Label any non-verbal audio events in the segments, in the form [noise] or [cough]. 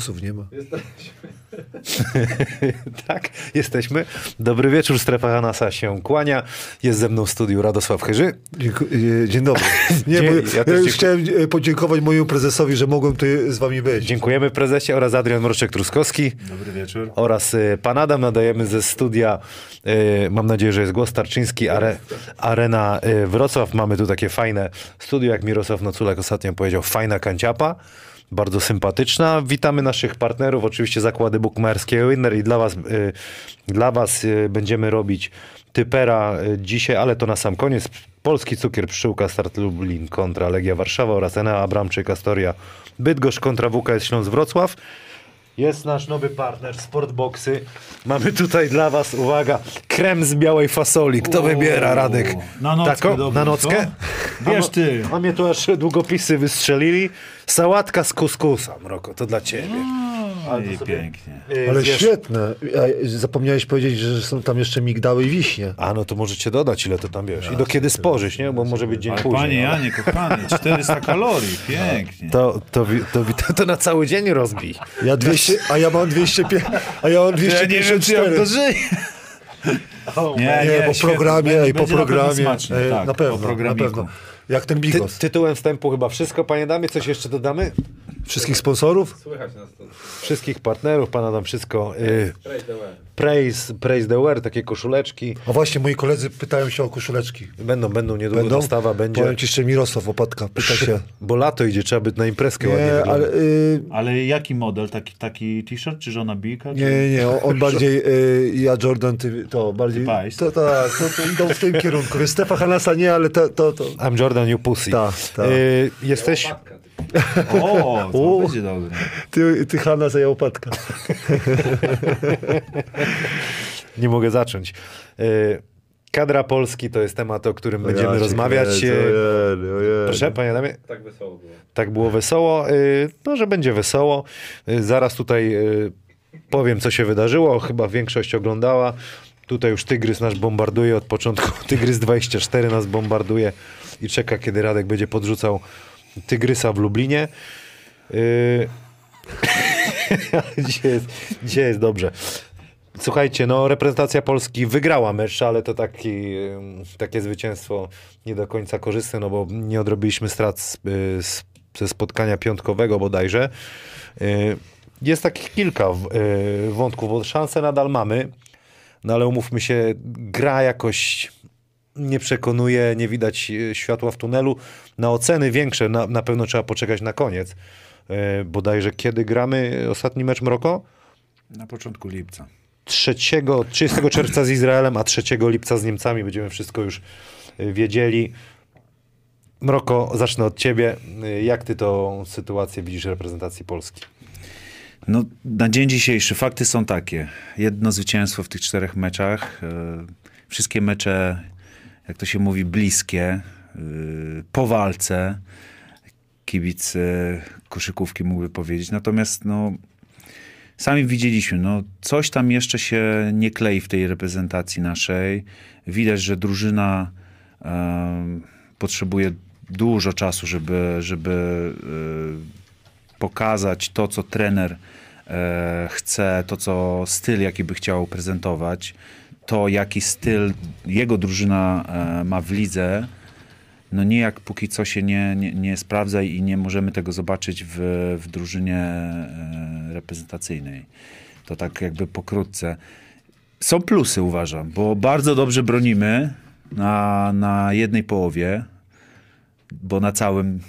Głosów nie ma. [laughs] tak, jesteśmy. Dobry wieczór, strefa Hanasa się kłania. Jest ze mną w studiu Radosław Chyży. Dziękuję, dzień dobry. [laughs] Nie, Dzień- bo ja ja, też już chciałem e, podziękować mojemu prezesowi, że mogłem tu z wami być. Dziękujemy prezesie oraz Adrian Mroczek-Truskowski Dobry wieczór. oraz y, pan Adam. Nadajemy ze studia, mam nadzieję, że jest głos Tarczyński, are, Arena Wrocław. Mamy tu takie fajne studio, jak Mirosław Noculek ostatnio powiedział, fajna kanciapa. Bardzo sympatyczna. Witamy naszych partnerów, oczywiście zakłady bukmaerskie Winner i dla was, y, dla was y, będziemy robić typera y, dzisiaj, ale to na sam koniec. Polski cukier pszczółka Start Lublin kontra Legia Warszawa oraz Enea Abramczyk Astoria Bydgoszcz kontra WKS Śląsk Wrocław. Jest nasz nowy partner Sportboxy. Mamy tutaj dla was, uwaga, krem z białej fasoli. Kto wybiera, Radek? Na nockę Na nockę? co? Wiesz ty. A mnie tu aż długopisy wystrzelili. Sałatka z kuskusa, Mroko, to dla ciebie. I pięknie. Yy, Ale wiesz- świetne. Zapomniałeś powiedzieć, że są tam jeszcze migdały i wiśnie. A no to możecie dodać, ile to tam wiesz. I do kiedy spożyć, nie? Bo może być dzień Ale później. panie ale- Janie, kochany, 400 kalorii, pięknie. To, to, to, to, to na cały dzień rozbij. Ja 200, a ja mam 205, a ja mam 254. żyję. Nie, Nie, po świetnie. programie Będzie- i po programie. smacznie, e, tak, na pewno, po na programiku. pewno. Jak ten Ty, bigos. tytułem wstępu chyba wszystko, panie damie. Coś jeszcze dodamy? Wszystkich sponsorów? Słychać nas to. Wszystkich partnerów, pana dam wszystko. Y, Praise the way. praise, praise the wear, takie koszuleczki. A właśnie, moi koledzy pytają się o koszuleczki. Będą, będą niedługo Będą? dostawa będzie. Powiem ci jeszcze Mirosław Opatka, pyta się. [laughs] Bo lato idzie, trzeba by na imprezkę ładnie Nie, wyglądać. ale... Y, Ale jaki model? Taki, taki t-shirt czy żona Bika? Nie, nie, nie, on, on bardziej, y, ja Jordan, ty, to bardziej, Ty Pajs. to tak, to, to idą w tym kierunku, więc Stefa Hanasa nie, ale to, to, to. I'm Jordan, you pussy. Tak, tak. Y, jesteś... Ty. O, [laughs] to O. będzie dobre. ty, ty Hanasa, ja Opatka. Nie mogę zacząć. Y, kadra Polski to jest temat, o którym będziemy rozmawiać. Y, Proszę, panie Adamie. Tak wesoło było. Tak było wesoło. Y, No, że będzie wesoło. Y, Zaraz tutaj powiem, co się wydarzyło. Chyba większość oglądała. Tutaj już Tygrys nasz bombarduje od początku. [laughs] Tygrys 24 nas bombarduje i czeka, kiedy Radek będzie podrzucał Tygrysa w Lublinie. Y, [laughs] dzisiaj, jest, dzisiaj jest dobrze. Słuchajcie, no reprezentacja Polski wygrała mecz, ale to taki, ym, takie zwycięstwo nie do końca korzystne, no bo nie odrobiliśmy strat z, y, z, ze spotkania piątkowego bodajże. Y, Jest takich kilka y, wątków, bo szanse nadal mamy, no ale umówmy się, gra jakoś nie przekonuje, nie widać y, światła w tunelu. Na oceny większe na, na pewno trzeba poczekać na koniec. Y, Bodajże kiedy gramy ostatni mecz Mroko? Na początku lipca. 3, 30 czerwca z Izraelem, a 3 lipca z Niemcami. Będziemy wszystko już y, wiedzieli. Mroko, zacznę od ciebie. Jak ty tą sytuację widzisz reprezentacji Polski? No, na dzień dzisiejszy fakty są takie. Jedno zwycięstwo w tych czterech meczach. e, Wszystkie mecze, jak to się mówi, bliskie. e, Po walce. Kibic koszykówki mógłby powiedzieć. Natomiast no, sami widzieliśmy, no, coś tam jeszcze się nie klei w tej reprezentacji naszej. Widać, że drużyna e, potrzebuje dużo czasu, żeby, żeby e, pokazać to, co trener e, chce, to, co styl, jaki by chciał prezentować, to, jaki styl jego drużyna e, ma w lidze, no nijak póki co się nie, nie, nie sprawdza i nie możemy tego zobaczyć w, w drużynie e, reprezentacyjnej. To tak jakby pokrótce. Są plusy, uważam, bo bardzo dobrze bronimy na, na jednej połowie, bo na całym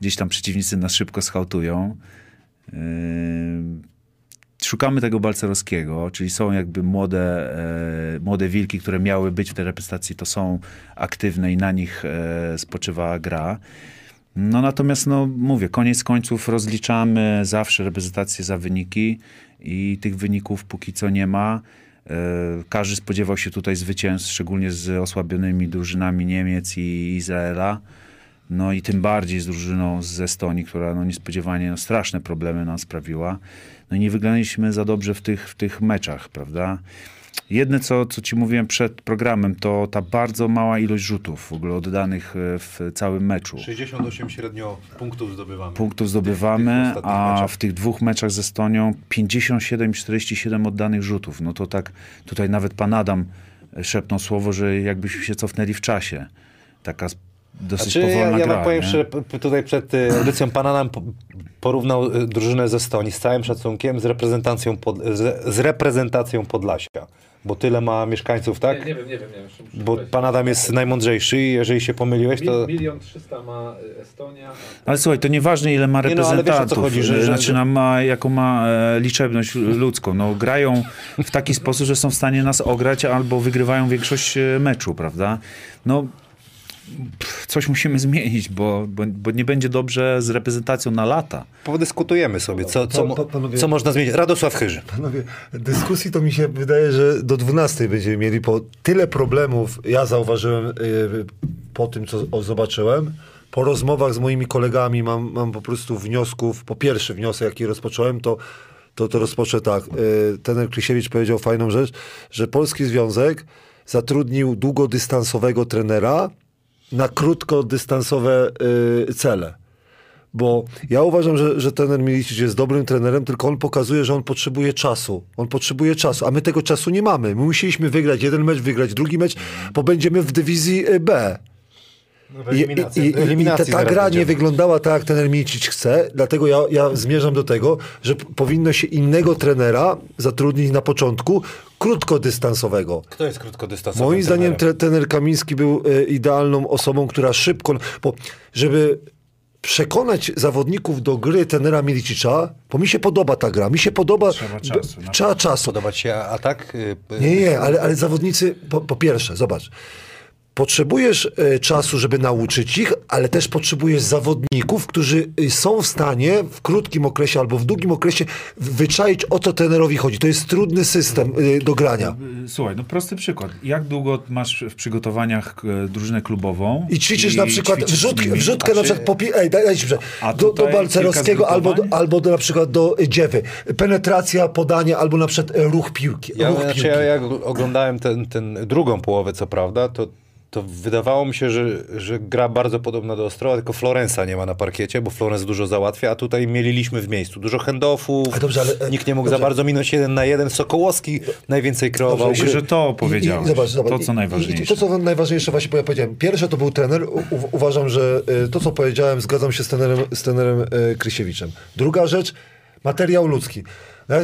gdzieś tam przeciwnicy nas szybko schautują. Yy, Szukamy tego Balcerowskiego, czyli są jakby młode, e, młode wilki, które miały być w tej reprezentacji, to są aktywne i na nich e, spoczywa gra. No natomiast, no mówię, koniec końców rozliczamy zawsze reprezentację za wyniki i tych wyników póki co nie ma. E, Każdy spodziewał się tutaj zwycięstw, szczególnie z osłabionymi drużynami Niemiec i Izraela. No i tym bardziej z drużyną z Estonii, która no niespodziewanie no, straszne problemy nam sprawiła. No i nie wyglądaliśmy za dobrze w tych, w tych meczach, prawda? Jedne, co, co ci mówiłem przed programem, to ta bardzo mała ilość rzutów w ogóle oddanych e, w całym meczu. 68 średnio punktów zdobywamy. Punktów zdobywamy, w tych ostatnich a meczach. w tych dwóch meczach z Estonią 57-47 oddanych rzutów. No to tak, tutaj nawet pan Adam szepnął słowo, że jakbyśmy się cofnęli w czasie. Taka dosyć Znaczy, ja, powolna ja gra. wam powiem nie? szczerze, tutaj przed y, audycją pana nam po- porównał y, drużynę ze Estonii z całym szacunkiem z reprezentacją, pod, z, z reprezentacją Podlasia. Bo tyle ma mieszkańców, tak? Nie, nie wiem, nie wiem, nie wiem. Bo pan Adam jest najmądrzejszy i jeżeli się pomyliłeś, to... Mil, milion trzysta ma y, Estonia. Ale słuchaj, to nieważne ile ma Nie no, ale wiesz, o co reprezentantów, chodzi, że- że- znaczy nam ma, jaką ma e, liczebność ludzką. No, grają w taki sposób, że są w stanie nas ograć albo wygrywają większość e, meczu, prawda? No coś musimy zmienić, bo, bo, bo nie będzie dobrze z reprezentacją na lata. Podyskutujemy sobie, co, co, Pa- pa- panowie- co można zmienić. Radosław Chyży. Panowie, dyskusji to mi się wydaje, że do 12 będziemy mieli, bo tyle problemów ja zauważyłem y, po tym, co zobaczyłem. Po rozmowach z moimi kolegami mam, mam po prostu wniosków. Po pierwszy wniosek, jaki rozpocząłem, to, to, to rozpoczę tak. Y, Tener Krysiewicz powiedział fajną rzecz, że Polski Związek zatrudnił długodystansowego trenera na krótkodystansowe y, cele. Bo ja uważam, że, że trener Milicic jest dobrym trenerem, tylko on pokazuje, że on potrzebuje czasu. On potrzebuje czasu, a my tego czasu nie mamy. My musieliśmy wygrać jeden mecz, wygrać drugi mecz, bo będziemy w dywizji y, B. I, i, i, i eliminacji ta, ta gra nie wyglądała tak, jak trener Milicic chce, dlatego ja, ja zmierzam do tego, że powinno się innego trenera zatrudnić na początku, krótkodystansowego. Kto jest krótkodystansowy? Moim zdaniem tre, trener Kamiński był e, idealną osobą, która szybko, bo żeby przekonać zawodników do gry trenera Milicicza, bo mi się podoba ta gra, mi się podoba... Trzeba czasu, na Trzeba czasu. Podobać się atak? Y, y, Nie, nie, ale, ale zawodnicy, po, po pierwsze, zobacz, potrzebujesz e, czasu, żeby nauczyć ich, ale też potrzebujesz zawodników, którzy y, są w stanie w krótkim okresie albo w długim okresie wyczaić, o co trenerowi chodzi. To jest trudny system y, do grania. Y, Słuchaj, no prosty przykład. Jak długo masz w przygotowaniach drużynę klubową? I ćwiczysz na przykład ćwiczysz z wrzut, nimi? wrzutkę na przykład po, pi- ej, daj, daj. A do, do Balcerowskiego albo, albo do, na przykład do dziewy. Penetracja, podanie albo na przykład e, ruch piłki. Ja, ruch znaczy, piłki. ja jak oglądałem ten, ten drugą połowę, co prawda, to, to wydawało mi się, że, że gra bardzo podobna do Ostrowa, tylko Florensa nie ma na parkiecie, bo Florens dużo załatwia, a tutaj mieliliśmy w miejscu. Dużo handoffów, dobrze, ale- nikt nie mógł dobrze. za bardzo minąć jeden na jeden. Sokołowski najwięcej kreował. Dobrze, gry. że to I- powiedziałeś. I, zobacz, zobacz, To, co i- najważniejsze. I, to, co najważniejsze właśnie, bo ja powiedziałem. Pierwsze to był trener. U, uważam, że y, to, co powiedziałem, zgadzam się z trenerem, z trenerem y, Krysiewiczem. Druga rzecz, materiał ludzki. Ja,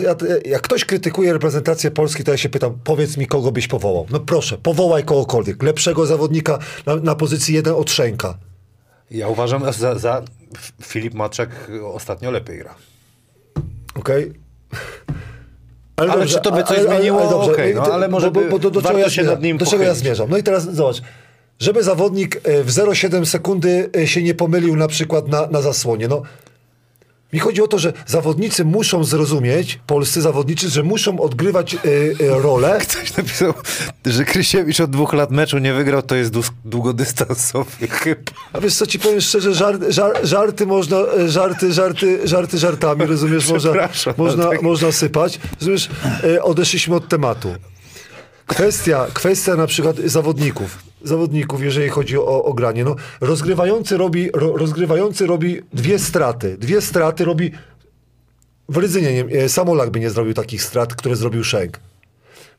jak ktoś krytykuje reprezentację Polski, to ja się pytam, powiedz mi, kogo byś powołał. No proszę, powołaj kogokolwiek. Lepszego zawodnika na, na pozycji jeden od Szenka. Ja uważam, że za, za Filip Maczek ostatnio lepiej gra. Okej? [laughs] Ale czy to by coś zmieniło? Okej, no, ale może by do, do, warto czego ja się zmierzam? nad nim do czego ja zmierzam? No i teraz zobacz. Żeby zawodnik e, w 0,7 sekundy e, się nie pomylił na przykład na, na zasłonie. No, mi chodzi o to, że zawodnicy muszą zrozumieć, polscy zawodnicy, że muszą odgrywać e, e, rolę. [laughs] Ktoś napisał, że Krysiewicz od dwóch lat meczu nie wygrał, to jest długodystansowy [laughs] chyba. A wiesz co, ci powiem szczerze, żart, żar, żarty można, e, żarty, żarty, żarty żartami, rozumiesz, można, można, tak- można sypać. Rozumiesz, e, odeszliśmy od tematu. Kwestia, kwestia na przykład zawodników. Zawodników, jeżeli chodzi o, o granie. No, rozgrywający, robi, ro, rozgrywający robi dwie straty. Dwie straty robi... W Rydzynie nie, e, Samolak by nie zrobił takich strat, które zrobił Szenk.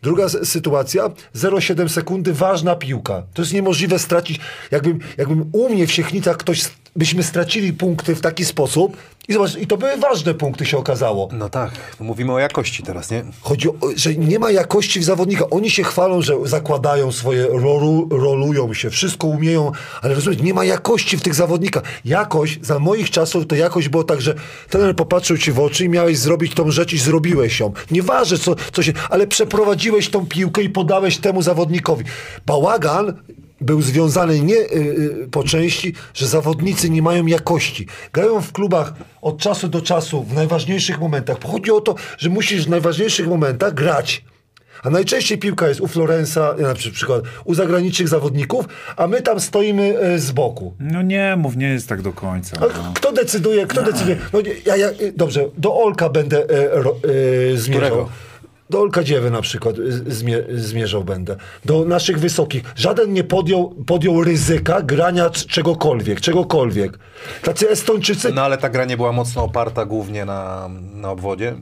Druga sytuacja, 0,7 sekundy, ważna piłka. To jest niemożliwe stracić. Jakbym, jakbym u mnie w Siechnicach ktoś, byśmy stracili punkty w taki sposób i zobacz, i to były ważne punkty się okazało. No tak, mówimy o jakości teraz, nie? Chodzi o, że nie ma jakości w zawodnika. Oni się chwalą, że zakładają swoje, rolu, rolują się, wszystko umieją, ale rozumiesz, nie ma jakości w tych zawodnikach. Jakość, za moich czasów to jakość było tak, że trener popatrzył ci w oczy i miałeś zrobić tą rzecz i zrobiłeś ją. Nieważne co, co się, ale przeprowadziłeś tą piłkę i podałeś temu zawodnikowi. Bałagan był związany nie y, y, po części, że zawodnicy nie mają jakości. Grają w klubach od czasu do czasu, w najważniejszych momentach. Chodzi o to, że musisz w najważniejszych momentach grać. A najczęściej piłka jest u Florensa, na przy- przykład u zagranicznych zawodników, a my tam stoimy y, z boku. No nie mów, nie jest tak do końca. A No. Kto decyduje? Kto decyduje? No, ja, ja, y, dobrze, do Olka będę e, ro, e, zmierzał. Którego? Do Olkadziewy na przykład y, zmie, zmierzał będę. Do naszych wysokich. Żaden nie podjął, podjął ryzyka grania czegokolwiek, czegokolwiek. Tacy Estończycy... No ale ta gra nie była mocno oparta głównie na, na obwodzie.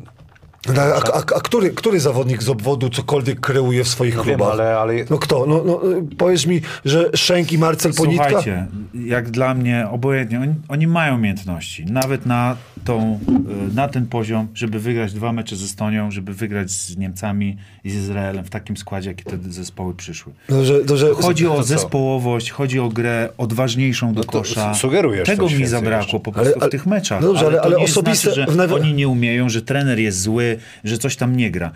No, a, a, a który, który zawodnik z obwodu cokolwiek kreuje w swoich No wiem, klubach? ale- ale- No kto? No, no, powiesz mi, że Szenk i Marcel Ponitka? Słuchajcie, jak dla mnie obojętnie, oni, oni mają umiejętności, nawet na, tą, y, na ten poziom, żeby wygrać dwa mecze z Estonią, żeby wygrać z Niemcami i z Izraelem w takim składzie, jakie te zespoły przyszły. No, że, to, że, Chodzi o zespołowość, chodzi o grę odważniejszą do to kosza. sugerujesz Tego mi zabrakło jeszcze. po prostu Ale- ale- w tych meczach. no dobrze, ale- to ale nie osobiste Znaczy, w że oni nie umieją, że trener jest zły, że coś tam nie gra.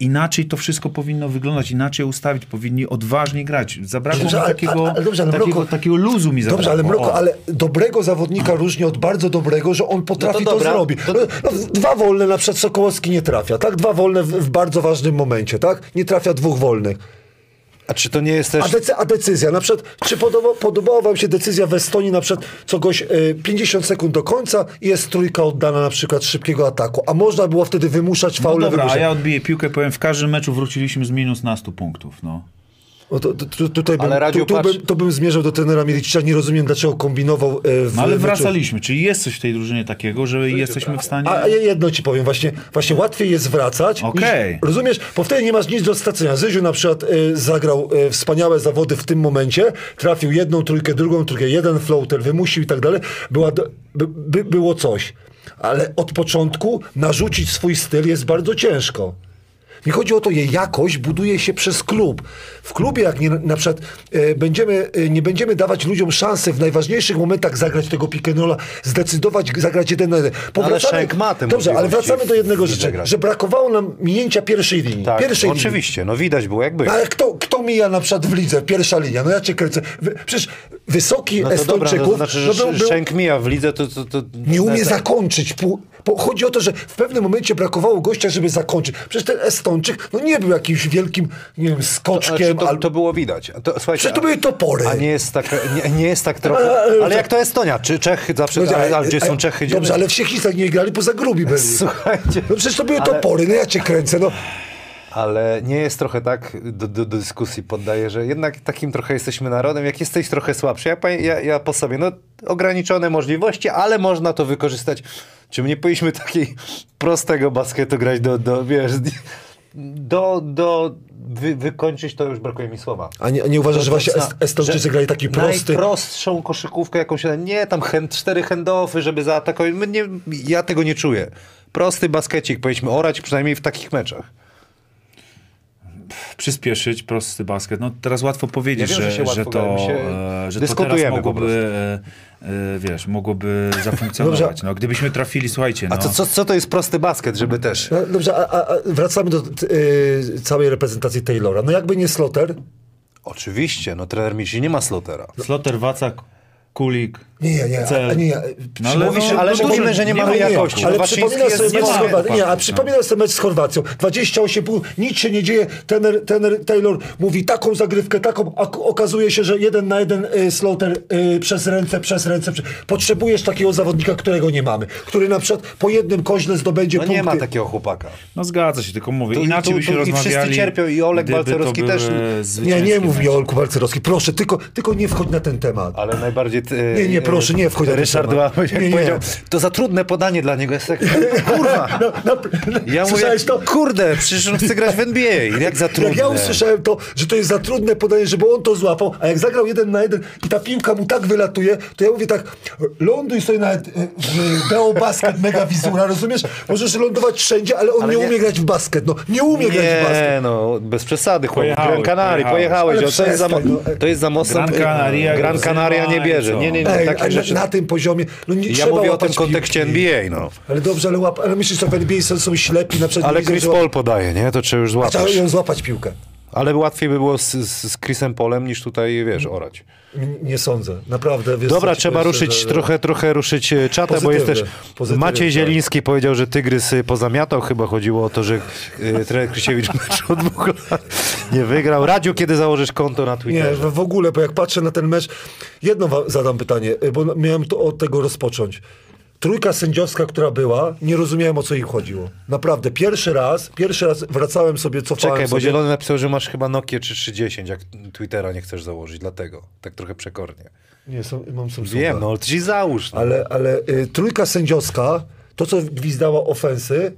Inaczej to wszystko powinno wyglądać, inaczej ustawić, powinni odważnie grać. Zabrakło Dobrze, mi takiego, ale dobrze, ale takiego, Mroko- takiego luzu mi zabrakło. Dobrze, ale Mroko, O. ale dobrego zawodnika różni od bardzo dobrego, że on potrafi to, dobra, zrobić. to- No, no, dwa wolne na przykład Sokołowski nie trafia, tak? Dwa wolne w, w bardzo ważnym momencie, tak? Nie trafia dwóch wolnych. A czy to nie jest też... A, decy- a decyzja, na przykład, czy podoba, podobała wam się decyzja w Estonii, na przykład, co goś y, 50 sekund do końca i jest trójka oddana na przykład szybkiego ataku, a można było wtedy wymuszać No faule, dobra, a wymuszać. ja odbiję piłkę, powiem, w każdym meczu wróciliśmy z minus na 100 punktów. No. No to, to, tu- tutaj bym, Ale tu, tu, patrz- bym, to bym zmierzał do trenera Milicicza, nie rozumiem dlaczego kombinował y, w No ale meczu- wracaliśmy, czyli jest coś w tej drużynie takiego, że jesteśmy w stanie... A ja jedno ci powiem, właśnie, właśnie łatwiej jest wracać. Okej. Niż, rozumiesz? Bo wtedy nie masz nic do stracenia. Zyziu na przykład y, zagrał y, wspaniałe zawody w tym momencie, trafił jedną trójkę, drugą trójkę, jeden floater, wymusił i tak dalej. Była, by, by, było coś. Ale od początku narzucić swój styl jest bardzo ciężko. Mi chodzi o to, je jakość buduje się przez klub. W klubie, jak nie, na przykład e, będziemy, e, nie będziemy dawać ludziom szansy w najważniejszych momentach zagrać tego rolla, zdecydować, zagrać jeden na jeden. Powracamy- ma te Dobrze, ale wracamy do jednego rzeczy, że brakowało nam minięcia pierwszej linii. Tak, pierwszej linii. oczywiście, no widać było jakby. Ale kto, kto mija na przykład w lidze, pierwsza linia? No ja cię kręcę. Przecież wysoki No Estończyków... no to znaczy, że no był- Szenk mija w lidze, to... to, to nie umie zakończyć. Pół, bo chodzi o to, że w pewnym momencie brakowało gościa, żeby zakończyć. Przecież ten No nie był jakimś wielkim, nie wiem, Znaczy, skoczkiem. to, al- to było widać. To, słuchajcie, Przecież to były topory. A nie jest tak, nie, nie jest tak trochę... A, [laughs] ale- Ale jak to Estonia? Czy Czechy zawsze... No, ale, ale gdzie są Czechy? Gdzie Dobrze, ale w Siechnicach nie grali, poza grubi byli. Słuchajcie... No przecież to były ale- topory, no ja cię kręcę, no. Ale nie jest trochę tak, do, do, do dyskusji poddaję, że jednak takim trochę jesteśmy narodem, jak jesteś trochę słabszy. Ja, pa- ja, ja po sobie, no ograniczone możliwości, ale można to wykorzystać. Czy my nie powinniśmy takiej prostego basketu grać do, do wiesz, do, do wy, wykończyć, to już brakuje mi słowa. A nie, a nie uważasz, że właśnie Est- Estończycy grali taki prosty? Najprostszą koszykówkę, jaką się da. Nie, tam hand, cztery handoffy, żeby zaatakować. Nie, ja tego nie czuję. Prosty baskecik, powinniśmy orać przynajmniej w takich meczach. Przyspieszyć, prosty basket. No teraz łatwo powiedzieć, Ja wiem, że że, się że, łatwo to, e, że to teraz mogłoby, e, e, wiesz, mogłoby zafunkcjonować. No, gdybyśmy trafili, słuchajcie, no, A co, co, co to jest prosty basket, żeby też... No, dobrze, a, a, wracamy do t, y, całej reprezentacji Taylora. No jakby nie Sloter, Oczywiście, no trener Mici nie ma slotera. Flotter, Wacak, Kulik, Nie, nie, nie. Cel. A, nie, nie. No, ale Mówisz, no, ale no, mówimy, że nie nie mamy jakości. Ale jest sobie mecz z Chorwacją. Nie, a chłopaków, przypominam sobie mecz z Chorwacją. 28 pół, nic się nie dzieje. Tener, tener Taylor mówi taką zagrywkę, taką, a okazuje się, że jeden na jeden y, Slaughter y, przez ręce, przez ręce. Prze... Potrzebujesz takiego zawodnika, którego nie mamy. Który na przykład po jednym koźle zdobędzie No punkty. nie ma takiego chłopaka. No zgadza się, tylko mówię, Tu- inaczej tu- byśmy tu i wszyscy rozmawiali. cierpią, i Olek to Balcerowski też. Nie, nie mów mi o Olku Walcerowski. Proszę, tylko, tylko nie wchodź na ten temat. Ale najbardziej... Ty, Nie, nie, proszę, nie wchodź Ryszard Nie, nie. powiedział, to za trudne podanie dla niego. Jest tak, [laughs] kurwa. No, no, Ja mówię, słyszałeś to? kurde, przecież on chce grać w NBA. Jak za trudne. Jak ja usłyszałem to, że to jest za trudne podanie, żeby on to złapał, a jak zagrał jeden na jeden i ta piłka mu tak wylatuje, to ja mówię tak, ląduj sobie nawet e, w Beo Basket Mega Wizura, rozumiesz? Możesz lądować wszędzie, ale on Ale nie, nie- umie grać w basket, no. Nie umie grać w basket. Nie, no, bez przesady, chłop. Gran Canaria, pojechałeś. pojechałeś. No, to, jest za, no. to jest za mocno. Gran Canaria Gran Canaria nie bierze. Co? Nie, nie, nie. Ej, takie rzeczy. na tym poziomie, no nie Ja trzeba mówię o tym kontekście piłki. NBA, no. Ale dobrze, ale, łap, ale myślisz, że w NBA są, ślepi, na przykład Ale Chris że- Paul podaje, nie? To trzeba już Trzeba złapać. ją złapać piłkę. Ale łatwiej by było z, z, Chrisem Polem niż tutaj, wiesz, orać. N- Nie sądzę, naprawdę. Wiesz, Dobra, trzeba ruszyć że- trochę, trochę ruszyć e, czatę, bo jest też pozytywnie, Maciej tak. Zieliński powiedział, że Tygrys y, pozamiatał. Chyba chodziło o to, że y, trener Krysiewicz [laughs] mecz od dwóch lat nie wygrał. Radziu, kiedy założysz konto na Nie, Twitterze? w w ogóle, bo jak patrzę na ten mecz, jedno zadam pytanie, bo miałem to od tego rozpocząć. Trójka sędziowska, która była, nie rozumiałem o co im chodziło. Naprawdę, pierwszy raz, pierwszy raz wracałem sobie, cofałem Czekaj, bo sobie. Zielony napisał, że masz chyba Nokia czy 310, jak Twittera nie chcesz założyć, dlatego. Tak trochę przekornie. Nie, są, mam Samsunga. Wiem, no ale ci załóż. No. Ale, ale y, trójka sędziowska, to co gwizdała ofensy,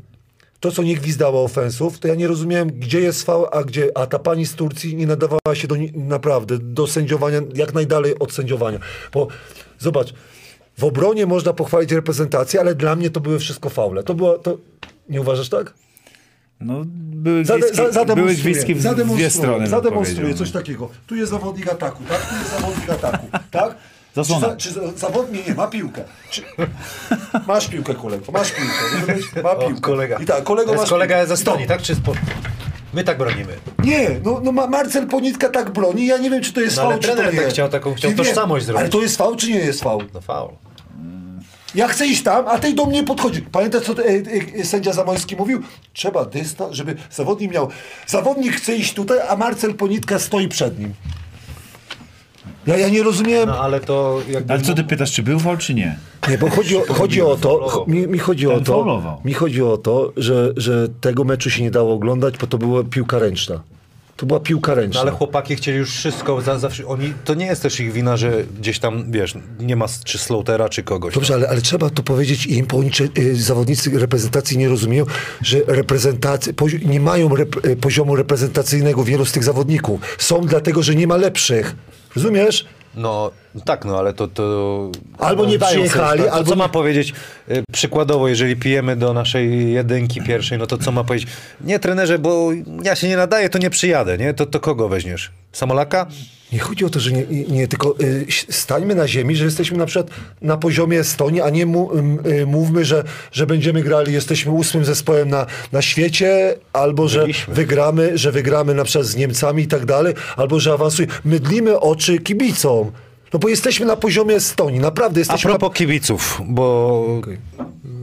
to co nie gwizdała ofensów, to ja nie rozumiałem, gdzie jest V, a gdzie, a ta pani z Turcji nie nadawała się do, naprawdę do sędziowania, jak najdalej od sędziowania. Bo zobacz, w obronie można pochwalić reprezentację, ale dla mnie to były wszystko faule. To było, to, nie uważasz tak? No, były gwizdki, za, były zademonstruję, gwizdki w dwie zademonstruję, strony. bym Zademonstruję coś takiego. Tu jest zawodnik ataku, tak? Tu jest zawodnik ataku, tak? [laughs] Zasłona. Czy, za, czy za, zawodnik nie ma piłkę? Czy, masz piłkę, kolego, masz piłkę. Ma piłkę. kolega. I tak, kolego masz kolega piłkę. ze Estonii, to- tak? Czy spo... My tak bronimy. Nie, no, no ma- Marcel Ponitka tak broni, ja nie wiem, czy to jest No, ale fał, czy to nie. tak chciał taką- chciał Nie wiem, tożsamość zrobić. Ale to jest fał, czy nie jest fał? No faul. Ja chcę iść tam, a tej do mnie podchodzi. Pamiętasz, co e, e, sędzia Zamoński mówił? Trzeba dystans, żeby zawodnik miał... Zawodnik chce iść tutaj, a Marcel Ponitka stoi przed nim. Ja, ja nie rozumiałem... No ale to jakby... Ale co ty pytasz, czy był fał, czy nie? Nie, bo chodzi o, chodzi o to, mi, mi chodzi o to, mi chodzi o to, że, że tego meczu się nie dało oglądać, bo to była piłka ręczna. To była piłka No ręczna. ale chłopaki chcieli już wszystko, za, zawsze, oni, to nie jest też ich wina, że gdzieś tam, wiesz, nie ma czy Slaughtera, czy kogoś. Dobrze, ale, ale trzeba to powiedzieć im, bo oni, y, zawodnicy reprezentacji nie rozumieją, że reprezentacy, nie mają rep, y, poziomu reprezentacyjnego wielu z tych zawodników. Są dlatego, że nie ma lepszych. Rozumiesz? No tak, no ale to... to Albo nie przyjechali, albo co ma powiedzieć? y, Przykładowo, jeżeli pijemy do naszej jedynki pierwszej, no to co ma powiedzieć? Nie, trenerze, bo ja się nie nadaję, to nie przyjadę, nie? To, to kogo weźmiesz? Samolaka? Nie chodzi o to, że nie, nie tylko y, stańmy na ziemi, że jesteśmy na przykład na poziomie Estonii, a nie mu, y, mówmy, że, że będziemy grali, jesteśmy ósmym zespołem na, na świecie, albo że Byliśmy. wygramy, że wygramy na przykład z Niemcami i tak dalej, albo że awansujemy. Mydlimy oczy kibicom. No bo jesteśmy na poziomie Estonii, naprawdę A jesteśmy propos kibiców, bo na...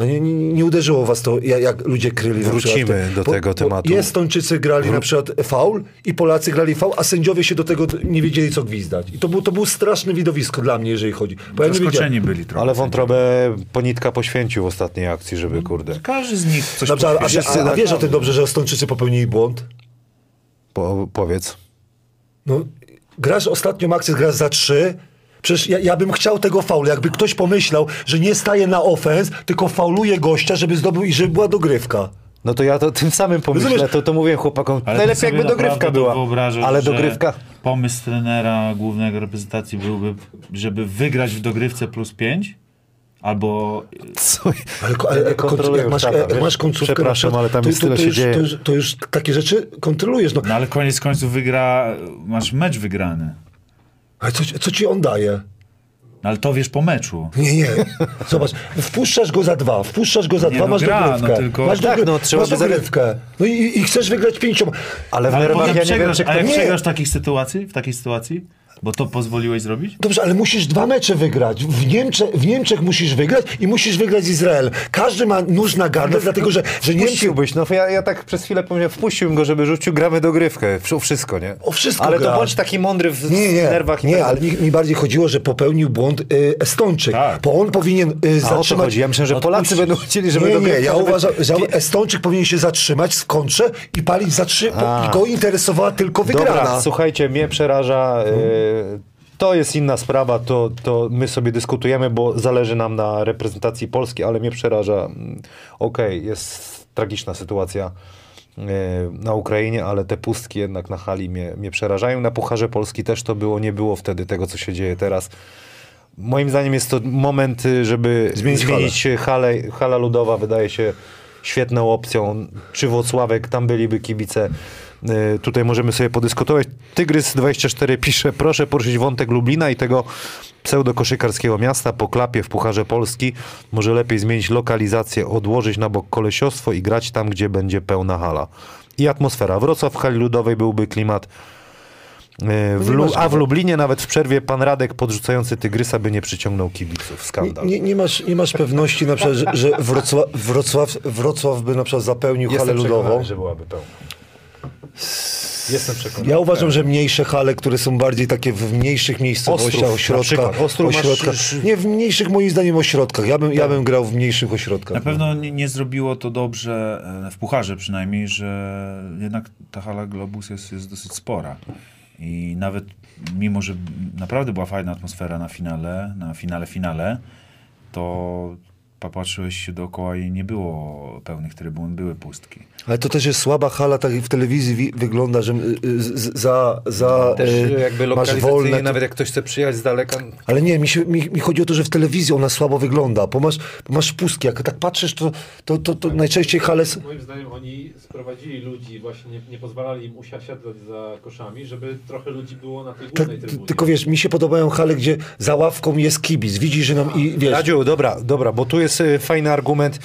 A nie, nie, nie uderzyło was to, jak, jak ludzie kryli Wrócimy do tego tematu. Bo Estończycy grali na przykład faul i Polacy grali faul, a sędziowie się do tego nie wiedzieli co gwizdać. I to był, to był straszne widowisko dla mnie, jeżeli chodzi. Bo ja byli trochę. ale wątrobę Ponitka poświęcił w ostatniej akcji, żeby kurde. Każdy z nich coś Dobrze, a, a, a, a wiesz o tym dobrze, że Estończycy popełnili błąd? Po, powiedz. No, grasz ostatnią akcję, grasz za trzy. Przecież ja, ja bym chciał tego faulu. Jakby ktoś pomyślał, że nie staje na ofens, tylko fauluje gościa, żeby zdobył i żeby była dogrywka. No to ja to tym samym pomyślę, Rozumiesz? to, to mówię chłopakom, Ale ty najlepiej sobie jakby dogrywka naprawdę była, wyobrażasz, ale że dogrywka... Pomysł trenera głównego reprezentacji byłby, żeby wygrać w dogrywce plus 5? Albo Co? Ale, ko- ale jak masz, czata, jak wiesz? masz końcówkę... na Przepraszam, przykład, ale tam to, jest to, tyle to się już, dzieje. To już, to już takie rzeczy kontrolujesz. No. No ale koniec końców wygra, masz mecz wygrany. Ale co, co ci on daje? No ale to wiesz po meczu. Nie, nie. Zobacz, wpuszczasz go za dwa, wpuszczasz go za Nie, dwa, no masz gra, dogrywkę. no tylko- Masz, Tak, no, trzeba masz dogrywkę. No i, i chcesz wygrać pięcioma. Ale w Ale nerwach potem ja nie wiem, przegrasz, czy a jak Nie. przegrasz w takiej sytuacji, w takiej sytuacji, bo to pozwoliłeś zrobić? Dobrze, ale musisz dwa mecze wygrać. W, Niemcze, w Niemczech musisz wygrać i musisz wygrać z Izraelem. Każdy ma nóż na gardle, dlatego że, że Niemcy... Wpuściłbyś, no ja, ja tak przez chwilę pomyślałem, wpuściłbym go, żeby rzucił, gramy dogrywkę, o wszystko, nie? O wszystko Ale gra. to bądź taki mądry w Nie, nie, nerwach. nie, tak ale mi, mi bardziej chodziło, że popełnił błąd y, Estończyk. Tak. Bo on powinien y, A o to zatrzymać... chodzi, ja myślę, że Polacy będą chcieli, żeby Nie, nie, ja żeby- uważam, że Estończyk powinien się zatrzymać w kontrze i palić za trzy, bo A. go interesowała tylko wygrana. Dobra, słuchajcie, mnie przeraża. e, to jest inna sprawa, to, to my sobie dyskutujemy, bo zależy nam na reprezentacji Polski, ale mnie przeraża. mm, Okej, jest tragiczna sytuacja e, na Ukrainie, ale te pustki jednak na hali mnie, mnie przerażają. Na Pucharze Polski też to było, nie było wtedy tego, co się dzieje teraz. Moim zdaniem jest to moment, y, żeby Zmienić zmienić, halę. Hala ludowa wydaje się świetną opcją. Czy Włocławek, tam byliby kibice. Y, Tutaj możemy sobie podyskutować. Tygrys24 pisze, proszę poruszyć wątek Lublina i tego pseudokoszykarskiego miasta po klapie w Pucharze Polski. Może lepiej zmienić lokalizację, odłożyć na bok kolesiostwo i grać tam, gdzie będzie pełna hala. I atmosfera. Wrocław w hali ludowej byłby klimat E, W nie Lu- a w. Lublinie nawet w przerwie pan Radek podrzucający tygrysa by nie przyciągnął kibiców. Skandal. Nie, nie, masz, nie masz pewności na przykład, że, że Wrocław, Wrocław, Wrocław by na przykład zapełnił halę Jestem ludową. przekonany, że byłaby pełna. Jestem przekonany. Ja uważam, że mniejsze hale, które są bardziej takie w mniejszych miejscowościach, Ostrów, ośrodkach. Ostrów masz-. Nie, w mniejszych moim zdaniem ośrodkach. Ja bym, ja bym grał w mniejszych ośrodkach. Na pewno nie, nie zrobiło to dobrze, e, w Pucharze przynajmniej, że jednak ta hala Globus jest, jest dosyć spora. I nawet mimo, że naprawdę była fajna atmosfera na finale, na finale finale, to popatrzyłeś się dookoła i nie było pełnych trybun, były pustki. Ale to też jest słaba hala, tak w telewizji wi- wygląda, że y, y, z- za, za Też y, jakby masz lokalizacyjnie, wolne... to- nawet jak ktoś chce przyjechać z daleka, Ale nie, mi, się, mi, mi chodzi o to, że w telewizji ona słabo wygląda, bo masz, bo masz pustki. Jak tak patrzysz, to, to, to, to najczęściej hale... Moim zdaniem oni sprowadzili ludzi, właśnie nie, nie pozwalali im usiadać za koszami, żeby trochę ludzi było na tej Tak, głównej trybunie. tylko wiesz, mi się podobają hale, gdzie za ławką jest kibic. Widzisz, że nam i wiesz... Radziu, dobra, dobra, bo tu jest y, fajny argument,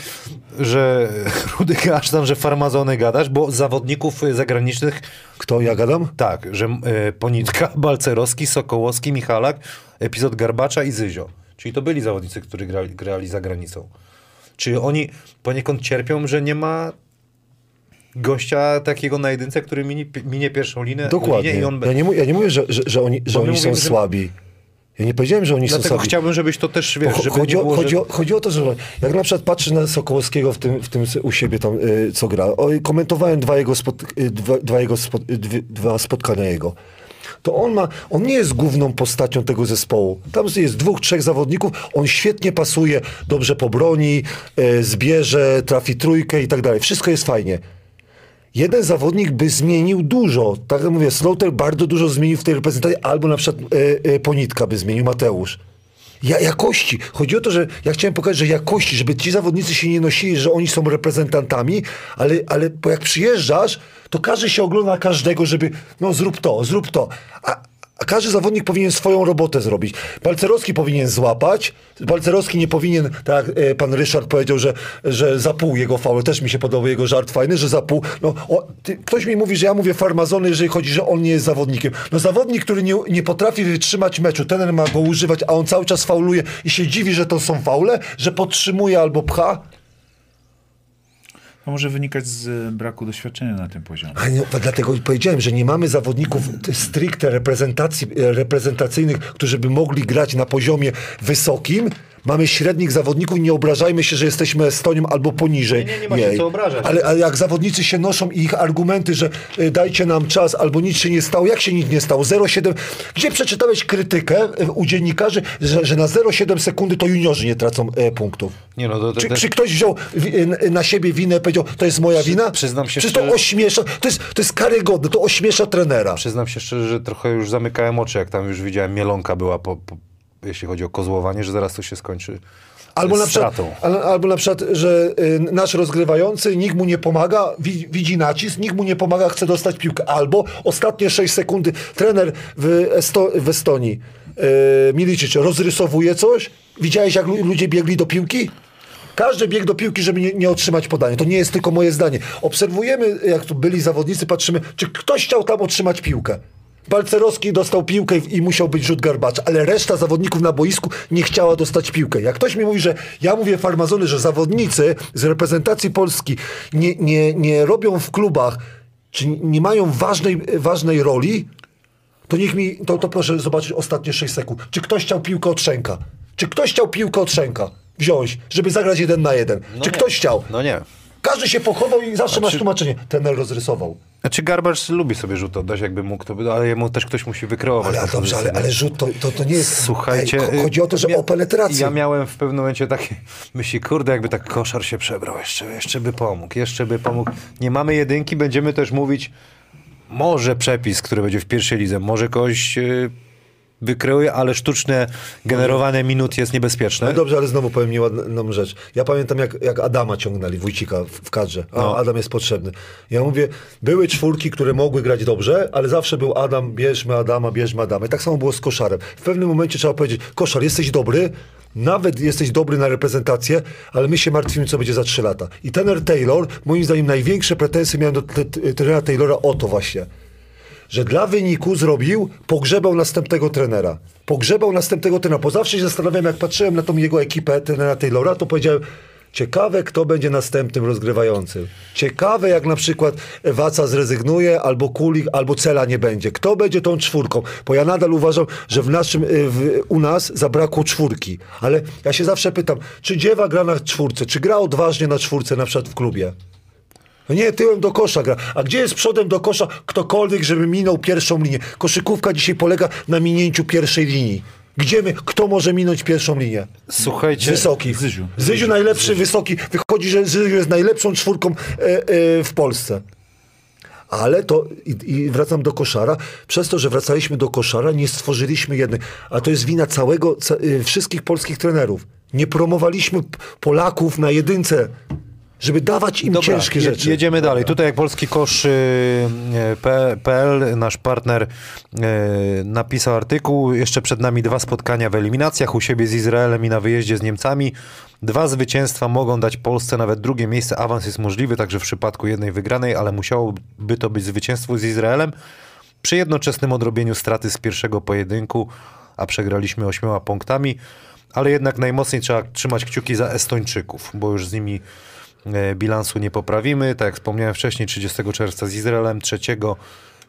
że [laughs] Rudy tam, że farmazony gadasz, bo zawodników y, zagranicznych, Kto, ja gadam? tak, że y, Ponitka, [laughs] Balcerowski, Sokołowski, Michalak, epizod Garbacza i Zyzio. Czyli to byli zawodnicy, którzy grali, grali za granicą. Czyli oni poniekąd cierpią, że nie ma gościa takiego na jedynce, który minie, minie pierwszą linę, Dokładnie. linię i on... Ja nie, ja nie mówię, że, że, że oni, że oni są mówimy, że- słabi. Ja nie powiedziałem, że oni są Dlatego chciałbym, żebyś to też, wiesz, żeby chodzi, o, było, chodzi, że... o, chodzi o to, że jak na przykład patrzę na Sokołowskiego w tym, w tym u siebie tam, y, co gra, o, komentowałem dwa jego, spot, y, dwa, dwa, jego spot, y, dwa spotkania jego, to on ma, on nie jest główną postacią tego zespołu. Tam jest dwóch, trzech zawodników, on świetnie pasuje, dobrze pobroni, y, zbierze, trafi trójkę i tak dalej. Wszystko jest fajnie. Jeden zawodnik by zmienił dużo. Tak jak mówię, Slaughter bardzo dużo zmienił w tej reprezentacji, albo na przykład e, e, Ponitka by zmienił, Mateusz. Ja, jakości. Chodzi o to, że ja chciałem pokazać, że jakości, żeby ci zawodnicy się nie nosili, że oni są reprezentantami, ale, ale bo jak przyjeżdżasz, to każdy się ogląda każdego, żeby no zrób to, zrób to. A, a każdy zawodnik powinien swoją robotę zrobić. Balcerowski powinien złapać. Balcerowski nie powinien, tak jak e, pan Ryszard powiedział, że, że za pół jego faul. Też mi się podobał jego żart fajny, że za pół. No, o, ty, ktoś mi mówi, że ja mówię farmazony, jeżeli chodzi, że on nie jest zawodnikiem. No zawodnik, który nie, nie potrafi wytrzymać meczu, ten ma go używać, a on cały czas fauluje i się dziwi, że to są faule, że podtrzymuje albo pcha. To może wynikać z braku doświadczenia na tym poziomie. A nie, dlatego powiedziałem, że nie mamy zawodników stricte reprezentacji, e, reprezentacyjnych, którzy by mogli grać na poziomie wysokim. Mamy średnich zawodników, nie obrażajmy się, że jesteśmy Estonią albo poniżej Nie, nie, nie ma się co obrażać. Ale, ale jak zawodnicy się noszą i ich argumenty, że e, dajcie nam czas albo nic się nie stało, jak się nic nie stało? 0,7. Gdzie przeczytałeś krytykę e, u dziennikarzy, że, że na 0,7 sekundy to juniorzy nie tracą e, punktów? Nie no, to, to, Czy, to, czy ktoś wziął na siebie winę i powiedział, to jest moja wina? przyznam się Czy to szczerze- ośmiesza? To jest, to jest karygodne, to ośmiesza trenera. Przyznam się szczerze, że trochę już zamykałem oczy, jak tam już widziałem Mielonka była, po, po, jeśli chodzi o kozłowanie, że zaraz to się skończy Albo na, przykład, al- albo na przykład, że y, nasz rozgrywający, nikt mu nie pomaga, wi, widzi nacisk, nikt mu nie pomaga, chce dostać piłkę. Albo ostatnie 6 sekundy, trener w, Esto, w Estonii, y, Milicic, rozrysowuje coś. Widziałeś, jak lu- ludzie biegli do piłki? Każdy biegł do piłki, żeby nie, nie otrzymać podania. To nie jest tylko moje zdanie. Obserwujemy, jak tu byli zawodnicy, patrzymy, czy ktoś chciał tam otrzymać piłkę. Balcerowski dostał piłkę i, musiał być rzut garbacza, ale reszta zawodników na boisku nie chciała dostać piłkę. Jak ktoś mi mówi, że ja mówię farmazony, że zawodnicy z reprezentacji Polski nie, nie, nie robią w klubach, czy nie mają ważnej, ważnej roli, to niech mi, to, to proszę zobaczyć ostatnie 6 sekund. Czy ktoś chciał piłkę od Szenka? Czy ktoś chciał piłkę od Szenka wziąć, żeby zagrać jeden na jeden? czy ktoś chciał? No nie. Każdy się pochował i zawsze masz tłumaczenie. Ten rozrysował. Znaczy Garbacz lubi sobie rzut oddać, jakby mógł, to, by- ale jemu też ktoś musi wykreować. Ale dobrze, ale, ale rzut to, to, to nie jest... Słuchajcie, Ej, cho- chodzi o to, że ja- o penetrację. Ja miałem w pewnym momencie takie [laughs] myśli, kurde, jakby tak koszar się przebrał, jeszcze, jeszcze by pomógł, jeszcze by pomógł. Nie mamy jedynki, będziemy też mówić, może przepis, który będzie w pierwszej lidze, może kogoś wykreuje, ale sztuczne generowane minut jest niebezpieczne. No dobrze, ale znowu powiem nieładną rzecz. Ja pamiętam, jak, jak Adama ciągnęli, Wójcika w, w kadrze. A No. Adam jest potrzebny. Ja mówię, były czwórki, które mogły grać dobrze, ale zawsze był Adam, bierzmy Adama, bierzmy Adama. I tak samo było z koszarem. W pewnym momencie trzeba powiedzieć, koszar, jesteś dobry, nawet jesteś dobry na reprezentację, ale my się martwimy, co będzie za trzy lata. I tener Taylor, moim zdaniem największe pretensje miałem do trenera Taylora o to właśnie że dla wyniku zrobił, pogrzebał następnego trenera. Pogrzebał następnego trenera. Bo zawsze się zastanawiałem, jak patrzyłem na tą jego ekipę, trenera Taylora, to powiedziałem, Ciekawe, kto będzie następnym rozgrywającym. Ciekawe, jak na przykład Waca zrezygnuje, albo Kulik, albo Cela nie będzie. Kto będzie tą czwórką? Bo ja nadal uważam, że w naszym, y, w, u nas zabrakło czwórki. Ale ja się zawsze pytam, czy Dziewa gra na czwórce? Czy gra odważnie na czwórce, na przykład w klubie? No nie, tyłem do kosza gra. A gdzie jest przodem do kosza ktokolwiek, żeby minął pierwszą linię? Koszykówka dzisiaj polega na minięciu pierwszej linii. Gdzie my, kto może minąć pierwszą linię? Słuchajcie, Wysoki. Zyziu. Zyziu najlepszy, wysoki. Wychodzi, że Zyziu jest najlepszą czwórką e, e, w Polsce. Ale to, i, i wracam do koszara, przez to, że wracaliśmy do koszara, nie stworzyliśmy jednej. A to jest wina całego, ca, y, wszystkich polskich trenerów. Nie promowaliśmy Polaków na jedynce, żeby dawać im Dobra, ciężkie rzeczy. Jedziemy dalej. Tutaj jak Polski Kosz y, y, nasz partner y, napisał artykuł. Jeszcze przed nami dwa spotkania w eliminacjach u siebie z Izraelem i na wyjeździe z Niemcami. Dwa zwycięstwa mogą dać Polsce nawet drugie miejsce. Awans jest możliwy także w przypadku jednej wygranej, ale musiałoby to być zwycięstwo z Izraelem przy jednoczesnym odrobieniu straty z pierwszego pojedynku, a przegraliśmy ośmioma punktami. Ale jednak najmocniej trzeba trzymać kciuki za Estończyków, bo już z nimi bilansu nie poprawimy. Tak jak wspomniałem wcześniej, 30 czerwca z Izraelem, 3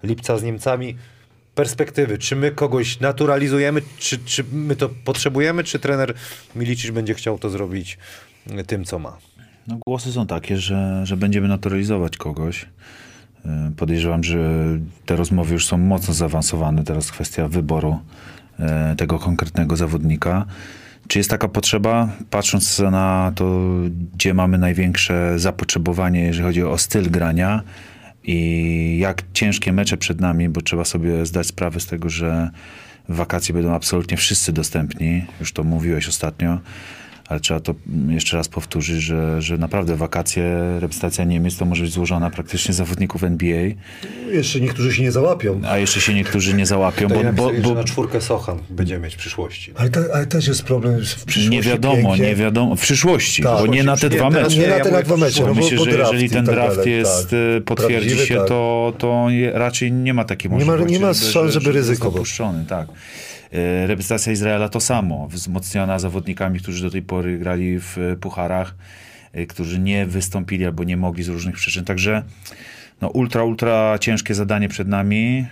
lipca z Niemcami. Perspektywy, czy my kogoś naturalizujemy, czy, czy my to potrzebujemy, czy trener Milicic będzie chciał to zrobić e, tym, co ma? No, głosy są takie, że, że będziemy naturalizować kogoś. Y, Podejrzewam, że te rozmowy już są mocno zaawansowane. Teraz kwestia wyboru tego konkretnego zawodnika. Czy jest taka potrzeba, patrząc na to, gdzie mamy największe zapotrzebowanie, jeżeli chodzi o styl grania i jak ciężkie mecze przed nami, bo trzeba sobie zdać sprawę z tego, że wakacje będą absolutnie wszyscy dostępni. Już to mówiłeś ostatnio ale trzeba to jeszcze raz powtórzyć, że, że naprawdę wakacje, reprezentacja Niemiec to może być złożona praktycznie z zawodników NBA, Jeszcze niektórzy się nie załapią. a jeszcze się niektórzy nie załapią, bo, bo, bo na czwórkę Sochan będziemy mieć w przyszłości. Ale, te, ale też jest problem w przyszłości. nie wiadomo, pięknie. nie wiadomo, w przyszłości, Tak. bo nie na te Nie, dwa mecze. Nie na te dwa mecze. No, bo, Myślę, że jeżeli ten tak draft jest, tak. y, potwierdzi się, to, to raczej nie ma takiej Nie ma- możliwości. nie ma szans, żeby puszczony, tak. Y, Reprezentacja Izraela to samo, wzmocniona zawodnikami, którzy do tej pory grali w y, pucharach, y, którzy nie wystąpili albo nie mogli z różnych przyczyn. Także no, ultra, ultra ciężkie zadanie przed nami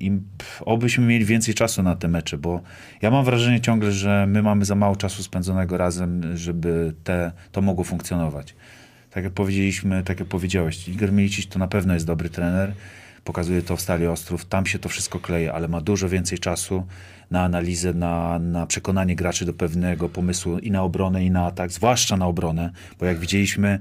i obyśmy mieli więcej czasu na te mecze, bo ja mam wrażenie ciągle, że my mamy za mało czasu spędzonego razem, żeby te, to mogło funkcjonować. Tak jak powiedzieliśmy, tak jak powiedziałeś, Igor Milicic to na pewno jest dobry trener, pokazuje to w Stali Ostrów, tam się to wszystko kleje, ale ma dużo więcej czasu na analizę, na, na przekonanie graczy do pewnego pomysłu i na obronę, i na atak, zwłaszcza na obronę, bo jak widzieliśmy,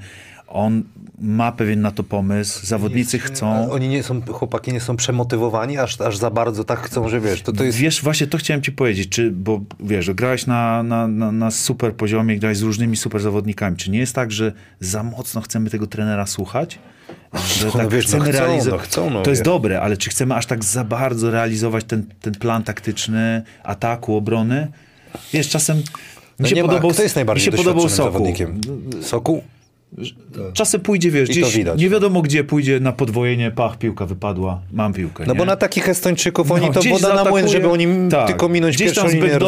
on ma pewien na to pomysł, zawodnicy chcą... Oni nie są, chłopaki nie są przemotywowani, aż, aż za bardzo tak chcą, że wiesz, to, to jest... Wiesz, właśnie to chciałem ci powiedzieć, czy, bo wiesz, grałeś na, na, na, na super poziomie, grałeś z różnymi super zawodnikami. Czy nie jest tak, że za mocno chcemy tego trenera słuchać? Że No tak wiesz, no chcemy chcą, realizować. no no to jest dobre, ale czy chcemy aż tak za bardzo realizować ten, ten plan taktyczny ataku, obrony? Wiesz, czasem mi No się nie ma, podobał, kto jest najbardziej mi się podobał Soku. zawodnikiem? Soku? Czasem pójdzie, wiesz, gdzieś, widać. nie wiadomo gdzie pójdzie na podwojenie, pach, piłka wypadła, mam piłkę. No nie? bo na takich Estończyków oni No, to woda na młyn, żeby oni tak. tylko minąć Gdzieś pierwszą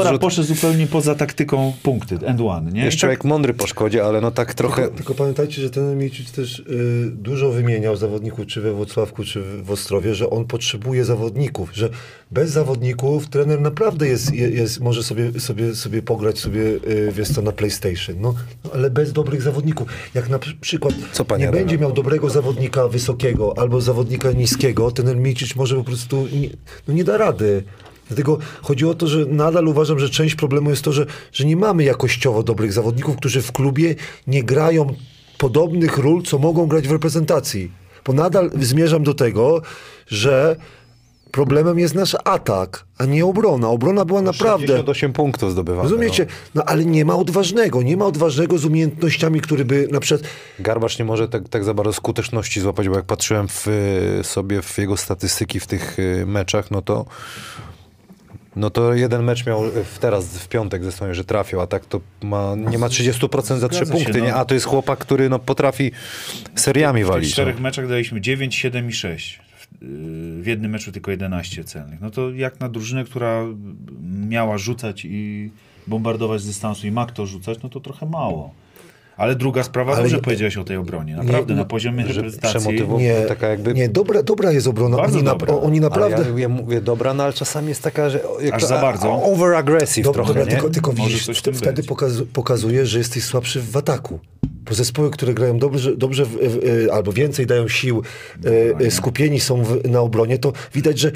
tam poszedł zupełnie poza taktyką punkty, end one, nie? Jeszcze tak, człowiek mądry po szkodzie, ale no tak trochę... Tylko pamiętajcie, że ten Milicic też y, dużo wymieniał zawodników, czy we Wrocławku, czy w Ostrowie, że on potrzebuje zawodników, że bez zawodników trener naprawdę jest, je- jest może sobie, sobie, sobie pograć sobie, y, wiesz co, na PlayStation, no, no ale bez dobrych zawodników. Jak na przy- przykład Co, nie będzie miał dobrego zawodnika wysokiego albo zawodnika niskiego, ten Milicic może po prostu nie, no nie da rady. Dlatego chodzi o to, że nadal uważam, że część problemu jest to, że, że nie mamy jakościowo dobrych zawodników, którzy w klubie nie grają podobnych ról, co mogą grać w reprezentacji. Bo nadal zmierzam do tego, że problemem jest nasz atak, a nie obrona. Obrona była naprawdę... 68 punktów zdobywane. Rozumiecie? No ale nie ma odważnego. Nie ma odważnego z umiejętnościami, który by na przykład... No. Garbasz nie może tak, tak za bardzo skuteczności złapać, bo jak patrzyłem w, y, sobie w jego statystyki w tych y, meczach, no to no to jeden mecz miał y, w, teraz w piątek ze swoim, że trafił, a tak to ma, nie ma 30% za trzy Zgadza się, punkty, no. nie? A to jest chłopak, który no, potrafi seriami w walić. no. czterech meczach daliśmy 9, 7 i 6. W, yy, w jednym meczu tylko 11 celnych. No to jak na drużynę, która miała rzucać i bombardować z dystansu i ma kto rzucać, no to trochę mało. Ale druga sprawa, Ale dobrze nie- powiedziałeś o tej obronie. Naprawdę, nie- na poziomie że reprezentacji... Nie, taka jakby- nie dobra, dobra jest obrona. Bardzo Oni, na, dobra. oni naprawdę... Ale ja, ja mówię dobra, no ale czasami jest taka, że jak Aż to, za bardzo. a- Over aggressive Dobra, trochę, dobra nie? tylko, tylko widzisz, wtedy pokazu, pokazuje, że jesteś słabszy w ataku. Bo zespoły, które grają dobrze, dobrze w, w, albo więcej dają sił, e, e, skupieni są w, na obronie, to widać, że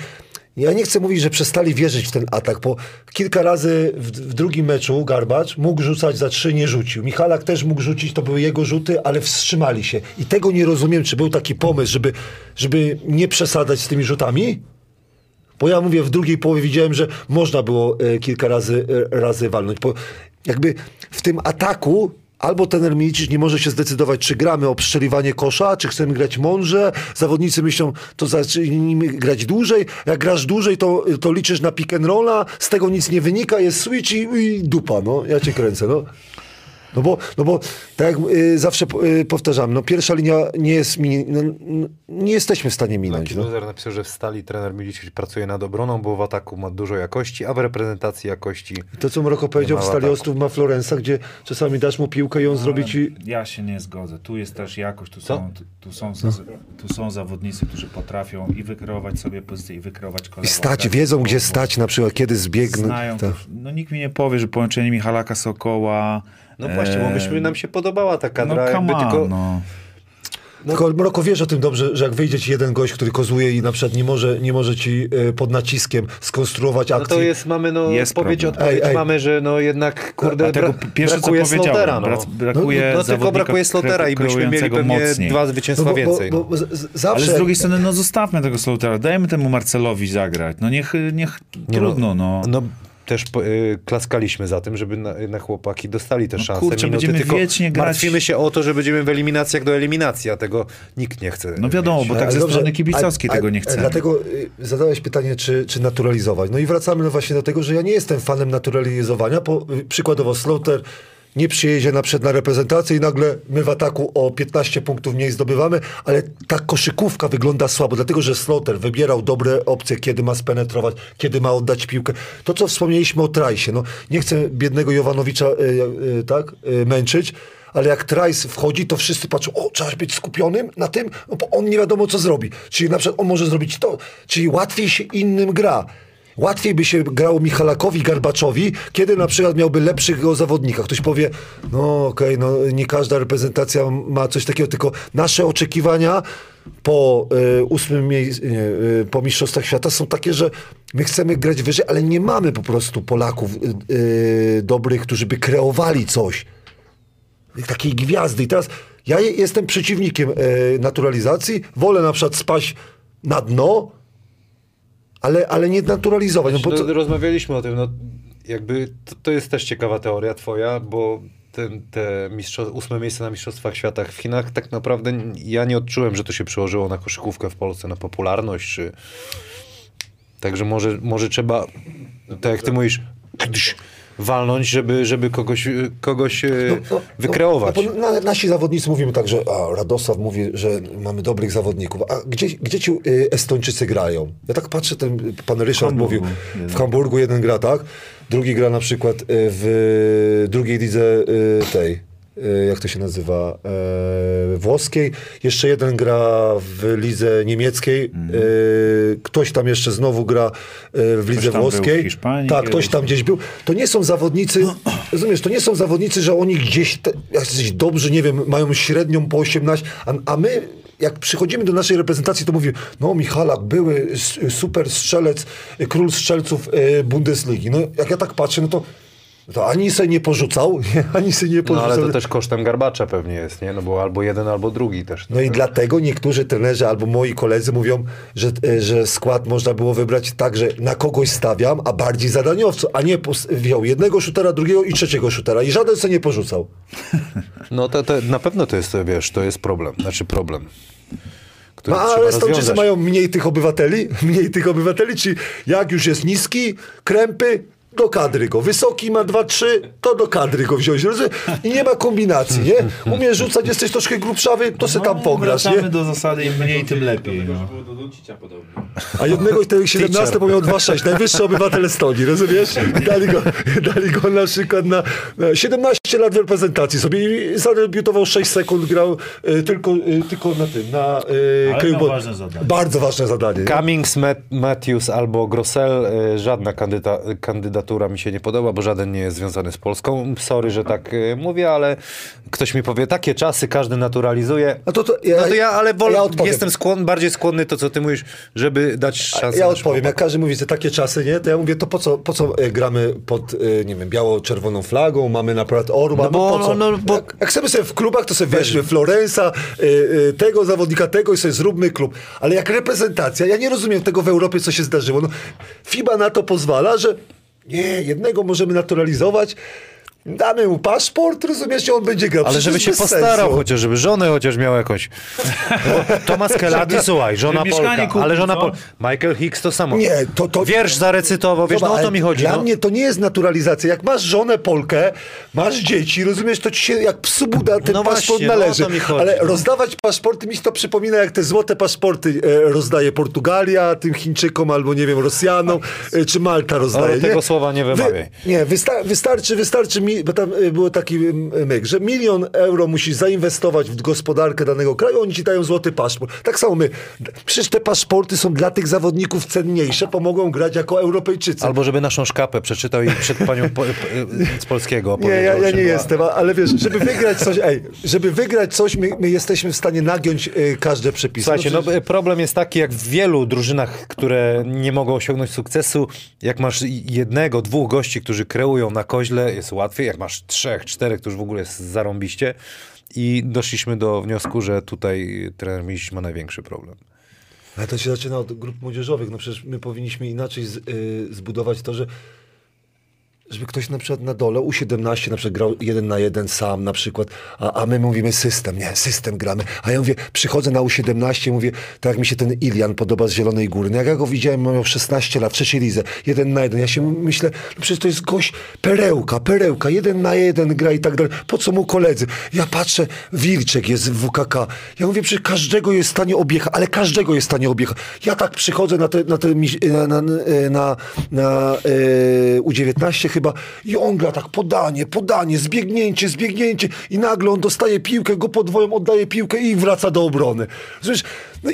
ja nie chcę mówić, że przestali wierzyć w ten atak, bo kilka razy w, w drugim meczu Garbacz mógł rzucać za trzy, nie rzucił. Michalak też mógł rzucić, to były jego rzuty, ale wstrzymali się. I tego nie rozumiem, czy był taki pomysł, żeby, żeby nie przesadzać z tymi rzutami, bo ja mówię, w drugiej połowie widziałem, że można było e, kilka razy, e, razy walnąć. Bo jakby w tym ataku albo ten Milicic nie może się zdecydować, czy gramy o przestrzeliwanie kosza, czy chcemy grać mądrze. Zawodnicy myślą, to zacznijmy grać dłużej. Jak grasz dłużej, to, to liczysz na pick and rolla, z tego nic nie wynika, jest switch i, i dupa, no. Ja cię kręcę, no. No bo, no bo tak jak y, zawsze y, powtarzam, no pierwsza linia nie jest, mi, no, no, nie jesteśmy w stanie minąć. No. loser napisał, że w stali trener Milicic pracuje nad obroną, bo w ataku ma dużo jakości, a w reprezentacji jakości... To, co Mroko powiedział w Stali. Ostrów ma Florensa, gdzie czasami dasz mu piłkę i on zrobi ci... Ja się nie zgodzę. Tu jest też jakość, tu są, tu, tu, są, tu są zawodnicy, którzy potrafią i wykreować sobie pozycję, i wykreować I kolejną. stać, Tak, wiedzą gdzie stać na przykład, kiedy zbiegną. Znają. Tak. to. No nikt mi nie powie, że połączenie Michalaka Sokoła... No właśnie, bo myśmy, nam się podobała ta No kadra, come jakby on, tylko... no. Tylko Mroko wiesz o tym dobrze, że jak wyjdzie ci jeden gość, który kozuje i na przykład nie może, nie może ci e, pod naciskiem skonstruować No akcji. to jest, mamy no, Jest odpowiedź, problem. odpowiedź Ej, ej. mamy, że no jednak, kurde, bra- pierwsze co brakuje powiedziałem, Slotera, no. brac- brakuje no, no tylko brakuje Slotera i byśmy mieli pewnie mocniej. dwa zwycięstwa No bo, więcej. Bo, no. bo, zawsze... Ale z drugiej strony, no zostawmy tego Slotera, dajmy temu Marcelowi zagrać. No niech, niech Nie trudno, no. No też y, klaskaliśmy za tym, żeby na, na chłopaki dostali te No szanse. kurczę, minuty, będziemy tylko wiecznie grać- Martwimy się o to, że będziemy w eliminacjach do eliminacji, a tego nikt nie chce. No wiadomo, mieć. bo tak Ale ze dobrze, strony kibicowskiej a- a- tego nie chcemy. Dlatego y, zadałeś pytanie, czy, czy naturalizować. No i wracamy no właśnie do tego, że ja nie jestem fanem naturalizowania. Po, y, przykładowo Slaughter nie przyjedzie na przed na reprezentację i nagle my w ataku o 15 punktów mniej zdobywamy, ale ta koszykówka wygląda słabo, dlatego że Slaughter wybierał dobre opcje, kiedy ma spenetrować, kiedy ma oddać piłkę. To, co wspomnieliśmy o Trajsie, no nie chcę biednego Jowanowicza y, y, tak, y, męczyć, ale jak Trice wchodzi, to wszyscy patrzą, o, trzeba być skupionym na tym, no bo on nie wiadomo, co zrobi. Czyli na przykład on może zrobić to, czyli łatwiej się innym gra. Łatwiej by się grało Michalakowi, Garbaczowi, kiedy na przykład miałby lepszych zawodnika. Ktoś powie, no okej, no nie każda reprezentacja ma coś takiego, tylko nasze oczekiwania po y, ósmym miejscu, y, po Mistrzostwach Świata są takie, że my chcemy grać wyżej, ale nie mamy po prostu Polaków y, dobrych, którzy by kreowali coś takiej gwiazdy. I teraz ja je- jestem przeciwnikiem e, naturalizacji. Wolę na przykład spaść na dno, ale, ale nie naturalizować. No, No, rozmawialiśmy o tym, no jakby to, to jest też ciekawa teoria twoja, bo ten, te mistrzo- ósme miejsce na Mistrzostwach Świata w Chinach, tak naprawdę ja nie odczułem, że to się przełożyło na koszykówkę w Polsce, na popularność, czy... Także może, może trzeba, tak jak ty mówisz, walnąć, żeby, żeby kogoś, kogoś e, wykreować. No, bo na, nasi zawodnicy mówimy tak, że a, Radosław mówi, że mamy dobrych zawodników. A gdzie, gdzie ci y, Estończycy grają? Ja tak patrzę, ten pan Ryszard Hamburgu mówił, w Hamburgu jeden gra, tak? Drugi gra na przykład w drugiej lidze tej, jak to się nazywa, e, włoskiej. Jeszcze jeden gra w lidze niemieckiej. Mhm. Y, ktoś tam jeszcze znowu gra y, w lidze tam był w włoskiej. Hiszpanii tak, ktoś tam gdzieś był. To nie są zawodnicy, [clears throat] rozumiesz, to nie są zawodnicy, że oni gdzieś, te, jacyś dobrzy, nie wiem, mają średnią po 18, a, a my jak przychodzimy do naszej reprezentacji, to mówię, no Michalak, były super strzelec, król strzelców y, Bundesligi. No jak ja tak patrzę, no to, to ani se nie porzucał, [laughs] ani se nie No porzucał. ale to też kosztem Garbacza pewnie jest, nie? No bo albo jeden, albo drugi też. No i dlatego niektórzy trenerzy albo moi koledzy mówią, że, e, że skład można było wybrać tak, że na kogoś stawiam, a bardziej zadaniowców, a nie wziął jednego szutera, drugiego i trzeciego szutera i żaden se nie porzucał. [laughs] No to, to na pewno to jest, wiesz, to jest problem. Znaczy problem. Który No, ale rozwiązać. mają mniej tych obywateli, [laughs] mniej tych obywateli, czyli jak już jest niski, krępy, do kadry go. Wysoki ma 2-3, to do kadry go wziąć. I nie ma kombinacji, nie? Umiesz rzucać, jesteś troszkę grubszawy, to se tam pograsz, nie? do zasady im mniej, tym lepiej. No. A jednego ten 17 bo miał 2,6, najwyższy obywatel Estonii, rozumiesz? Dali go, dali go na przykład na, na 17 lat w reprezentacji sobie i zadebiutował 6 sekund, grał y, tylko, y, tylko na tym, na y, Ale ważne zadanie. Bardzo ważne zadanie. nie? Cummings, Matt, Matthews albo Grossel, żadna kandyda, kandydatura mi się nie podoba, bo żaden nie jest związany z Polską. Sorry, że tak y, mówię, ale ktoś mi powie, takie czasy każdy naturalizuje. No to, to, ja, No to ja, ale wolę, ja jestem skłon, bardziej skłonny to, co ty mówisz, żeby dać szansę Ja odpowiem, jak każdy mówi, że takie czasy, nie? To ja mówię, to po co, po co e, gramy pod, e, nie wiem, biało-czerwoną flagą, mamy na przykład Orba, No bo- po co? no, no, bo- jak, jak chcemy sobie w klubach, to sobie weźmy Florensa, e, e, tego zawodnika, tego i sobie zróbmy klub. Ale jak reprezentacja, ja nie rozumiem tego w Europie, co się zdarzyło. No, FIBA na to pozwala, że nie, jednego możemy naturalizować, damy mu paszport, rozumiesz, on będzie grał. Ale żeby się postarał sensu. chociaż, żeby żonę chociaż miał jakąś. No bo Tomasz Kelati, słuchaj, żona Polka, kupił, ale żona? Polka. Michael Hicks to samo. Nie, to- to- Wiersz zarecytował, wiesz, Zobacz, no o to ale mi chodzi. Dla no. mnie to nie jest naturalizacja. Jak masz żonę Polkę, masz dzieci, rozumiesz, to ci się jak psu Buda ten No paszport właśnie, no o należy. to mi chodzi, ale no. rozdawać paszporty, mi się to przypomina, jak te złote paszporty e, rozdaje Portugalia, tym Chińczykom albo, nie wiem, Rosjanom, e, czy Malta rozdaje. O, tego słowa nie wymawiaj. nie, wysta- wystarczy, wystarczy mi, bo tam e, było taki m, myk, że milion euro musisz zainwestować w gospodarkę danego kraju, oni ci dają złoty paszport. Tak samo my. Przecież te paszporty są dla tych zawodników cenniejsze, pomogą grać jako Europejczycy. Albo żeby naszą szkapę przeczytał i przed panią po, z polskiego Nie, ja, ja nie była. jestem, ale wiesz, żeby wygrać coś, ej, żeby wygrać coś, my, my jesteśmy w stanie nagiąć y, każde przepisy. Słuchajcie, no przecież- problem jest taki, jak w wielu drużynach, które nie mogą osiągnąć sukcesu, jak masz jednego, dwóch gości, którzy kreują na koźle, jest łatwiej, jak masz trzech, czterech, to już w ogóle jest zarąbiście i doszliśmy do wniosku, że tutaj trener Miś ma największy problem. Ale to się zaczyna od grup młodzieżowych. No przecież my powinniśmy inaczej z, y, zbudować to, że żeby ktoś na przykład na dole U17 na przykład grał jeden na jeden sam na przykład, a, a my mówimy system, nie, system gramy. A ja mówię, przychodzę na U17 mówię, tak mi się ten Ilian podoba z Zielonej Góry. No jak ja go widziałem, miał 16 lat, w trzeciej lidze, jeden na jeden. Ja się myślę, no przecież to jest gość perełka, perełka, jeden na jeden gra i tak dalej. Po co mu koledzy? Ja patrzę, Wilczek jest w WKK. Ja mówię, przecież każdego jest w stanie objechać, ale każdego jest w stanie objechać. Ja tak przychodzę na te, na te, mi- na, na, na, na e, U19 chyba i on gra tak podanie, podanie, zbiegnięcie, zbiegnięcie i nagle on dostaje piłkę, go podwoją, oddaje piłkę i wraca do obrony. Zresztą, no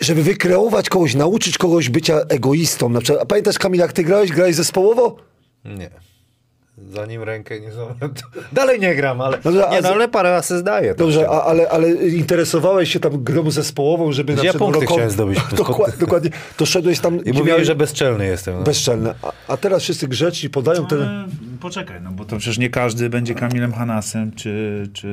żeby wykreować kogoś, nauczyć kogoś bycia egoistą. Na przykład, a pamiętasz Kamil, jak ty grałeś? Grałeś zespołowo? Nie. Zanim rękę nie złamałem, [laughs] dalej nie gram, ale, Dobrze, a nie, no, ale parę asy zdaję. Dobrze, a, ale, ale interesowałeś się tam grą zespołową, żeby na Ja przykład... punkty roko- chciałem zdobyć. [laughs] Dokładnie, dokładnie. To szedłeś tam... I gdzie mówili, miałeś- że bezczelny jestem. No. Bezczelne. A, a teraz wszyscy grzeczni podają ten... Ale poczekaj, no bo to przecież nie każdy będzie Kamilem Hanasem, czy, czy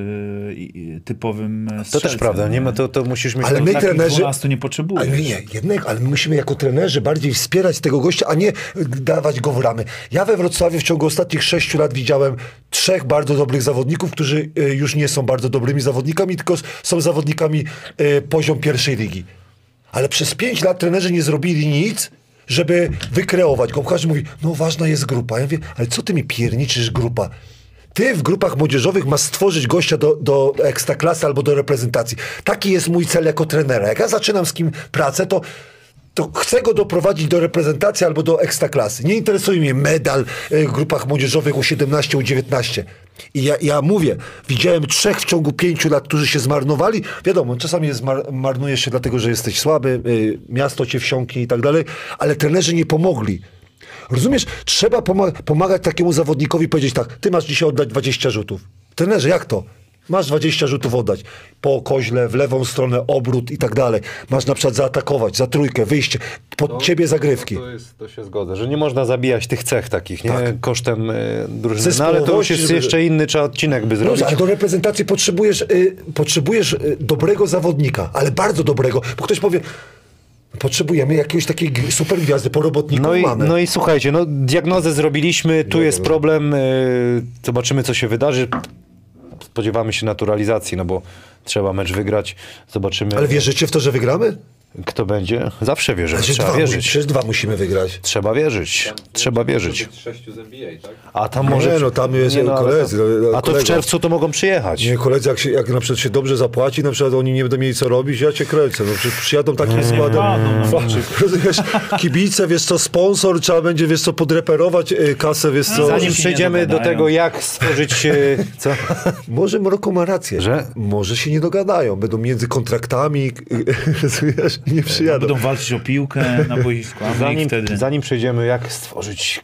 typowym e, To też strzelcem, prawda, nie ma, to, to musisz mieć... Ale my trenerzy... 12 nie potrzebujesz. Ale my nie, jednego, ale my musimy jako trenerzy bardziej wspierać tego gościa, a nie dawać go w ramy. Ja we Wrocławiu w ciągu ostatnich sześciu lat widziałem trzech bardzo dobrych zawodników, którzy e, już nie są bardzo dobrymi zawodnikami, tylko są zawodnikami e, poziom pierwszej ligi. Ale przez pięć lat trenerzy nie zrobili nic, żeby wykreować go. Każdy mówi, no ważna jest grupa. Ja mówię, ale co ty mi pierniczysz grupa? Ty w grupach młodzieżowych masz stworzyć gościa do, do ekstraklasy albo do reprezentacji. Taki jest mój cel jako trenera. Jak ja zaczynam z kim pracę, to, to chcę go doprowadzić do reprezentacji albo do ekstraklasy. Nie interesuje mnie medal e, w grupach młodzieżowych U17, U19. I ja, ja mówię, widziałem trzech w ciągu pięciu lat, którzy się zmarnowali. Wiadomo, czasami jest mar, marnujesz się dlatego, że jesteś słaby, y, miasto cię wsiąknie i tak dalej, ale trenerzy nie pomogli. Rozumiesz? Trzeba poma- pomagać takiemu zawodnikowi powiedzieć tak, ty masz dzisiaj oddać 20 rzutów. Trenerze, jak to? Masz 20 rzutów oddać. Po koźle, w lewą stronę, obrót i tak dalej. Masz na przykład zaatakować, za trójkę, wyjście, pod ciebie zagrywki. To, jest, to się zgodzę, że nie można zabijać tych cech takich, nie? Kosztem y, drużyny. No, ale to już jest żeby- jeszcze inny, trzeba odcinek by zrobić. Dobrze, ale do reprezentacji potrzebujesz, y, potrzebujesz y, dobrego zawodnika, ale bardzo dobrego, bo ktoś powie, potrzebujemy jakiejś takiej super gwiazdy po robotniku No i, mamy. no i słuchajcie, no diagnozę zrobiliśmy, tu jest problem, y, zobaczymy co się wydarzy. Spodziewamy się naturalizacji, no bo trzeba mecz wygrać, zobaczymy. Ale wierzycie w to, że wygramy? Kto będzie? Zawsze wierzymy. Znaczy Trzeba dwa, wierzyć. Przecież dwa musimy wygrać. Trzeba wierzyć. Tam Trzeba wierzyć. sześciu z NBA, tak? A tam Nie, może... no, tam jest ale koledzy, tam- no, A to w czerwcu to mogą przyjechać. Nie, koledzy, jak, się, jak na przykład się dobrze zapłaci, na przykład oni nie będą mieli co robić, ja cię kręcę. No, przecież przyjadą takim składem. padną, no, Rozumiesz, kibice, wiesz co, sponsor, trzeba będzie, wiesz co, podreperować y, kasę, wiesz co. Zanim nie przejdziemy do tego, jak stworzyć... e, Co? [laughs] Może Maroko ma rację. Że? Może się nie dogadają. Będą między kontraktami, [laughs] rozumiesz, [laughs] nie przyjadą. Będą walczyć o piłkę na boisku, a Zanim, wtedy... zanim przejdziemy, jak stworzyć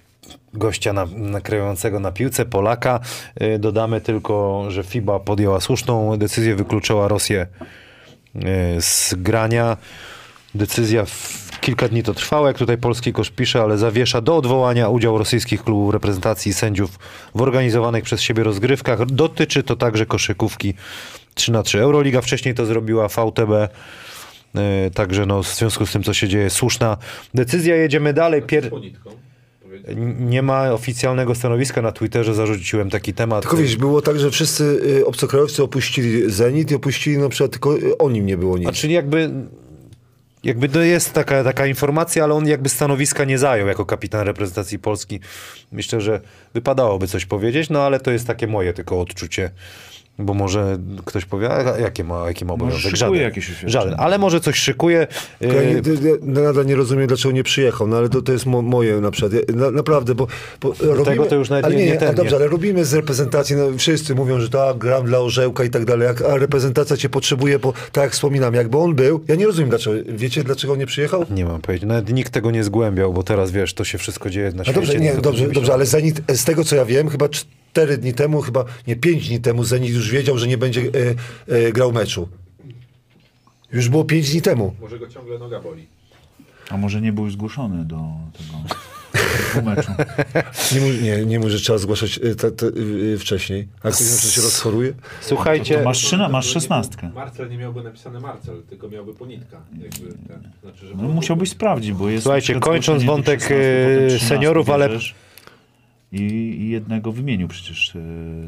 gościa na, nakrającego na piłce, Polaka, y, dodamy tylko, że FIBA podjęła słuszną decyzję, wykluczyła Rosję y, z grania. Decyzja w kilka dni to trwała, jak tutaj polski kosz pisze, ale zawiesza do odwołania udział rosyjskich klubów reprezentacji i sędziów w organizowanych przez siebie rozgrywkach. Dotyczy to także koszykówki 3 na 3 Euroliga wcześniej to zrobiła, VTB Także no, w związku z tym, co się dzieje, słuszna decyzja. Jedziemy dalej. Pier... Nie ma oficjalnego stanowiska na Twitterze, zarzuciłem taki temat. Tylko wiesz, było tak, że wszyscy y, obcokrajowcy opuścili Zenit i opuścili na przykład tylko y, o nim nie było nic. A czyli jakby, jakby to jest taka, taka informacja, ale on jakby stanowiska nie zajął jako kapitan reprezentacji Polski. Myślę, że wypadałoby coś powiedzieć, no ale to jest takie moje tylko odczucie. Bo może ktoś powie, a jakie ma, jaki ma obowiązek? Żaden. jakieś oświadczenie. Żaden, ale może coś szykuje. Ja Yy, nie, ja nadal nie rozumiem, dlaczego nie przyjechał, no ale to, to jest mo, moje na przykład. Ja, na, naprawdę, bo, bo robimy, to już nawet ale nie- nie, nie ten, ale dobrze, nie. ale robimy z reprezentacji, no, wszyscy mówią, że tak, gram dla orzełka i tak dalej, jak, a reprezentacja cię potrzebuje, bo tak jak wspominam, jakby on był, ja nie rozumiem dlaczego, wiecie dlaczego on nie przyjechał? Nie mam pojęcia. Nawet nikt tego nie zgłębiał, bo teraz wiesz, to się wszystko dzieje na No świecie. dobrze, nie, dobrze, dobrze, ale Zenit, z tego co ja wiem, chyba cztery dni temu, chyba nie pięć dni temu Zenit już wiedział, że nie będzie e, e, grał meczu. Już było pięć dni temu. Może go ciągle noga boli. A może nie był zgłoszony do tego meczu. [laughs] Nie, mu- nie, nie może trzeba zgłaszać e, te, te, e, wcześniej. A ktoś się rozchoruje? Słuchajcie, To masz, trzyna, masz szesnastkę. Marcel nie miałby napisane Marcel, tylko miałby ponitka. Jakby ten, znaczy, No, musiałbyś sprawdzić, bo jest... Słuchajcie, kończąc wątek, tych 16, potem e, 13 seniorów, ale- bierzesz I, I jednego wymienił przecież e,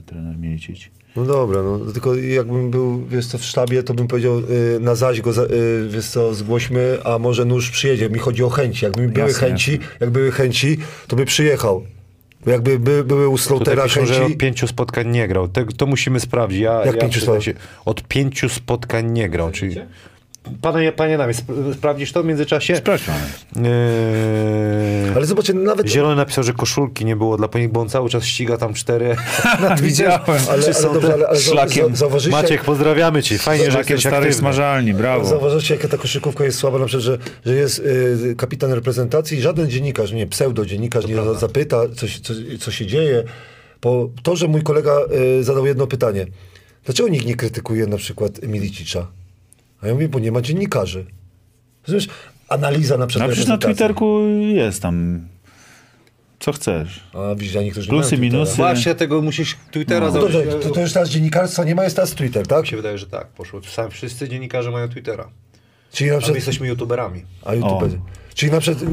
trener Miecić. No dobra, no tylko jakbym był, wiesz co, w sztabie, to bym powiedział, y, na zaś go, y, wiesz co, zgłośmy, a może nóż przyjedzie. Mi chodzi o chęci. Jakby były Jasne, chęci, jasne. jak były chęci, to by przyjechał. Bo jakby by, były u Tutaj piszą, że chęci... od pięciu spotkań nie grał. Te, to musimy sprawdzić. Ja, Jak ja pięciu spotkań? Od pięciu spotkań nie grał. Czyli... Panie, panie Namie, sp sprawdzisz to w międzyczasie? Sprawdź mamy. Yy... Ale zobaczcie, nawet... Zielony napisał, że koszulki nie było dla ponik, bo on cały czas ściga tam cztery. [laughs] Widziałem. Ale, Czy ale, są dobrze, ale, ale za, szlakiem? Maciek, pozdrawiamy cię. Fajnie, że Szlakiem jesteś starej aktywny. smażalni, brawo. Zauważyliście, jaka ta koszykówka jest słaba, na przykład, że, że jest y, kapitan reprezentacji i żaden dziennikarz, nie pseudo-dziennikarz, nie zapyta, co, się- co, co się dzieje. Bo to, że mój kolega y, zadał jedno pytanie. Dlaczego nikt nie krytykuje na przykład Milicicza? A ja mówię, bo nie ma dziennikarzy. Rozumiesz? Analiza na przykład No przecież na. Twitterku jest tam co chcesz. A widzisz, a niektórzy Plusy, nie minusy. Właśnie tego musisz Twittera No. Założyć. dobrze, to, to już teraz dziennikarstwa nie ma, jest teraz Twitter, tak? Mi się wydaje, że tak. Poszło. Sam, wszyscy dziennikarze mają Twittera. Czyli na A my przykład... jesteśmy youtuberami. A YouTube. Czyli na przykład...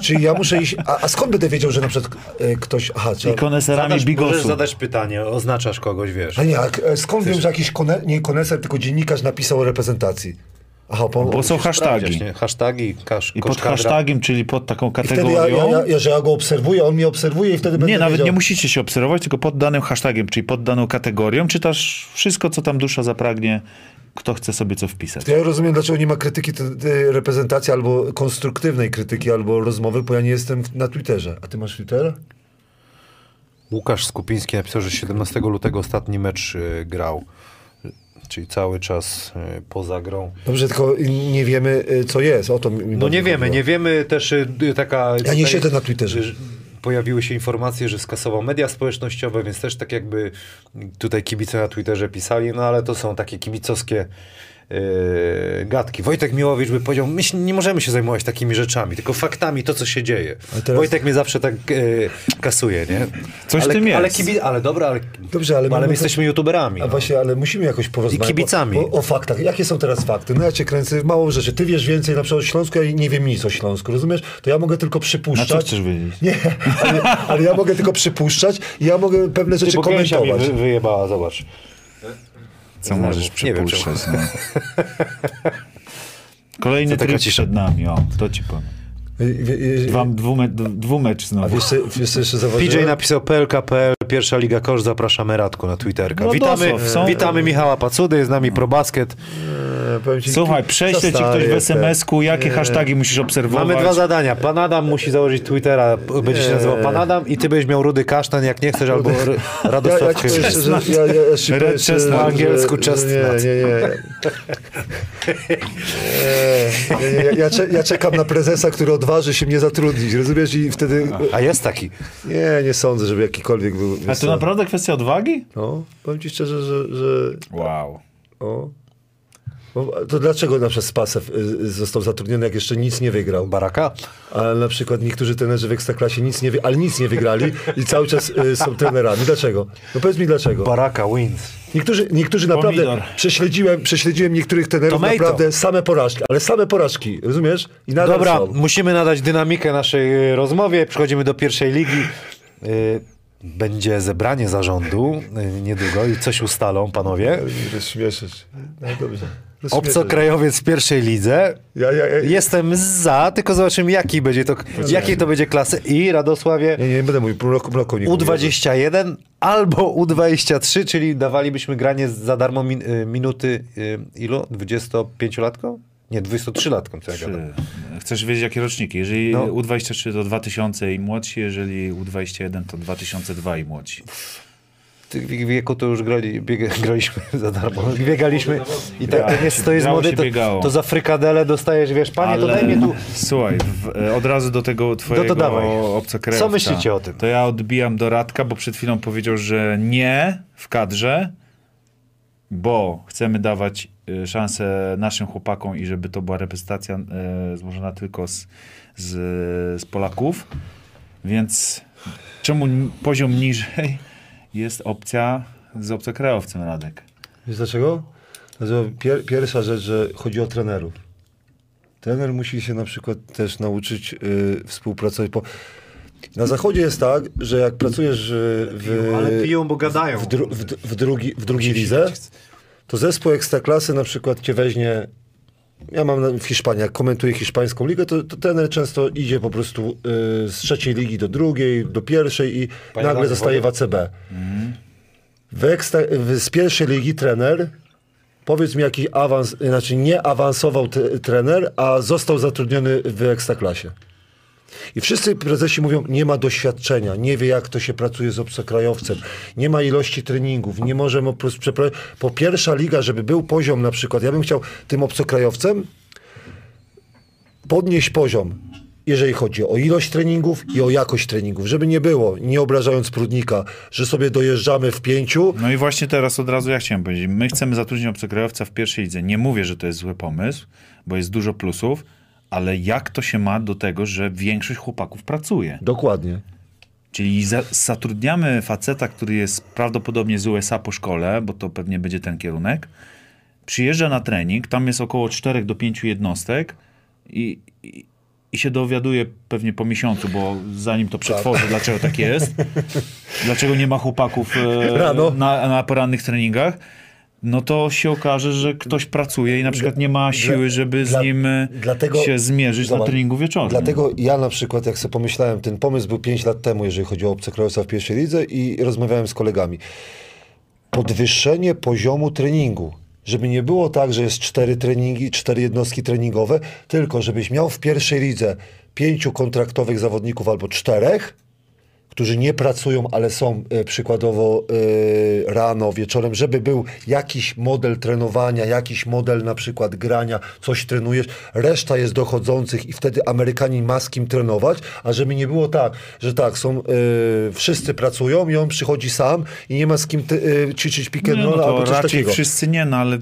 Czyli ja muszę iść... A, a skąd będę wiedział, że na przykład e, ktoś... Aha, I trzeba... koneserami Zadasz, możesz bigosu. zadać pytanie, oznaczasz kogoś, wiesz. A nie, a e, skąd wiem, że jakiś kone, nie koneser, tylko dziennikarz napisał o reprezentacji? Aha, po, Bo są hashtagi. nie? Hashtagi, kasz, I pod hashtagiem, czyli pod taką I wtedy ja, kategorią. ja, ja, ja, że ja go obserwuję, on mnie obserwuje i wtedy będę Nie, nawet wiedział. nie musicie się obserwować, tylko pod danym hashtagiem, czyli pod daną kategorią, czytasz wszystko, co tam dusza zapragnie, kto chce sobie co wpisać. Ja rozumiem, dlaczego nie ma krytyki te, te reprezentacji albo konstruktywnej krytyki, albo rozmowy, bo ja nie jestem na Twitterze. A ty masz Twittera? Łukasz Skupiński napisał, że 17 lutego ostatni mecz y, grał. Czyli cały czas y, poza grą. Dobrze, tylko nie wiemy, y, co jest. O to mi, mi No nie wiemy, chodziło. nie wiemy też y, y, taka... Ja nie siedzę na Twitterze. Pojawiły się informacje, że skasował media społecznościowe, więc też tak jakby tutaj kibice na Twitterze pisali, no ale to są takie kibicowskie gadki. Wojtek Miłowicz by powiedział, my nie możemy się zajmować takimi rzeczami, tylko faktami, to co się dzieje. Teraz- Wojtek mnie zawsze tak yy, kasuje, nie? Coś w ale, tym jest. Ale, kibi- ale dobra, ale, Dobrze, ale ale my to- jesteśmy youtuberami. A no. właśnie, ale musimy jakoś porozmawiać. I kibicami. O, o, faktach. Jakie są teraz fakty? No ja cię kręcę, mało rzeczy. Ty wiesz więcej na przykład o Śląsku, ja nie wiem nic o Śląsku, rozumiesz? To ja mogę tylko Na co przypuszczać. chcesz wiedzieć? Nie, ale, ale ja mogę tylko przypuszczać i ja mogę pewne Ty, rzeczy mi komentować. wy, wyjebała, zobacz. Co możesz przypuszczać? No. [laughs] Kolejny tryb cisza? przed nami, o, to ci powiem. Dwa, dwume, dwumecz A znowu. wiesz, co- wiesz co jeszcze? PJ napisał PLKPL, pierwsza Liga Kosz, zapraszamy Radku na Twitterka. No witamy, są- witamy Michała Pacudy, jest z nami ProBasket. Ci, Słuchaj, prześlę ci ktoś w. SMS-ku, jakie Nie. hasztagi musisz obserwować. Mamy dwa zadania. Pan Adam musi założyć Twittera, będzie się nazywał Pan Adam i ty będziesz miał rudy kasztan, jak nie chcesz, albo Ja, Radosław ja szczerze, ja, ja, ja Red chestnut. Po angielsku chestnut. Nie, nie, nie. Nie, nie, nie, ja, ja czekam na prezesa, który odważy się mnie zatrudnić, rozumiesz? I wtedy... A jest taki. Nie, nie sądzę, żeby jakikolwiek był... A to naprawdę kwestia odwagi? No, powiem ci szczerze, że... że Wow. o, to dlaczego na przykład Spasew y, y, został zatrudniony, jak jeszcze nic nie wygrał? Baraka? Ale na przykład niektórzy trenerzy w Ekstraklasie nic nie, wy- ale nic nie wygrali i cały czas y, są trenerami. Dlaczego? No powiedz mi dlaczego. Baraka wins. Niektórzy, niektórzy naprawdę, Pomidor. prześledziłem, prześledziłem niektórych trenerów Tomato. naprawdę same porażki, ale same porażki, rozumiesz? I nadal Dobra, są. musimy nadać dynamikę naszej rozmowie. Przechodzimy do pierwszej ligi. Będzie zebranie zarządu y, niedługo i coś ustalą panowie. Rozśmieszysz. No dobrze. Rozśmieszysz. Obcokrajowiec w pierwszej lidze. Ja, ja, ja, Jestem za, tylko zobaczymy jaki będzie to, jakiej to będzie klasy. I Radosławie nie, nie, nie będę mówił, mloko, mloko nie U21 albo U23, czyli dawalibyśmy granie za darmo min, y, minuty y, ilu? 25-latką? Nie, 23-latką, co ja Trzy. gadam. Chcesz wiedzieć, jakie roczniki? Jeżeli No. U23 to 2000 i młodsi, jeżeli U21 to 2002 i młodsi. W wieku to już grali, biega, [laughs] graliśmy za darmo. Biegaliśmy i tak Ja, to jest, to jest młody, to, biegało. to za frykadele dostajesz, wiesz, panie, to daj mnie tu... Słuchaj, w, e, od razu do tego twojego No to. Co myślicie o tym? To ja odbijam do Radka, bo przed chwilą powiedział, że nie w kadrze, bo chcemy dawać e, szansę naszym chłopakom i żeby to była reprezentacja e, złożona tylko z, z, z Polaków. Więc czemu poziom niżej jest opcja z obcokrajowcem, Radek? Wiesz dlaczego? Pier, pierwsza rzecz, że chodzi o trenerów. Trener musi się na przykład też nauczyć y, współpracować. Po... Na zachodzie jest tak, że jak pracujesz y, w, Ale piją, bo gadają. w, dru, w, w, drugi, w drugiej lidze, to zespół ekstraklasy na przykład cię weźmie. Ja mam w Hiszpanii, jak komentuję hiszpańską ligę, to, to trener często idzie po prostu y, z trzeciej ligi do drugiej, do pierwszej i Panie nagle zostaje w ACB. W ekstra, w, z pierwszej ligi trener, powiedz mi jaki awans, znaczy nie awansował t, trener, a został zatrudniony w ekstraklasie. I wszyscy prezesi mówią, nie ma doświadczenia, nie wie jak to się pracuje z obcokrajowcem, nie ma ilości treningów, nie możemy przeprowadzić. Po pierwsza liga, żeby był poziom na przykład, ja bym chciał tym obcokrajowcem podnieść poziom, jeżeli chodzi o ilość treningów i o jakość treningów, żeby nie było, nie obrażając Prudnika, że sobie dojeżdżamy w pięciu, No i właśnie teraz od razu ja chciałem powiedzieć, my chcemy zatrudnić obcokrajowca w pierwszej lidze. Nie mówię, że to jest zły pomysł, bo jest dużo plusów, ale jak to się ma do tego, że większość chłopaków pracuje? dokładnie. Czyli za, zatrudniamy faceta, który jest prawdopodobnie z USA po szkole, bo to pewnie będzie ten kierunek, przyjeżdża na trening, tam jest około 4 do 5 jednostek i, i, i się dowiaduje pewnie po miesiącu, bo zanim to przetworzy, dlaczego tak jest, [laughs] dlaczego nie ma chłopaków e, na, na porannych treningach, no to się okaże, że ktoś pracuje i na przykład nie ma siły, żeby dla- z nim dlatego- się zmierzyć na Zobacz, treningu wieczornym. Dlatego ja na przykład, jak sobie pomyślałem, ten pomysł był 5 lat temu, jeżeli chodzi o obcokrajowca w pierwszej lidze i rozmawiałem z kolegami. Podwyższenie poziomu treningu. Żeby nie było tak, że jest cztery treningi, cztery jednostki treningowe, tylko żebyś miał w pierwszej lidze pięciu kontraktowych zawodników albo czterech, którzy nie pracują, ale są e, przykładowo e, rano, wieczorem, żeby był jakiś model trenowania, jakiś model na przykład grania, coś trenujesz, reszta jest dochodzących i wtedy Amerykanin ma z kim trenować, a żeby nie było tak, że tak, są, e, wszyscy pracują i on przychodzi sam i nie ma z kim ty, ćwiczyć pick and roll no albo coś takiego. wszyscy nie, no ale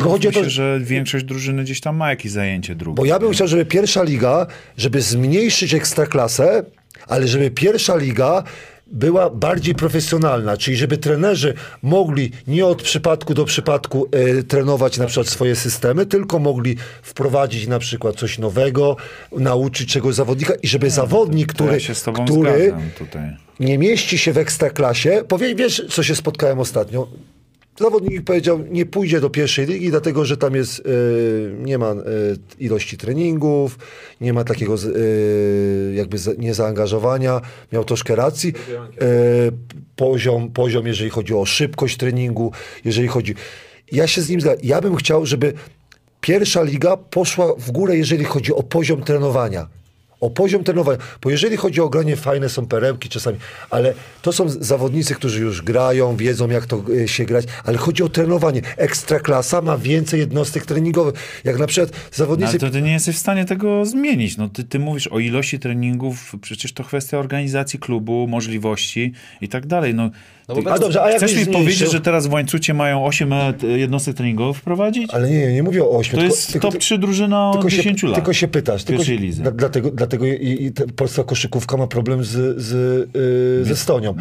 chodzi o to, się, że większość drużyny gdzieś tam ma jakieś zajęcie drugie. Bo ja bym chciał, żeby pierwsza liga, żeby zmniejszyć ekstraklasę, ale żeby pierwsza liga była bardziej profesjonalna, czyli żeby trenerzy mogli nie od przypadku do przypadku e, trenować na przykład swoje systemy, tylko mogli wprowadzić na przykład coś nowego, nauczyć czegoś zawodnika i żeby zawodnik, To ja który, który nie mieści się w ekstraklasie, powie, wiesz, co się spotkałem ostatnio? Zawodnik powiedział, nie pójdzie do pierwszej ligi, dlatego że tam jest, e, nie ma e, ilości treningów, nie ma takiego e, jakby za- niezaangażowania. Miał troszkę racji. Poziom, poziom, jeżeli chodzi o szybkość treningu, jeżeli chodzi... Ja się z nim zgadzam. Ja bym chciał, żeby pierwsza liga poszła w górę, jeżeli chodzi o poziom trenowania. O poziom trenowania. Bo jeżeli chodzi o granie, fajne są perełki czasami, ale to są zawodnicy, którzy już grają, wiedzą jak to e, się grać, ale chodzi o trenowanie. Ekstraklasa ma więcej jednostek treningowych. Jak na przykład No, zawodnicy... ale to ty nie jesteś w stanie tego zmienić. No, ty, ty mówisz o ilości treningów, przecież to kwestia organizacji klubu, możliwości i tak dalej. No, No ty, bo A dobrze, a jak chcesz mi zmniejszył? powiedzieć, że teraz w łańcucie mają 8 e, jednostek treningowych wprowadzić? Ale nie, nie mówię o ośmiu. To tylko- jest tylko- top 3 drużyna od tylko 10 się, lat. Tylko się pytasz. Tylko się, dla- dlatego dlatego i, i polska koszykówka ma problem z, z, yy, ze Stonią.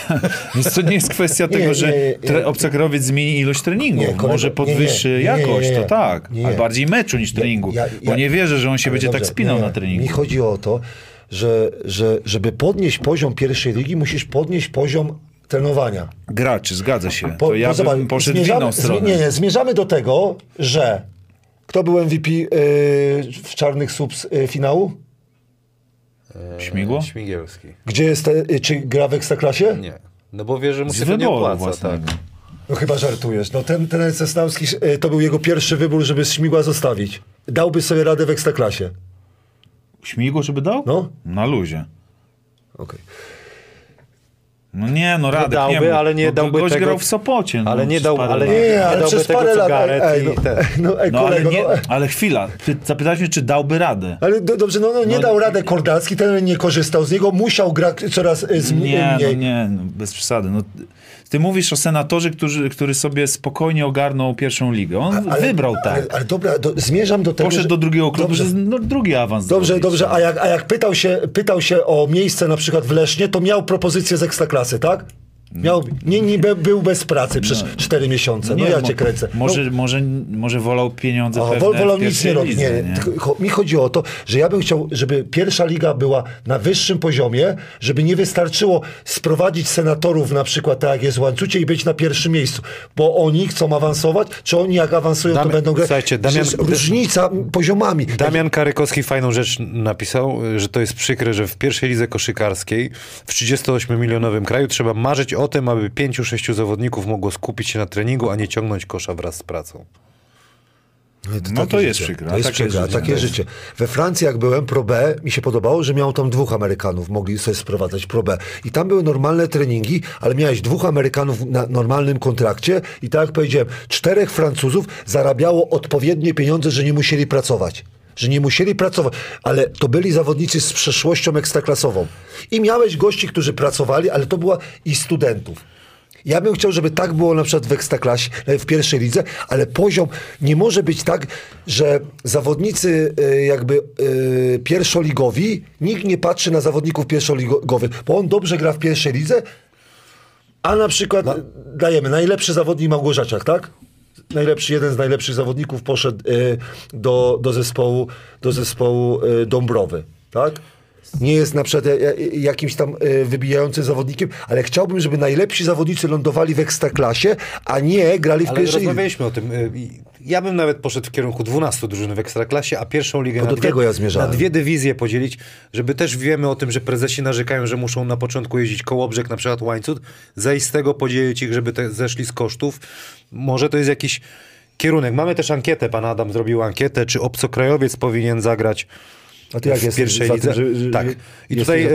[laughs] Więc to nie jest kwestia [laughs] Nie, tego, że nie, nie. tre- obcokrajowiec zmieni ilość treningów. Nie, kolego, Może nie, podwyższy nie, nie, jakość, nie, nie, to tak. nie. Ale bardziej meczu niż treningu. Ja- ja- bo nie wierzę, że on się będzie tak dobrze, spinał nie, na treningu. Mi chodzi o to, że, że żeby podnieść poziom pierwszej ligi, musisz podnieść poziom trenowania. Graczy, zgadza się. Po- to ja zobacz, bym poszedł w inną stronę. Nie, nie, zmierzamy do tego, że kto był MVP yy, w Czarnych Subs yy, finału? Śmigło? Śmigielski. Gdzie jest, te, yy, czy gra w Ekstraklasie? Nie. No bo wie, że mu się to nie opłaca. własnego. Tak. No chyba żartujesz. No ten, ten Cesnawski, yy, to był jego pierwszy wybór, żeby Śmigła zostawić. Dałby sobie radę w Ekstraklasie. Śmigło, żeby dał? No. Na luzie. Okej. No nie, no Radek, dałby, nie ale nie no, dałby gość tego- grał w Sopocie. No, Ale nie przez dał- parę ale nie- Nie, ale dałby przez tego, parę co lat. Gareth ej, i no, ten. no, ej, No ale, nie, no, ale chwila, Ty zapytałeś mnie, czy dałby radę. Ale do, dobrze, no, no nie No- dał radę Kordalski, ten nie korzystał z niego, musiał grać coraz y, z, Nie, mniej. no nie, no, bez przesady. No, ty mówisz o senatorze, który, który sobie spokojnie ogarnął pierwszą ligę. On wybrał tak. Ale, ale dobra, do, zmierzam do tego, Poszedł że- do drugiego klubu, Dobrze. że no, drugi awans Dobrze, dobrze, a jak, a jak pytał, się, pytał się o miejsce na przykład w Lesznie, to miał propozycję z Ekstraklasy, tak? Miał, nie, nie był bez pracy przez cztery miesiące. No, ja mo- cię kręcę. No, Może, może, może wolał pieniądze pewne wol, wolą w nic nie robić. Nie, nie? mi chodzi o to, że ja bym chciał, żeby pierwsza liga była na wyższym poziomie, żeby nie wystarczyło sprowadzić senatorów na przykład tak jak jest w Łańcucie i być na pierwszym miejscu, bo oni chcą awansować, czy oni jak awansują, to będą grać. słuchajcie, Damian- różnica poziomami. Damian Karykowski fajną rzecz napisał, że to jest przykre, że w pierwszej lidze koszykarskiej w 38-milionowym kraju trzeba marzyć o tym, aby 5-6 zawodników mogło skupić się na treningu, a nie ciągnąć kosza wraz z pracą. No takie to jest życie. przykre, To jest takie przykre, życie. takie życie. We Francji jak byłem, Pro B, mi się podobało, że miał tam dwóch Amerykanów, mogli sobie sprowadzać Pro B. I tam były normalne treningi, ale miałeś dwóch Amerykanów na normalnym kontrakcie i tak jak powiedziałem, czterech Francuzów zarabiało odpowiednie pieniądze, że nie musieli pracować. Że nie musieli pracować, ale to byli zawodnicy z przeszłością ekstraklasową. I miałeś gości, którzy pracowali, ale to była i studentów. Ja bym chciał, żeby tak było na przykład w Ekstraklasie, e, w pierwszej lidze, ale poziom nie może być tak, że zawodnicy e, jakby e, pierwszoligowi, nikt nie patrzy na zawodników pierwszoligowych, bo on dobrze gra w pierwszej lidze, a na przykład dajemy najlepszy zawodnik Małgorzaciak, tak? Najlepszy, jeden z najlepszych zawodników poszedł e, do, do zespołu, do zespołu e, Dąbrowy, tak? Nie jest na przykład ja- ja- jakimś tam e, wybijającym zawodnikiem, ale chciałbym, żeby najlepsi zawodnicy lądowali w ekstraklasie, a nie grali w Ale pierwszej lidze. rozmawialiśmy o tym. i Ja bym nawet poszedł w kierunku 12 drużyn w Ekstraklasie, a pierwszą ligę To na, do dwie, tego ja na dwie dywizje podzielić, żeby też wiemy o tym, że prezesi narzekają, że muszą na początku jeździć Kołobrzeg, na przykład Łańcut, zaistego podzielić ich, żeby te zeszli z kosztów. Może to jest jakiś kierunek. Mamy też ankietę, pan Adam zrobił ankietę, czy obcokrajowiec powinien zagrać A ty jak w pierwszej lidze. tym, że- że- tak. I tutaj e,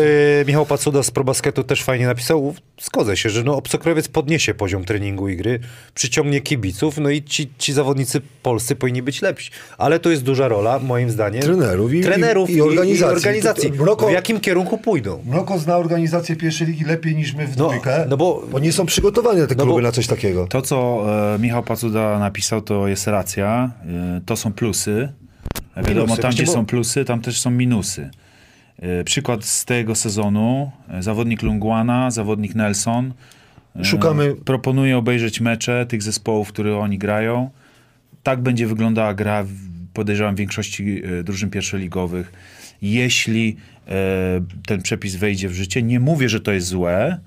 Michał Pacuda z ProBasketu też fajnie napisał, zgodzę się, że no, obcokrajowiec podniesie poziom treningu i gry, przyciągnie kibiców, no i ci, ci zawodnicy polscy powinni być lepsi. Ale to jest duża rola, moim zdaniem, Trenerów i- trenerów i- i organizacji. organizacji. To- to- Mroko- W jakim kierunku pójdą? Mroko zna organizację pierwszej ligi lepiej niż my w No, dwójkę, no bo- bo nie są przygotowani te No kluby bo- na coś takiego. To, co e, Michał Pacuda napisał, to jest racja. E, to są plusy. Wiadomo, Minusy, tam właśnie, gdzie bo- są plusy, tam też są minusy. E, przykład z tego sezonu. E, zawodnik Lungwana, zawodnik Nelson. E, Szukamy- Proponuję obejrzeć mecze tych zespołów, które oni grają. Tak będzie wyglądała gra, podejrzewam, w większości drużyn pierwszoligowych. Jeśli ten przepis wejdzie w życie, nie mówię, że to jest złe,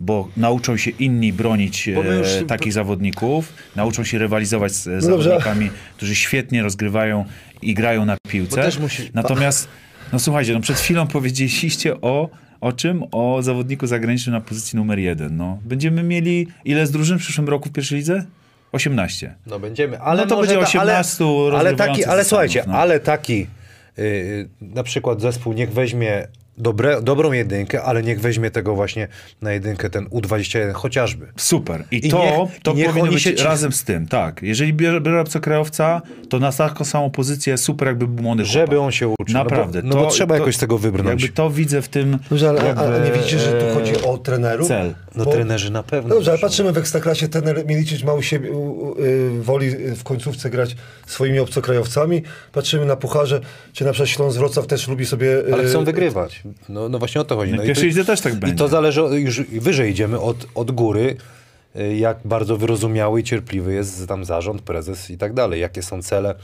bo nauczą się inni bronić e, takich zawodników, nauczą się rywalizować z No dobrze. zawodnikami, którzy świetnie rozgrywają i grają na piłce. Musi- Natomiast, no słuchajcie, no przed chwilą powiedzieliście o, o czym? O zawodniku zagranicznym na pozycji numer jeden. No. Będziemy mieli ile z drużyn w przyszłym roku w pierwszej lidze? 18. No będziemy, ale No to będzie ta- 18 ale, ale taki, ale słuchajcie, no. ale taki yy, na przykład zespół niech weźmie dobre, dobrą jedynkę, ale niech weźmie tego właśnie na jedynkę ten U21 chociażby. Super. I, I to, niech- to i niech powinno być się razem z tym, tak. Jeżeli bierze, bierze obcokrajowca, to na taką samą pozycję super jakby był młody Żeby chłopak. on się uczył. Naprawdę. No bo, no bo trzeba jakoś z tego wybrnąć. Jakby to widzę w tym Dobrze, ale, jakby, ale nie widzicie, że tu e, chodzi o trenerów? cel. No Bo- trenerzy na pewno. Dobrze, ale patrzymy w Ekstraklasie, trener Milicic ma u siebie, u, u, y, woli y, w końcówce grać swoimi obcokrajowcami. Patrzymy na pucharze, czy na przykład Śląsk Wrocław też lubi sobie... y, Ale chcą wygrywać. No, no właśnie o to chodzi. No i to- lidze też tak I będzie. to zależy, już wyżej idziemy od, od góry, y, jak bardzo wyrozumiały i cierpliwy jest tam zarząd, prezes i tak dalej. Jakie są cele,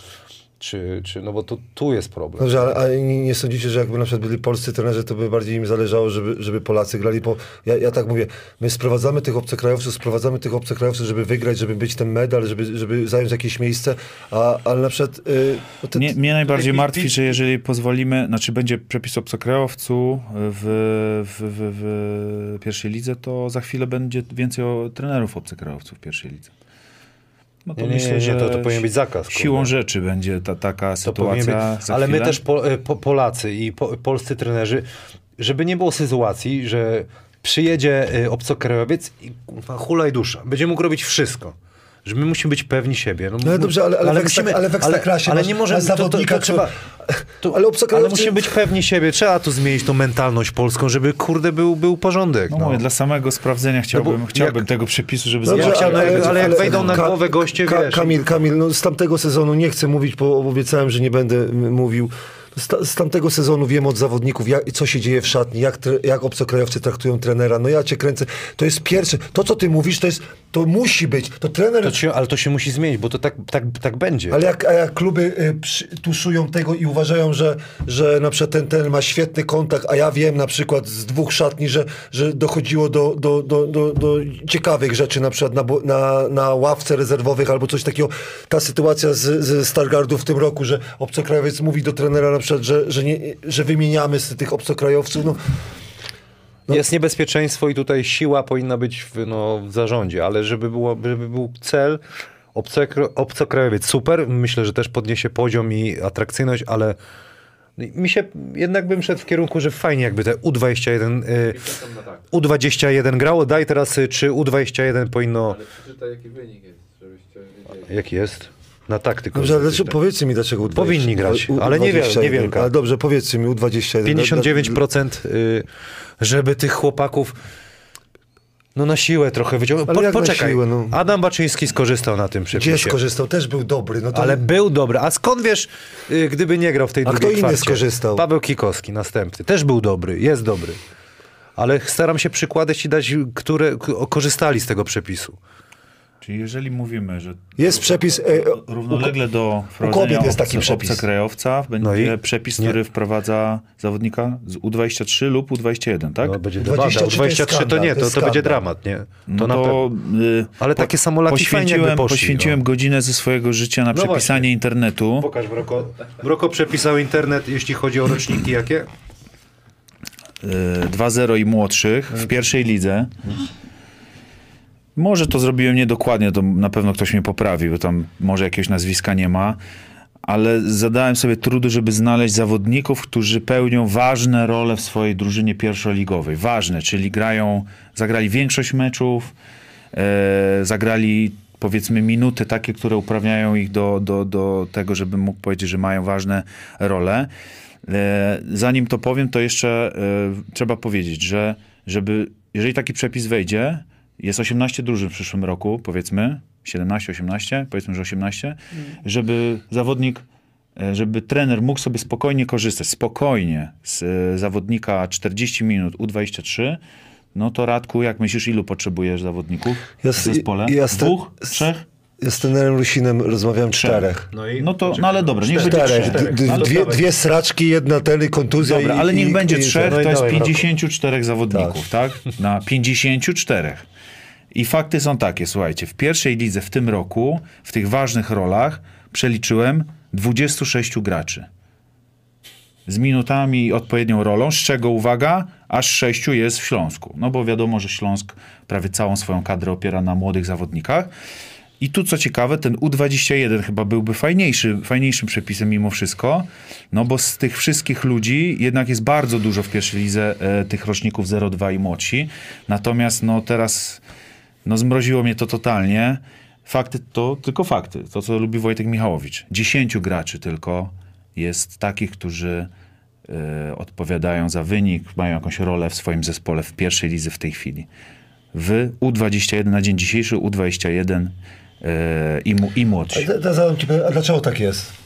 czy, czy no bo to, tu jest problem. Dobrze, ale, ale nie, nie sądzicie, że jakby na przykład byli polscy trenerzy, to by bardziej im zależało, żeby, żeby Polacy grali, bo ja, ja tak mówię, my sprowadzamy tych obcokrajowców, sprowadzamy tych obcokrajowców, żeby wygrać, żeby być ten medal, żeby, żeby zająć jakieś miejsce, a, ale na przykład... Y, no to- Mnie, mnie najbardziej martwi, że jeżeli pozwolimy, znaczy będzie przepis obcokrajowcu w, w, w, w pierwszej lidze, to za chwilę będzie więcej o trenerów obcokrajowców w pierwszej lidze. No to Nie, nie, myślę, nie, że to, to powinien być zakaz. siłą rzeczy będzie ta, taka sytuacja być, ale my też po, e, po, Polacy i po, polscy trenerzy, żeby nie było sytuacji, że przyjedzie e, obcokrajowiec i kurwa, hulaj dusza. Będzie mógł robić wszystko. Że my musimy być pewni siebie. No ale dobrze, ale, ale, w, ekstra, ale w ekstraklasie ale, masz, nie możemy, masz to, to, zawodnika, to trzeba, to, ale ale musimy być pewni siebie. Trzeba tu zmienić tą mentalność polską, żeby kurde był, był porządek. No, No. mówię, dla samego sprawdzenia chciałbym, bo chciałbym jak- tego przepisu, żeby Dobrze, zobaczyć. ale- jak to ale jak wejdą na głowę goście, Ka- wiesz. Kamil, Kamil, no z tamtego sezonu nie chcę mówić, bo obiecałem, że nie będę mówił. Z, ta, z tamtego sezonu wiem od zawodników, jak, co się dzieje w szatni, jak, jak obcokrajowcy traktują trenera. No ja cię kręcę. To jest pierwsze. To, co ty mówisz, to jest, to musi być. To trener... To się, ale to się musi zmienić, bo to tak, tak, tak będzie. Ale jak, a jak kluby y, przy, tuszują tego i uważają, że, że na przykład ten, ten ma świetny kontakt, a ja wiem na przykład z dwóch szatni, że, że dochodziło do, do, do, do, do ciekawych rzeczy, na przykład na, na, na ławce rezerwowych albo coś takiego. Ta sytuacja z, ze Stargardu w tym roku, że obcokrajowiec mówi do trenera na przykład, że, że, nie, że wymieniamy z tych obcokrajowców. No, Jest niebezpieczeństwo i tutaj siła powinna być w, no, w zarządzie, ale żeby, było, żeby był cel, obcokrajowiec super, myślę, że też podniesie poziom i atrakcyjność, ale mi się jednak bym szedł w kierunku, że fajnie jakby te U21, y, U21 grało, daj teraz y, czy U21 powinno, Ale przeczytaj jaki wynik jest, żebyście wiedzieli. jaki jest? Na taktykę. dobrze, ale dlaczego, powiedzcie mi dlaczego U20, Powinni grać, U- ale niewiel- U21. niewielka. Ale dobrze, powiedzcie mi U21. 59% y, żeby tych chłopaków no na siłę trochę wyciągnąć. Ale Po, poczekaj, siłę, no? Adam Baczyński skorzystał na tym Gdzie przepisie. skorzystał? Też był dobry. No to Ale był dobry. A skąd wiesz, y, gdyby nie grał w tej A drugiej kto inny kwarcie? skorzystał? Paweł Kikowski, następny. Też był dobry, jest dobry. Ale staram się przykładać i dać, które korzystali z tego przepisu. Czyli jeżeli mówimy, że Jest przepis... E, równolegle do kobiet wprowadzenia jest taki obce- przepis. obcokrajowca będzie No i? przepis, Nie. który wprowadza zawodnika z U23 lub U21, tak? No, będzie 23 debata. to jest 23 to nie, to to, to będzie dramat, nie? To No na to, pewno. y, Ale takie jakby poświęciłem, poszli, poświęciłem no. godzinę ze swojego życia na No przepisanie właśnie. internetu. Pokaż Broko. Broko przepisał internet, jeśli chodzi o roczniki jakie? y, 2-0 i młodszych w pierwszej lidze. Może to zrobiłem niedokładnie, to na pewno ktoś mnie poprawi, bo tam może jakiegoś nazwiska nie ma, ale zadałem sobie trudu, żeby znaleźć zawodników, którzy pełnią ważne role w swojej drużynie pierwszoligowej. Ważne, czyli grają, zagrali większość meczów, e, zagrali powiedzmy minuty takie, które uprawniają ich do, do, do tego, żebym mógł powiedzieć, że mają ważne role. E, Zanim to powiem, to jeszcze e, trzeba powiedzieć, że żeby, jeżeli taki przepis wejdzie, jest 18 drużyn w przyszłym roku, powiedzmy, 17, 18, powiedzmy, że 18, żeby zawodnik, e, żeby trener mógł sobie spokojnie korzystać, spokojnie z e, zawodnika 40 minut U23, no to Radku, jak myślisz, ilu potrzebujesz zawodników Ja w zespole? ja sta- Dwóch? Trzech? z trenerem Rusinem rozmawiałem czterech. i No to, no ale dobra, niech będzie Czterech. trzech. D- d- dwie, dwie sraczki, jedna tele, kontuzja Dobra, i... ale niech i, będzie i, trzech, no to jest dawaj, 54 zawodników, tak? Na 54. I fakty są takie, słuchajcie, w pierwszej lidze w tym roku, w tych ważnych rolach, przeliczyłem 26 graczy. Z minutami i odpowiednią rolą, z czego, uwaga, aż sześciu jest w Śląsku. No bo wiadomo, że Śląsk prawie całą swoją kadrę opiera na młodych zawodnikach. I tu co ciekawe, ten U21 chyba byłby fajniejszy, fajniejszym przepisem mimo wszystko, no bo z tych wszystkich ludzi jednak jest bardzo dużo w pierwszej lidze e, tych roczników 02 i młodsi. Natomiast no teraz no zmroziło mnie to totalnie. Fakty to tylko fakty, to co lubi Wojtek Michałowicz. Dziesięciu graczy tylko jest takich, którzy e, odpowiadają za wynik, mają jakąś rolę w swoim zespole w pierwszej lidze w tej chwili. W U21 na dzień dzisiejszy U21 e, i, mu, i młodsi. A, a, a dlaczego tak jest?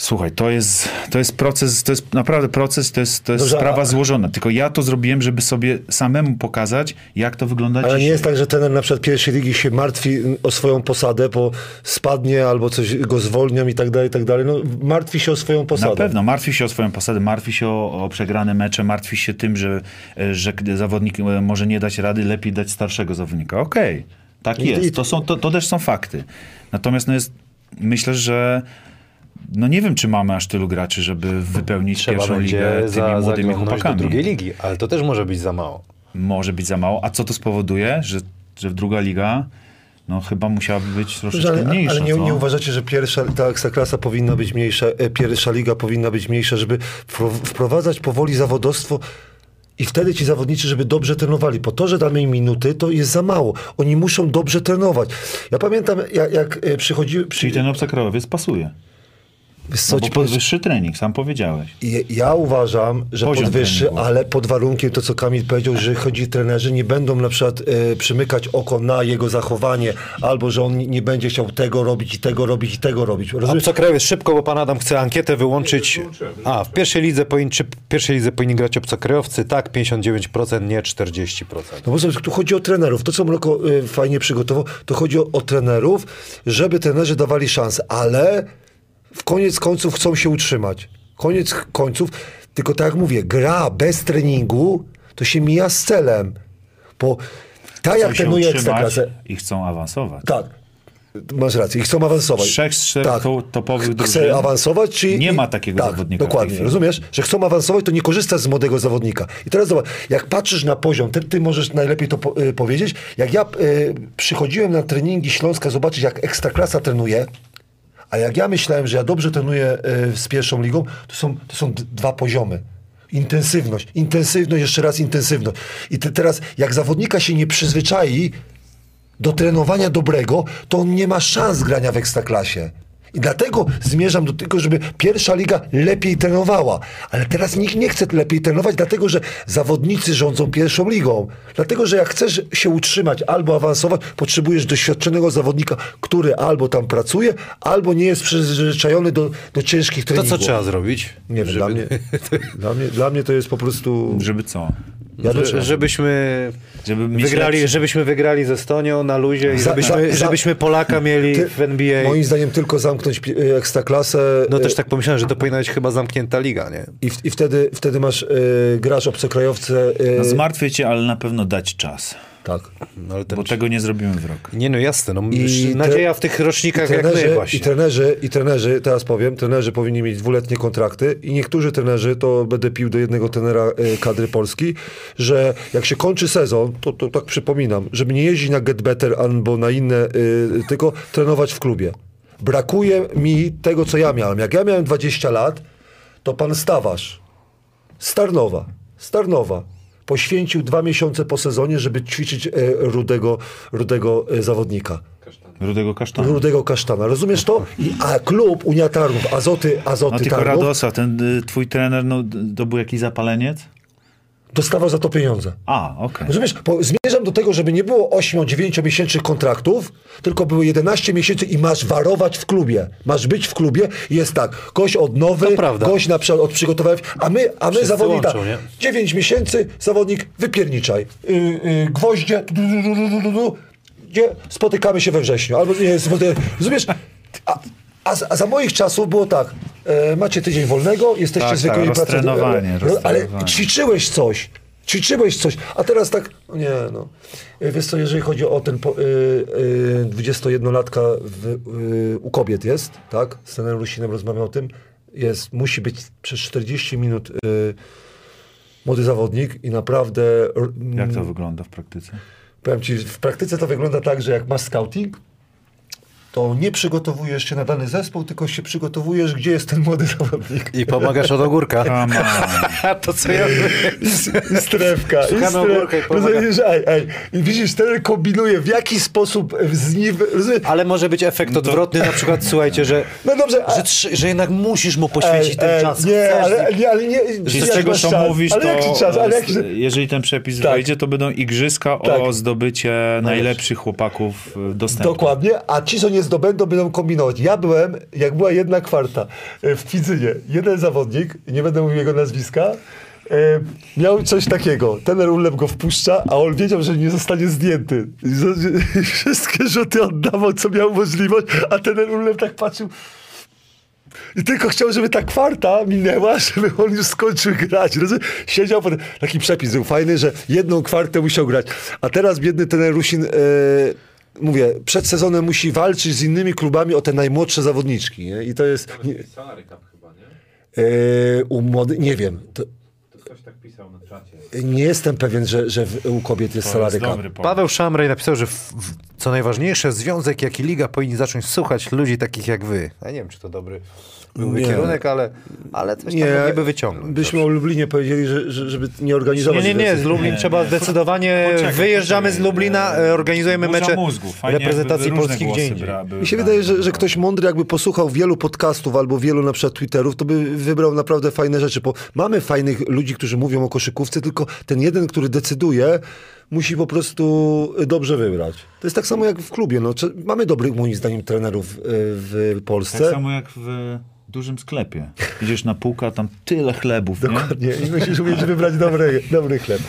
Słuchaj, to jest, to jest proces, to jest naprawdę proces, to jest, to jest Dobrze, sprawa a- złożona. Tylko ja to zrobiłem, żeby sobie samemu pokazać, jak to wygląda Ale nie dzisiaj. jest tak, że trener na przykład pierwszej ligi się martwi o swoją posadę, bo spadnie albo coś go zwolnią i tak dalej, i tak dalej. No, martwi się o swoją posadę. Na pewno, martwi się o swoją posadę, martwi się o, o przegrane mecze, martwi się tym, że, e, że zawodnik e, może nie dać rady, lepiej dać starszego zawodnika. Okej, tak I- jest, to, są, to, to też są fakty. Natomiast no jest, myślę, że no nie wiem, czy mamy aż tylu graczy, żeby wypełnić Trzeba pierwszą ligę tymi za, młodymi zaglądnąć do chłopakami. drugiej ligi, ale to też może być za mało. Może być za mało. A co to spowoduje? Że, że druga liga no chyba musiałaby być troszeczkę ale, mniejsza. ale nie, nie uważacie, że pierwsza, ta ekstraklasa powinna być mniejsza, e, pierwsza liga powinna być mniejsza, żeby wpro- wprowadzać powoli zawodowstwo i wtedy ci zawodnicy, żeby dobrze trenowali. Po to, że damy im minuty, to jest za mało. Oni muszą dobrze trenować. Ja pamiętam, jak, jak e, przychodziły... Przy, Czyli ten obcokrajowiec pasuje. Co No bo podwyższy trening, sam powiedziałeś. Ja- Ja uważam, że Poziom podwyższy, treningu. ale pod warunkiem to, co Kamil powiedział, że chodzi trenerzy, nie będą na przykład e, przymykać oko na jego zachowanie, albo że on nie- będzie chciał tego robić i tego robić i tego robić. Rozumiesz? Obcokrajowiec szybko, bo pan Adam chce ankietę wyłączyć. A, w pierwszej lidze, powinni, czy w pierwszej lidze powinni grać obcokrajowcy? Tak, 59%, nie 40%. No bo tu chodzi o trenerów. To, co Mroko y, fajnie przygotował, to chodzi o, o trenerów, żeby trenerzy dawali szansę, ale w koniec końców chcą się utrzymać. Koniec końców, tylko tak jak mówię, gra bez treningu to się mija z celem. Bo tak jak trenuje ekstraklasę, i chcą awansować. tak, masz rację, i chcą awansować. Trzech z czterech to- topowych Chce drużyn awansować, czy... nie ma takiego tak, zawodnika Dokładnie, rozumiesz? Że chcą awansować, to nie korzystasz z młodego zawodnika. I teraz zobacz, jak patrzysz na poziom, ty, ty możesz najlepiej to po, y, powiedzieć, jak ja y, przychodziłem na treningi Śląska zobaczyć, jak Ekstraklasa trenuje, a jak ja myślałem, że ja dobrze trenuję y, z pierwszą ligą, to są, to są dwa poziomy. Intensywność, intensywność, jeszcze raz intensywność. I te, teraz, jak zawodnika się nie przyzwyczai do trenowania dobrego, to on nie ma szans grania w ekstraklasie. I dlatego zmierzam do tego, żeby pierwsza liga lepiej trenowała. Ale teraz nikt nie chce lepiej trenować, dlatego że zawodnicy rządzą pierwszą ligą. Dlatego, że jak chcesz się utrzymać albo awansować, potrzebujesz doświadczonego zawodnika, który albo tam pracuje, albo nie jest przyzwyczajony do, do ciężkich To treningów. co trzeba zrobić? Nie wiem, dla, mnie, [laughs] dla, mnie, dla mnie to jest po prostu... Żeby co? Ja Że, bym- żebyśmy, Żeby wygrali, lepszy- żebyśmy wygrali z Estonią na luzie i żebyśmy, za- za- żebyśmy Polaka mieli Ty- w NBA. Moim zdaniem tylko zamknąć ekstraklasę. No też tak pomyślałem, że to powinna być chyba zamknięta liga, nie? I, w, i wtedy, wtedy masz, y, grasz obcokrajowce. Y, No zmartwię cię, ale na pewno dać czas. Tak. No, ale ten... Bo tego nie zrobimy w rok. Nie no jasne, no, I nadzieja w tych rocznikach I jak my trenerzy, właśnie. I trenerzy, I trenerzy, teraz powiem, trenerzy powinni mieć dwuletnie kontrakty i niektórzy trenerzy, to będę pił do jednego trenera y, kadry Polski, że jak się kończy sezon, to, to tak przypominam, żeby nie jeździć na Get Better albo na inne, y, tylko trenować w klubie. Brakuje mi tego, co ja miałem. Jak ja miałem 20 lat, to pan Stawarz, Starnowa, Starnowa, poświęcił dwa miesiące po sezonie, żeby ćwiczyć e, rudego, rudego e, zawodnika. Rudego kasztana. Rudego kasztana. Rozumiesz to? I, a klub Unia Tarnów, Azoty, Azoty No tylko Tarnów, Radosław, ten y, twój trener, no to był jakiś zapaleniec? Dostawał za to pieniądze. A, okej. Rozumiesz? Bo zmierzam do tego, żeby nie było 8-9 miesięcznych kontraktów, tylko były 11 miesięcy i masz warować w klubie. Masz być w klubie i jest tak, gość od nowy, gość na przykład od przygotowania, a my, a my Wszyscy zawodnik tak, łączą, nie? 9 miesięcy, zawodnik wypierniczaj. Yy, yy, gwoździe, du, du, du, gdzie spotykamy się we wrześniu, albo nie, rozumiesz? A, a, za- a za moich czasów było tak, e, macie tydzień wolnego, jesteście Tak, zwykłymi tak, pracownikami, ale roztrenowanie. ćwiczyłeś coś, ćwiczyłeś coś, a teraz tak, no nie no. E, Wiesz co, jeżeli chodzi o ten po, y, y, 21-latka w, y, u kobiet jest, tak? Z trenerem Rusinem rozmawiam o tym, jest, musi być przez 40 minut y, młody zawodnik i naprawdę Jak to wygląda w praktyce? Powiem ci, w praktyce to wygląda tak, że jak masz scouting, to nie przygotowujesz się na dany zespół, tylko się przygotowujesz, gdzie jest ten młody zawodnik. I pomagasz od ogórka. [laughs] To co ja I strefka. i Szukamy stref- ogórka i. Rozumiesz. I widzisz, ten kombinuje, w jaki sposób z nim... rozumiesz? Ale może być efekt odwrotny, na przykład słuchajcie, że, No dobrze, a- że, że jednak musisz mu poświęcić ej, ten ej, czas. Nie, Chcesz ale, nie, ale nie... Czyli jak z tego, masz co czas? mówisz, ale to jaki czas? Ale e, jaki... jeżeli ten przepis Tak. wejdzie, to będą igrzyska Tak. o zdobycie najlepszych chłopaków e, dostępnych. Dokładnie, a ci, co nie zdobędą, będą kombinować. Ja byłem, jak była jedna kwarta e, w Kwidzynie, jeden zawodnik, nie będę mówił jego nazwiska, e, miał coś takiego. Tener Ulep go wpuszcza, a on wiedział, że nie zostanie zdjęty. [laughs] Wszystkie rzuty oddawał, co miał możliwość, a tener Ulep tak patrzył. I tylko chciał, żeby ta kwarta minęła, [laughs] żeby on już skończył grać. Rozumiesz? Siedział, pod... taki przepis był fajny, że jedną kwartę musiał grać. A teraz biedny ten Rusin, e, mówię, przed sezonem musi walczyć z innymi klubami o te najmłodsze zawodniczki. Nie? I to jest nie, chyba, nie? e, u młody, nie wiem. To, tak pisał na czacie. nie jestem pewien, że, że u kobiet jest salaryka. Paweł Szamrej napisał, że w, w, co najważniejsze, związek jak i liga powinni zacząć słuchać ludzi takich jak wy. Ja nie wiem, czy to dobry byłby Nie. kierunek, ale, ale coś tam mogliby wyciągnąć. byśmy o Lublinie powiedzieli, że, że, żeby nie organizować. Nie, nie, nie, z Lublin Nie, trzeba nie. zdecydowanie, Poczekaj, wyjeżdżamy z. Lublina, e, organizujemy mecze mózgu. Fajnie, reprezentacji polskich gdzie indziej. Mi się wydaje, że, że ktoś mądry jakby posłuchał wielu podcastów albo wielu na przykład Twitterów, to by wybrał naprawdę fajne rzeczy, bo mamy fajnych ludzi, którzy mówią o koszykówce, tylko ten jeden, który decyduje, musi po prostu dobrze wybrać. To jest tak samo jak w klubie. No. Mamy dobrych, moim zdaniem, trenerów y, w Polsce. Tak samo jak w dużym sklepie. Idziesz na półkę, a tam tyle chlebów, nie? Dokładnie. I musisz umieć wybrać dobry, dobry chleb.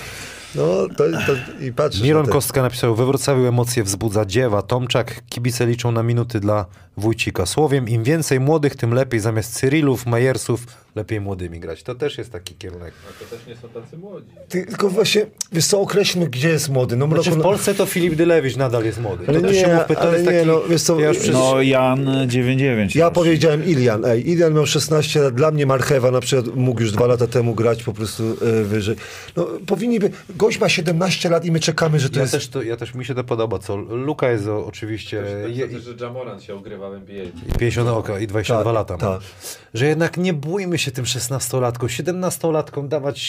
No, to, to i patrzysz Miron na Kostka napisał, we Wrocławiu emocje wzbudza dziewa, Tomczak, kibice liczą na minuty dla Wójcika. Słowiem, im więcej młodych, tym lepiej. Zamiast Cyrilów, Majersów, lepiej młodymi grać. To też jest taki kierunek. A to też nie są tacy młodzi. Ty, tylko właśnie, wiesz co, określmy, gdzie jest młody. No, Znaczy w Mroko- Polsce to Filip Dylewicz nadal jest młody. Ale to też się nie, mówmy, to ale jest nie, taki... no, wiesz co, ja już przez... No Jan 99. Ja już. powiedziałem Ilian. Ej, Ilian miał 16 lat. Dla mnie Marchewa na przykład mógł już dwa lata temu grać po prostu e, wyżej. No, powinni by... Gość ma 17 lat i my czekamy, że to Ja jest... też, to, ja też mi się to podoba, co Luka jest o, oczywiście Tak je, że Jamoran się ogrywa w NBA. i 50 oka i 22 Tak, lata ma. tak. Że jednak nie bójmy się tym 16-latkom, 17-latkom dawać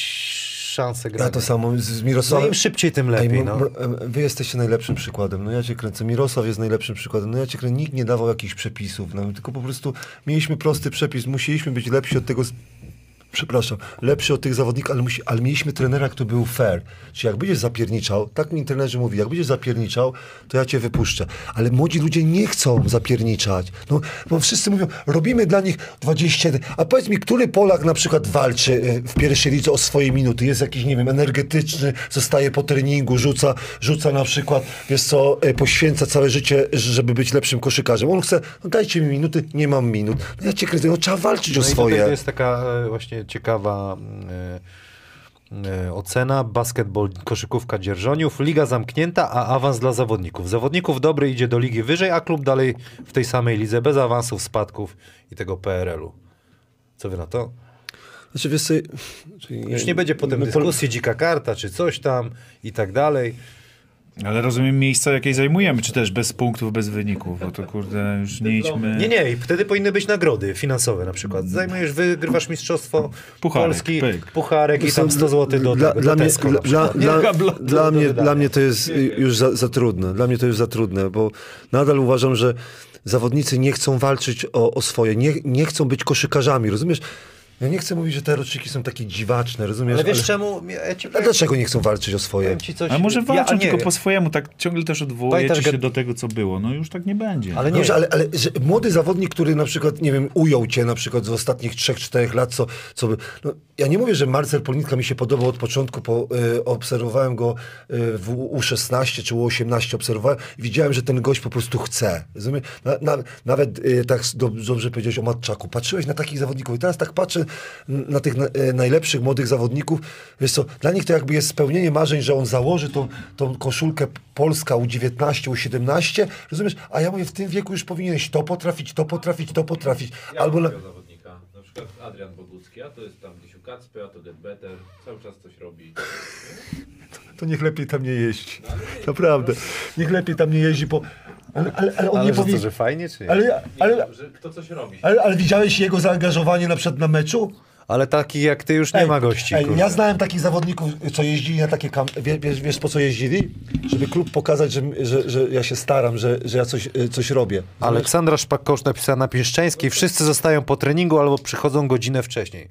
szansę grać. Ja to samo z z no Mirosławem... im szybciej, tym Ej, lepiej. m- No. wy jesteście najlepszym przykładem. No ja cię kręcę. Mirosław jest najlepszym przykładem. No ja cię kręcę. Nikt nie dawał jakichś przepisów. No, tylko po prostu mieliśmy prosty przepis. Musieliśmy być lepsi od tego... Przepraszam, lepszy od tych zawodników, ale, musi, ale mieliśmy trenera, który był fair. Czyli jak będziesz zapierniczał, tak mi trenerzy mówi, jak będziesz zapierniczał, to ja cię wypuszczę. Ale młodzi ludzie nie chcą zapierniczać. No, bo wszyscy mówią, robimy dla nich 21. A powiedz mi, który Polak na przykład walczy y, w pierwszej lidze o swoje minuty? Jest jakiś, nie wiem, energetyczny, zostaje po treningu, rzuca, rzuca na przykład, wiesz co, y, poświęca całe życie, żeby być lepszym koszykarzem. On chce, no dajcie mi minuty, nie mam minut. No ja cię kręcę, no trzeba walczyć o No i swoje. to jest taka e, właśnie ciekawa e, e, ocena. Basketball, koszykówka dzierżoniów, liga zamknięta, a awans dla zawodników. Zawodników dobry idzie do ligi wyżej, a klub dalej w tej samej lidze, bez awansów, spadków i tego PRL-u. Co wy na to? Znaczy, wiesz Już nie będzie potem pol- dyskusji, dzika karta, czy coś tam i tak dalej. Ale rozumiem miejsca, jakie zajmujemy, czy też bez punktów, bez wyników, bo to kurde, już nie idźmy... Nie, nie, i wtedy powinny być nagrody finansowe na przykład. Zajmujesz, wygrywasz mistrzostwo Pucharek, Polski, pyk. pucharek i tam 100 zł do, dla, tego, dla, do mnie, dla, dla, dla, do- dla, do mnie, dla mnie to jest już za, za trudne. Dla mnie to już za trudne, bo nadal uważam, że zawodnicy nie chcą walczyć o, o swoje, nie, nie chcą być koszykarzami, rozumiesz? Ja nie chcę mówić, że te roczniki są takie dziwaczne, rozumiesz? Ale wiesz ale... czemu? Ja ci A dlaczego nie chcą walczyć o swoje? coś. Ale może walczą ja, tylko wiem. po swojemu, tak ciągle też odwołujecie Pamiętasz, się do tego, co było. No już tak nie będzie. Ale nie, Dobrze, ale, ale że młody zawodnik, który na przykład, nie wiem, ujął cię na przykład z ostatnich 3-4 lat, co, co by, no, ja nie mówię, że Marcel Politka mi się podobał od początku, bo e, obserwowałem go e, w U16 czy U18 obserwowałem i widziałem, że ten gość po prostu chce. Rozumiem? Na, na, nawet e, tak dob- dobrze powiedziałeś o Matczaku. Patrzyłeś na takich zawodników i teraz tak patrzę na tych na, e, najlepszych młodych zawodników. Wiesz co, dla nich to jakby jest spełnienie marzeń, że on założy tą, tą koszulkę Polska U19, U17, rozumiesz? A ja mówię, w tym wieku już powinieneś to potrafić, to potrafić, to potrafić. Ja Albo na, zawodnika, na przykład Adrian Bogucki, a to jest tam gdzieś u Kacpy, a to Get Better, cały czas coś robi. to niech lepiej tam nie jeździ. Naprawdę. Niech lepiej tam nie jeździ, bo... Ale, ale, ale on Ale nie że powie... to, że fajnie, czy nie? Ale, Nie, ale, że kto coś robi. ale, ale widziałeś jego zaangażowanie na przykład na meczu? Ale takich jak ty już nie ma gości. Ej, ja znałem takich zawodników, co jeździli na takie kam... Wie, wiesz, wiesz po co jeździli? Żeby klub pokazać, że, że, że ja się staram, że, że ja coś, y, coś robię. Aleksandra Szpakkosz napisała na Pięszczańskiej, wszyscy zostają po treningu albo przychodzą godzinę wcześniej.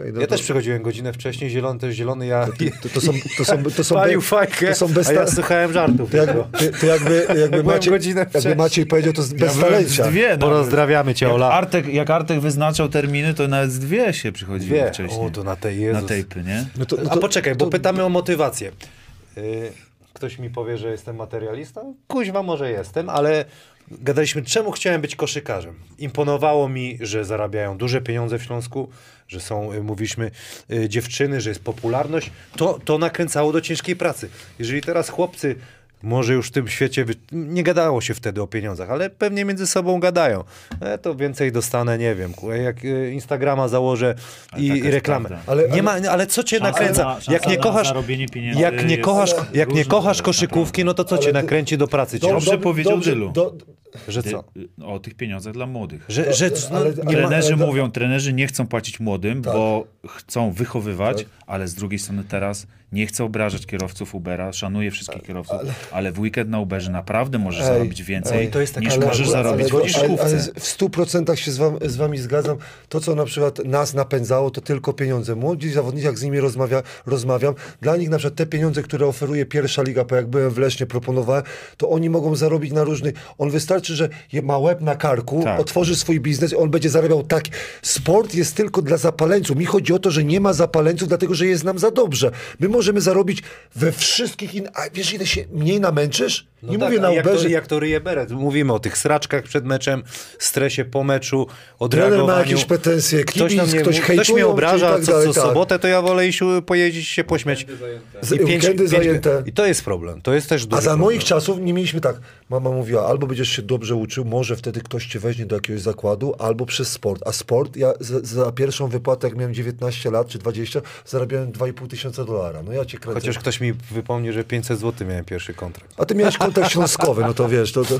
Okej, no Ja to- też przychodziłem godzinę wcześniej, zielony to jest zielony, ja To, to są, to są, to są, palił fajkę, to są a ja słuchałem żartów. to, jak, to jakby, [laughs] jakby, Maciej, godzinę jakby. Maciej powiedział, to z Ja beztalencia. dwie nawet. Porozdrawiamy cię, Jak Ola. Artek, jak Artek wyznaczał terminy, to nawet z dwie się przychodziło wcześniej. O, to na tej na Jezus. tejpy, nie? No to, no A to, poczekaj, bo to- pytamy o motywację. Y, Ktoś mi powie, że jestem materialistą? Kuźwa, może jestem, ale gadaliśmy, czemu chciałem być koszykarzem. Imponowało mi, że zarabiają duże pieniądze w Śląsku, że są, y, mówiliśmy, y, dziewczyny, że jest popularność. To, to nakręcało do ciężkiej pracy. Jeżeli teraz chłopcy może już w tym świecie wy- nie gadało się wtedy o pieniądzach, ale pewnie między sobą gadają. E, to więcej dostanę, nie wiem, jak y, Instagrama założę Ale i, i reklamę. prawda. Ale- nie ma, ale co cię Szansa nakręca? na- jak nie kochasz, jak nie kochasz, jak nie kochasz koszykówki, no to co cię Ale nakręci do pracy? Do- Dobrze dob- powiedział Dylu. do- Że co? O tych pieniądzach dla młodych. Że, że no, ale- ale- Trenerzy ale- mówią, trenerzy nie chcą płacić młodym, Tak. bo chcą wychowywać, Tak. ale z drugiej strony teraz nie chcę obrażać kierowców Ubera, szanuję wszystkich kierowców, ale... w weekend na Uberze naprawdę możesz Ej, zarobić więcej ej, to jest niż ale- możesz ale- zarobić ale, w koszykówce. ale w stu procentach się z, wam, z wami zgadzam. To, co na przykład nas napędzało, to tylko pieniądze. Młodzi zawodnicy, jak z nimi rozmawia, rozmawiam, dla nich na przykład te pieniądze, które oferuje pierwsza liga, bo jak byłem w Lesznie, proponowałem, to oni mogą zarobić na różnych... On wystarczy, że ma łeb na karku, Tak. otworzy swój biznes i on będzie zarabiał tak. Sport jest tylko dla zapaleńców. Mi chodzi o to, że nie ma zapaleńców, dlatego, że jest nam za dobrze. My możemy zarobić we wszystkich innych... A wiesz, ile się mniej namęczysz? no nie tak, mówię na jak to, Uberze. jak to ryje beret. Mówimy o tych sraczkach przed meczem, stresie po meczu, Trener odreagowaniu. ma jakieś pretensje, Ktoś, kibic, na mnie, ktoś ktoś mnie hejtują, obraża, i tak co, dalej, co tak. sobotę, to ja wolę iść pojeździć się pośmiać. Zajęte. Z- weekendy zajęte. I to jest problem. To jest też duży A za problem. moich czasów nie mieliśmy tak. Mama mówiła, albo będziesz się dobrze uczył, może wtedy ktoś cię weźmie do jakiegoś zakładu, albo przez sport. A sport, ja za, za pierwszą wypłatę, jak miałem 19 lat czy 20, zarabiałem 2,5 tysiąca dolara. No ja cię kręcę. Chociaż ktoś mi wypomni, że 500 zł miałem pierwszy kontrakt. A ty miałeś kontekst śląskowy, no to wiesz, to, to...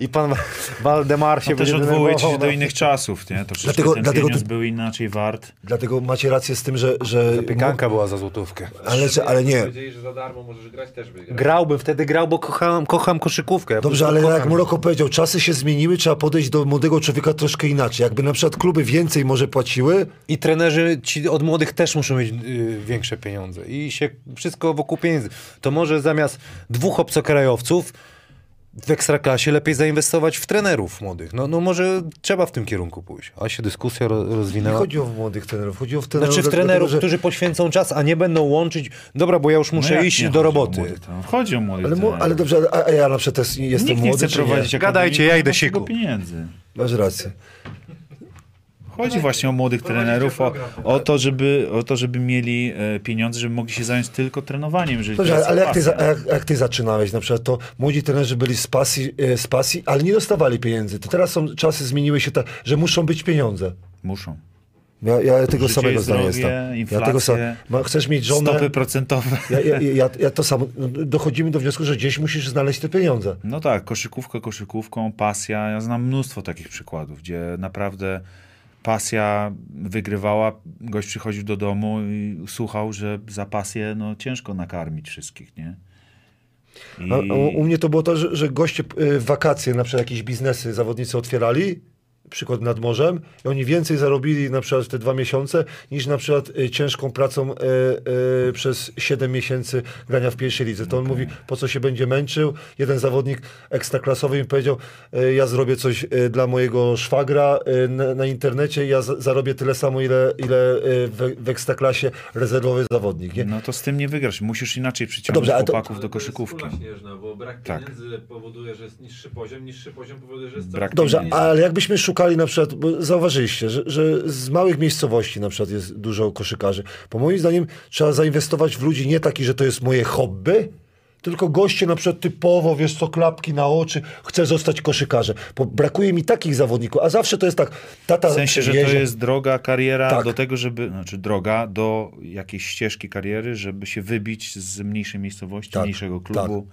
I pan Waldemar się No też odwołujecie się do innych czasów, nie? To przecież Dlatego- ten dlatego pieniądz ty- był inaczej wart. dlatego macie rację z tym, że... że Zapiekanka była za złotówkę. ale, ale nie. Powiedzieli, że za darmo możesz grać, też by grał. Grałbym, wtedy grał, bo kocham, kocham koszykówkę. Ja Dobrze, ale kocham. jak Muroko powiedział, czasy się zmieniły, trzeba podejść do młodego człowieka troszkę inaczej. Jakby na przykład kluby więcej może płaciły, I trenerzy ci od młodych też muszą mieć y, większe pieniądze. I się wszystko wokół pieniędzy. To może zamiast dwóch obcokrajowców w ekstraklasie lepiej zainwestować w trenerów młodych. No, no może trzeba w tym kierunku pójść. A się dyskusja ro, nie rozwinęła. chodzi o młodych trenerów, chodzi o trenerów. Znaczy w dlatego, trenerów, że- którzy poświęcą czas, a nie będą łączyć. Dobra, bo ja już muszę No iść do o roboty. młodych trenerów? Chodzi o młodych Ale, trenerów. ale dobrze, a, a ja na przykład też jestem Nikt nie młody, chce czy nie? prowadzić Gadajcie, ja idę siku. pieniędzy. Masz rację. Chodzi właśnie o młodych trenerów, o, o, to, żeby, o to, żeby mieli e, pieniądze, żeby mogli się zająć tylko trenowaniem. Jeżeli Dobrze, ale jak ty, jak, jak ty zaczynałeś na przykład, to młodzi trenerzy byli z pasji, e, z pasji, ale nie dostawali pieniędzy. To teraz są czasy zmieniły się tak, że muszą być pieniądze. Muszą. Ja, ja tego Życie samego zdania jestem. Ja inflacje, tego sam, ma, chcesz mieć żonę, Stopy procentowe. ja, ja, [laughs] ja, ja to samo, no, dochodzimy do wniosku, że gdzieś musisz znaleźć te pieniądze. No tak, koszykówka koszykówką, pasja. Ja znam mnóstwo takich przykładów, gdzie naprawdę pasja wygrywała, gość przychodził do domu i słuchał, że za pasję no, ciężko nakarmić wszystkich, nie? I... U, u mnie to było to, że, że goście w wakacje, na przykład jakieś biznesy zawodnicy otwierali przykład nad morzem i oni więcej zarobili na przykład te dwa miesiące niż na przykład y, ciężką pracą y, y, przez 7 miesięcy grania w pierwszej lidze. To on mówi, po co się będzie męczył. Jeden zawodnik ekstraklasowy mi powiedział, y, ja zrobię coś y, dla mojego szwagra y, na, na internecie, ja za, zarobię tyle samo, ile, ile y, w, w ekstraklasie rezerwowy zawodnik. Nie? No to z tym nie wygrasz. Musisz inaczej przyciągnąć Dobrze, to- chłopaków do to jest koszykówki. śnieżna, bo brak Tak. pieniędzy powoduje, że jest niższy poziom, niższy poziom powoduje, że jest Brak Dobrze, ale jakbyśmy szukali na przykład, bo zauważyliście, że, że z małych miejscowości na przykład jest dużo koszykarzy. Po moim zdaniem trzeba zainwestować w ludzi nie taki, że to jest moje hobby, tylko goście na przykład typowo, wiesz co, klapki na oczy, chcę zostać koszykarzem. Bo brakuje mi takich zawodników, a zawsze to jest tak, tata W sensie, że to jedzie- jest droga kariera Tak. do tego, żeby, znaczy droga do jakiejś ścieżki kariery, żeby się wybić z mniejszej miejscowości, Tak, mniejszego klubu.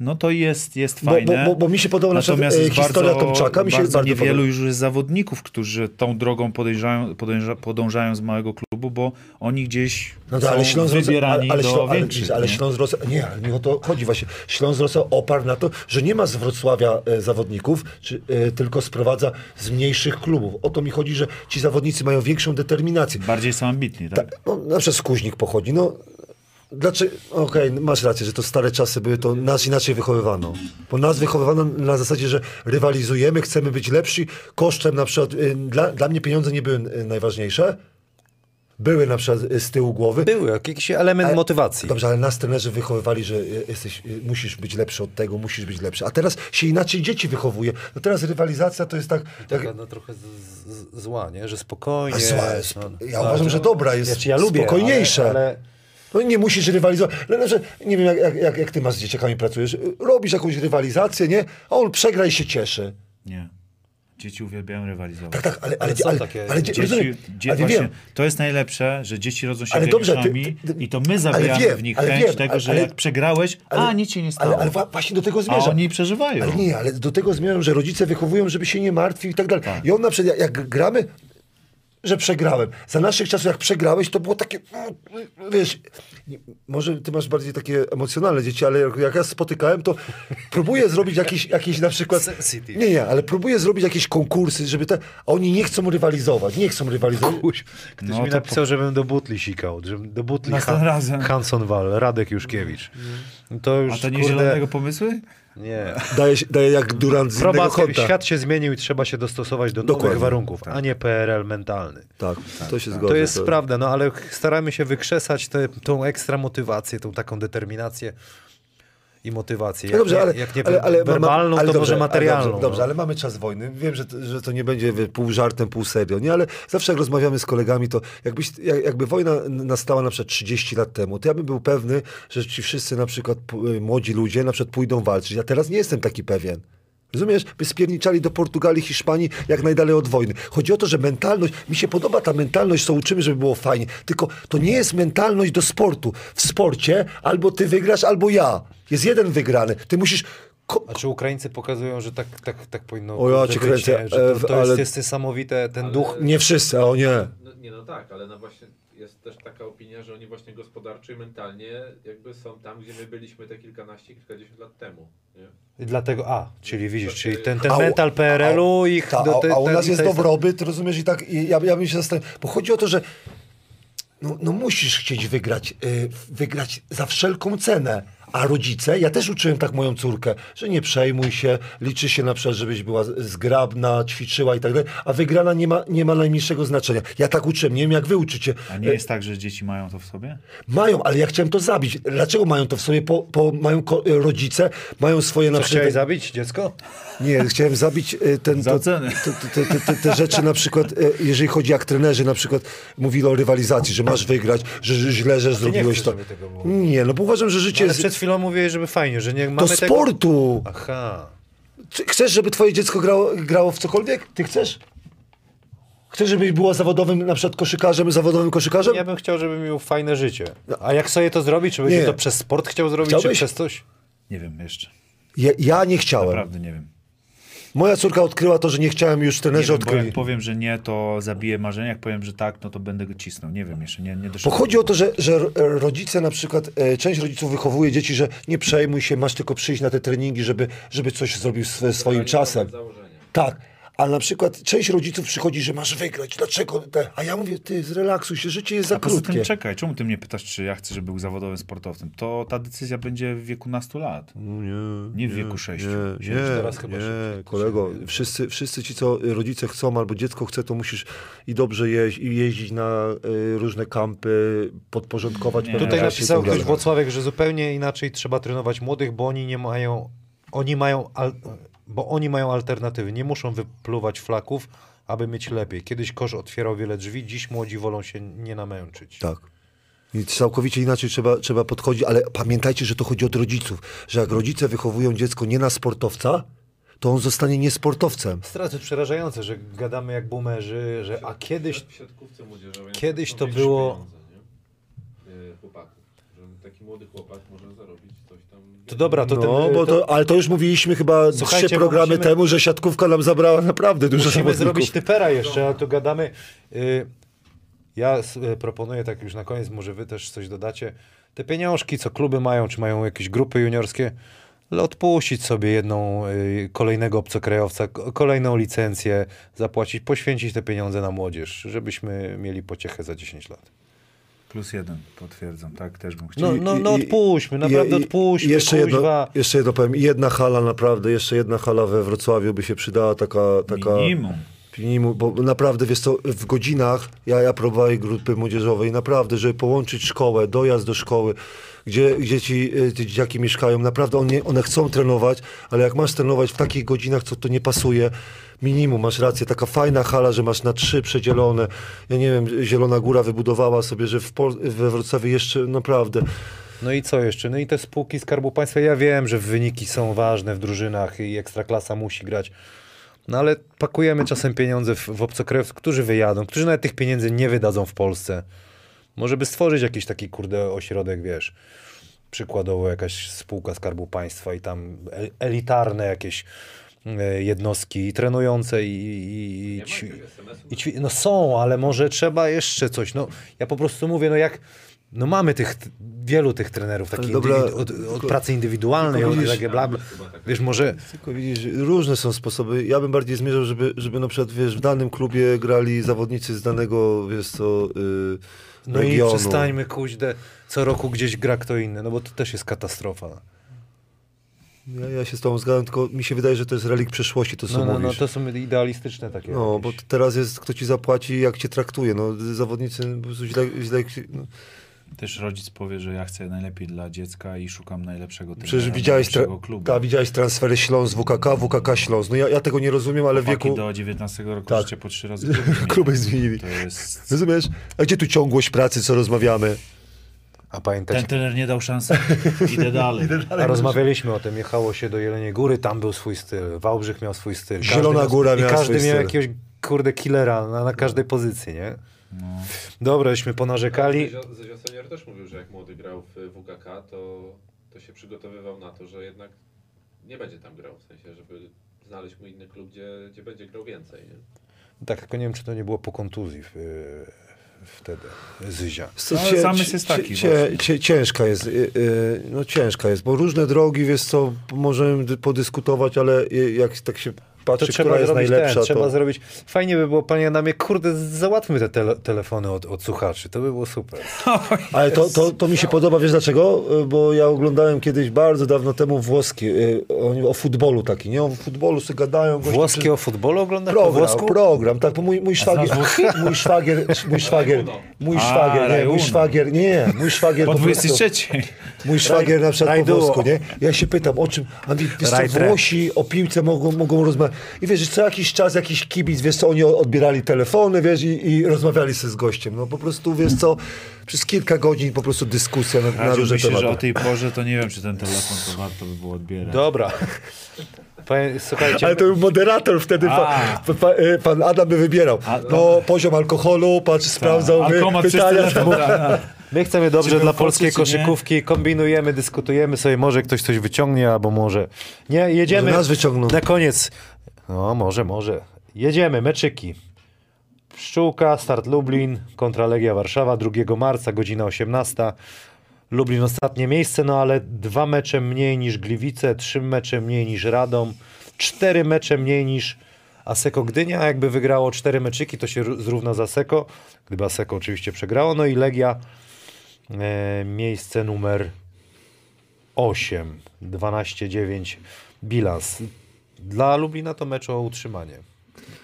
No to jest, jest fajne. bo- bo- bo mi się podoba na przykład, Natomiast e, jest historia bardzo, Tomczaka, mi się bardzo bardzo niewielu podoba. już jest zawodników, którzy tą drogą podejrzają, podejrza, podążają z małego klubu, bo oni gdzieś No to, są ale Śląsk Wrocław- wybierani ale, ale, do ale, większych. ale nie? Śląsk Wrocław, nie, ale nie o to chodzi właśnie. Śląsk Wrocław oparł na to, że nie ma z Wrocławia e, zawodników, czy, e, tylko sprowadza z mniejszych klubów. O to mi chodzi, że ci zawodnicy mają większą determinację. Bardziej są ambitni, tak? Ta, no, na przykład Skuźnik pochodzi, no Dlaczego? Okej, masz rację, że to stare czasy były, to nas inaczej wychowywano. Bo nas wychowywano na zasadzie, że rywalizujemy, chcemy być lepsi, kosztem na przykład, y, dla, dla mnie pieniądze nie były y, najważniejsze. Były na przykład y, z tyłu głowy. Były, jakiś element Ale- motywacji. Dobrze, ale nas trenerzy wychowywali, że y, jesteś, y, musisz być lepszy od tego, musisz być lepszy. A teraz się inaczej dzieci wychowuje. No teraz rywalizacja to jest tak... Jak, Taka, no, trochę z, z, zła, nie? Że spokojnie. A zła jest. no. Ja uważam, że dobra jest, Znaczy, ja lubię, spokojniejsze. Ale, ale No nie musisz rywalizować. No, znaczy, nie wiem, jak, jak, jak, jak ty masz z dzieciakami pracujesz. Robisz jakąś rywalizację, nie? A on przegra i się cieszy. Nie. Dzieci uwielbiają rywalizować. Tak, tak, ale, ale, Ale ale, ale, Dzieci, rozumiem, dzie, ale właśnie, wiem. To jest najlepsze, że dzieci rodzą się Ale dobrze, ty- ty- i to my ale zabijamy wiem, w nich ale chęć wiem, tego, ale- że ale- jak przegrałeś, ale- a nic się nie stało. Ale, właśnie do tego a zmierzam. oni przeżywają. Ale nie, ale do tego zmierzam, że rodzice wychowują, żeby się nie martwił i tak dalej. I on na przykład, jak, jak gramy, że przegrałem. Za naszych czasów, jak przegrałeś, to było takie, mm, wiesz, może ty masz bardziej takie emocjonalne dzieci, ale jak, jak ja spotykałem, to próbuję zrobić jakieś, jakieś na przykład... Sensitive. Nie, nie, ale próbuję zrobić jakieś konkursy, żeby te... A oni nie chcą rywalizować, nie chcą rywalizować. Kuś, ktoś No mi napisał, żebym do butli sikał, żebym do butli Następnym razem. Hanson Wall, Radek Juszkiewicz. To już, A to nie kurde, zielonego pomysły? Nie. Daje, się- daje jak Durant z innego Probacja, kąta. świat się zmienił i trzeba się dostosować do Dokładnie. nowych warunków, a nie PRL mentalny. Tak, to się zgodzę. To jest prawda, no ale staramy się wykrzesać tę tą ekstra motywację, tą taką determinację i motywację. No dobrze, jak, ale, nie, jak nie ale, ale, werbalną, ale to dobrze, może materialną. Ale dobrze, dobrze no. ale mamy czas wojny. Wiem, że to, że to nie będzie pół żartem, pół serio, nie? Ale zawsze jak rozmawiamy z kolegami, to jakbyś, jak, jakby wojna nastała na przykład 30 lat temu, to ja bym był pewny, że ci wszyscy na przykład p- młodzi ludzie na przykład pójdą walczyć. Ja teraz nie jestem taki pewien. Rozumiesz? By spierniczali do Portugalii, Hiszpanii jak najdalej od wojny. Chodzi o to, że mentalność, mi się podoba ta mentalność, co uczymy, żeby było fajnie. Tylko to nie jest mentalność do sportu. W sporcie albo ty wygrasz, albo ja. Jest jeden wygrany. Ty musisz... Ko- A czy Ukraińcy pokazują, że tak, tak, tak powinno O, ja cię być, kręcę, że e, to, to jest, ale- jest niesamowite, ten Ale- duch. nie wszyscy, o nie. No, nie no tak, ale no właśnie jest też taka opinia, że oni właśnie gospodarczo i mentalnie jakby są tam, gdzie my byliśmy te kilkanaście, kilkadziesiąt lat temu. Nie? I Dlatego, a, czyli widzisz, czyli ten, ten A mental PRL-u ich... Ta, do- a, te- a u nas jest to dobrobyt, rozumiesz? I tak, i ja, ja bym się zastanawiał, bo chodzi o to, że no, no musisz chcieć wygrać, y, wygrać za wszelką cenę. A rodzice, ja też uczyłem tak moją córkę, że nie przejmuj się, liczy się na przykład, żebyś była zgrabna, ćwiczyła i tak dalej, a wygrana nie ma, nie ma najmniejszego znaczenia. Ja tak uczyłem, nie wiem jak wy uczycie. A nie jest tak, że dzieci mają to w sobie? Mają, ale ja chciałem to zabić. Dlaczego mają to w sobie? Po, po mają ko- rodzice, mają swoje na Co, przykład... chciałeś zabić dziecko? Nie, chciałem zabić e, ten, Za to, te, te, te, te, te rzeczy na przykład, e, jeżeli chodzi jak trenerzy na przykład mówili o rywalizacji, że masz wygrać, że, że źle, że zrobiłeś chcesz, to. żeby tego było. Nie, no bo uważam, że życie Ale jest chwilą mówiłeś, żeby fajnie, że nie do mamy tego... sportu. Aha. Czy chcesz, żeby twoje dziecko grało, grało w cokolwiek? Ty chcesz? Chcesz, żebyś była zawodowym na przykład koszykarzem, zawodowym koszykarzem? Ja bym chciał, żeby miał fajne życie. A jak sobie to zrobić? Czy Nie. to przez sport chciał zrobić, Chciałbyś? czy przez coś? Nie wiem jeszcze. Ja, ja nie chciałem. Naprawdę nie wiem. Moja córka odkryła to, że nie chciałem, już trenerzy bo odkryli. jak powiem, że nie, to zabiję marzenia. Jak powiem, że tak, no to będę go cisnął. Nie wiem jeszcze, nie, nie Bo chodzi o to, że, że ro- rodzice na przykład, e, część rodziców wychowuje dzieci, że nie przejmuj się, masz tylko przyjść na te treningi, żeby, żeby coś zrobił swoim czasem. Tak, A na przykład część rodziców przychodzi, że masz wygrać, dlaczego? Te? A ja mówię, ty zrelaksuj się, życie jest za A krótkie. tym czekaj, czemu ty mnie pytasz, czy ja chcę, żeby był zawodowym sportowcem? To ta decyzja będzie w wieku nastu lat. No nie, Nie w wieku sześciu. Nie, nie, teraz chyba nie szybciej. kolego. Wszyscy, wszyscy ci, co rodzice chcą, albo dziecko chce, to musisz i dobrze jeść, i jeździć na y, różne kampy, podporządkować Nie. Tutaj i napisał tak ktoś. Włocławek, że zupełnie inaczej trzeba trenować młodych, bo oni nie mają, oni mają, al, bo oni mają alternatywy. Nie muszą wypluwać flaków, aby mieć lepiej. Kiedyś kosz otwierał wiele drzwi, dziś młodzi wolą się nie namęczyć. Tak. I całkowicie inaczej trzeba, trzeba podchodzić, ale pamiętajcie, że to chodzi od rodziców, że jak rodzice wychowują dziecko nie na sportowca, to on zostanie niesportowcem. Straty przerażające, że gadamy jak boomerzy, że a kiedyś Kiedyś to było-? Yy, chłopaków. Że taki młody chłopak może zarobić. To dobra, to No, ten, bo to, ale to już mówiliśmy chyba Słuchajcie, trzy programy musimy- temu, że siatkówka nam zabrała naprawdę dużo Musimy zawodników. zrobić typera jeszcze, a tu gadamy. Y, Ja y, proponuję, tak już na koniec, może wy też coś dodacie. Te pieniążki, co kluby mają, czy mają jakieś grupy juniorskie, odpuścić sobie jedną y, kolejnego obcokrajowca, ko- kolejną licencję, zapłacić, poświęcić te pieniądze na młodzież, żebyśmy mieli pociechę za 10 lat. Plus jeden, potwierdzam, tak, też bym chciał. No, no, no odpuśćmy, naprawdę i- i- odpuśćmy, jeszcze jedno, jeszcze jedno powiem, jedna hala naprawdę, jeszcze jedna hala we Wrocławiu by się przydała, taka... taka Minimum. Minimum, bo naprawdę, wiesz co, w godzinach, ja, ja próbowałem grupy młodzieżowej, naprawdę, żeby połączyć szkołę, dojazd do szkoły, gdzie, gdzie ci, y, ci dzieciaki mieszkają, naprawdę one, one chcą trenować, ale jak masz trenować w takich godzinach, co to nie pasuje, minimum, masz rację, taka fajna hala, że masz na trzy przedzielone, ja nie wiem, Zielona Góra wybudowała sobie, że w Pol- we Wrocławiu jeszcze naprawdę, No i co jeszcze? No i te spółki Skarbu Państwa, ja wiem, że wyniki są ważne w drużynach i Ekstraklasa musi grać, no ale pakujemy czasem pieniądze w, w obcokrajowców, którzy wyjadą, którzy nawet tych pieniędzy nie wydadzą w Polsce. Może by stworzyć jakiś taki, kurde, ośrodek, wiesz, przykładowo jakaś spółka Skarbu Państwa i tam el- elitarne jakieś e, jednostki trenujące i, i, i, ćwi- i ćwi- no są, ale może trzeba jeszcze coś. No, ja po prostu mówię, no jak. No mamy tych, wielu tych trenerów, takich dobra, od, od pracy indywidualnej, od widzisz, takie bla, bla. Tak. Wiesz, może Tylko widzisz, różne są sposoby. Ja bym bardziej zmierzał, żeby, żeby na przykład, wiesz, w danym klubie grali zawodnicy z danego, wiesz co, yy, no regionu. i przestańmy kuźdę, co roku gdzieś gra kto inny, no bo to też jest katastrofa. Ja, ja się z tobą zgadzam, tylko mi się wydaje, że to jest relik przeszłości, to co No, no, no mówisz. to są idealistyczne takie. No, jakieś. bo teraz jest, kto ci zapłaci, jak cię traktuje. No, zawodnicy po prostu źle, źle no. Też rodzic powie, że ja chcę najlepiej dla dziecka i szukam najlepszego trenera, Przecież widziałeś, tra- najlepszego klubu. ta, widziałeś transfery Śląsk, WKK, WKK Śląsk. No ja, ja tego nie rozumiem, ale w Chłopaki wieku do 19 roku Tak. życia po trzy razy [laughs] kluby zmienili. To jest... Rozumiesz? A gdzie tu ciągłość pracy, co rozmawiamy? A pamiętacie, Ten trener nie dał szansy. [laughs] Idę dalej. a rozmawialiśmy o tym, jechało się do Jeleniej Góry, tam był swój styl, Wałbrzych miał swój styl. Każdy Zielona miał- Góra I miała każdy swój miał styl. jakiegoś, kurde, killera na, na każdej pozycji, nie? Dobra, żeśmy ponarzekali. Zezio- Zezio Senior też mówił, że jak młody grał w WKK, to, to się przygotowywał na to, że jednak nie będzie tam grał, w sensie, żeby znaleźć mu inny klub, gdzie, gdzie będzie grał więcej. Nie? Tak, tylko nie wiem, czy to nie było po kontuzji w, wtedy, Zyzia. No, ale zamysł jest taki cie, właśnie. cie, ciężka jest, y, y, no ciężka jest, bo różne drogi, wiesz co, możemy dy- podyskutować, ale jak tak się To patrzy, trzeba która jest zrobić najlepsza, ten, trzeba to... zrobić. Fajnie by było, panie Adamie, kurde, załatwmy te tele, telefony od, od słuchaczy, to by było super. [laughs] Ale to, to, to mi się podoba, wiesz dlaczego? Y, Bo ja oglądałem kiedyś bardzo dawno temu włoski, y, oni o futbolu taki, nie? O futbolu sobie gadają. goście Włoskie o futbolu oglądasz po Program, włosku? program, tak, bo mój, mój szwagier, [laughs] mój szwagier, mój szwagier, mój szwagier, nie, mój szwagier, nie, mój szwagier Po po prostu, 23. mój szwagier na przykład po włosku, nie, ja się pytam, o czym, a mi, wiesz co. Włosi o piłce mogą, mogą rozmawiać i wiesz, co jakiś czas jakiś kibic, wiesz co, oni odbierali telefony, wiesz, i, i rozmawiali sobie z gościem, no po prostu, wiesz co, przez kilka godzin po prostu dyskusja na, na różne myślę, że o tej porze to nie wiem, czy ten telefon to warto by było odbierać. Dobra. Słuchajcie, Ale to był moderator wtedy, pa, A. pa, pa, e, pan Adam by wybierał. A, No, poziom alkoholu, patrz, sprawdzał Alkomat przez pytania. telefon, tak. [laughs] my chcemy dobrze dla polskiej czy nie? koszykówki, kombinujemy, dyskutujemy sobie, może ktoś coś wyciągnie, albo może nie, jedziemy. Może nas wyciągną. Na koniec, no może, może. Jedziemy, meczyki. Pszczółka, start Lublin, kontra Legia Warszawa 2 marca, godzina 18. Lublin ostatnie miejsce, no ale dwa mecze mniej niż Gliwice, trzy mecze mniej niż Radom, cztery mecze mniej niż Aseko Gdynia jakby wygrało cztery meczyki, to się ró- zrówna z Aseko, gdyby Aseko oczywiście przegrało. No i Legia miejsce numer 8, 12-9 bilans. Dla Lublina to mecz o utrzymanie.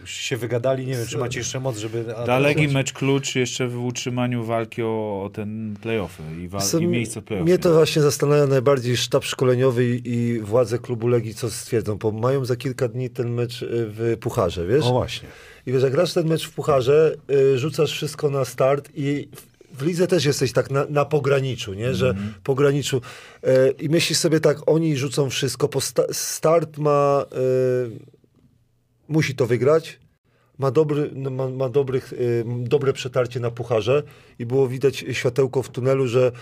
Już się wygadali, nie wiem, czy macie jeszcze moc, żeby... Dla Legii mecz klucz jeszcze w utrzymaniu walki o, o ten playoffy i, Są- i miejsce playoffy. Mnie to właśnie zastanawia najbardziej sztab szkoleniowy i, i władze klubu Legii, co stwierdzą, bo mają za kilka dni ten mecz y, w Pucharze, wiesz? O właśnie. I wiesz, jak grasz ten mecz w Pucharze, y, rzucasz wszystko na start i w, lidze też jesteś tak na, na pograniczu, nie? Że pograniczu. Y, I myślisz sobie tak, oni rzucą wszystko, sta- start ma... Y, musi to wygrać. Ma, dobry, no, ma, ma dobrych, y, dobre przetarcie na pucharze i było widać światełko w tunelu, że,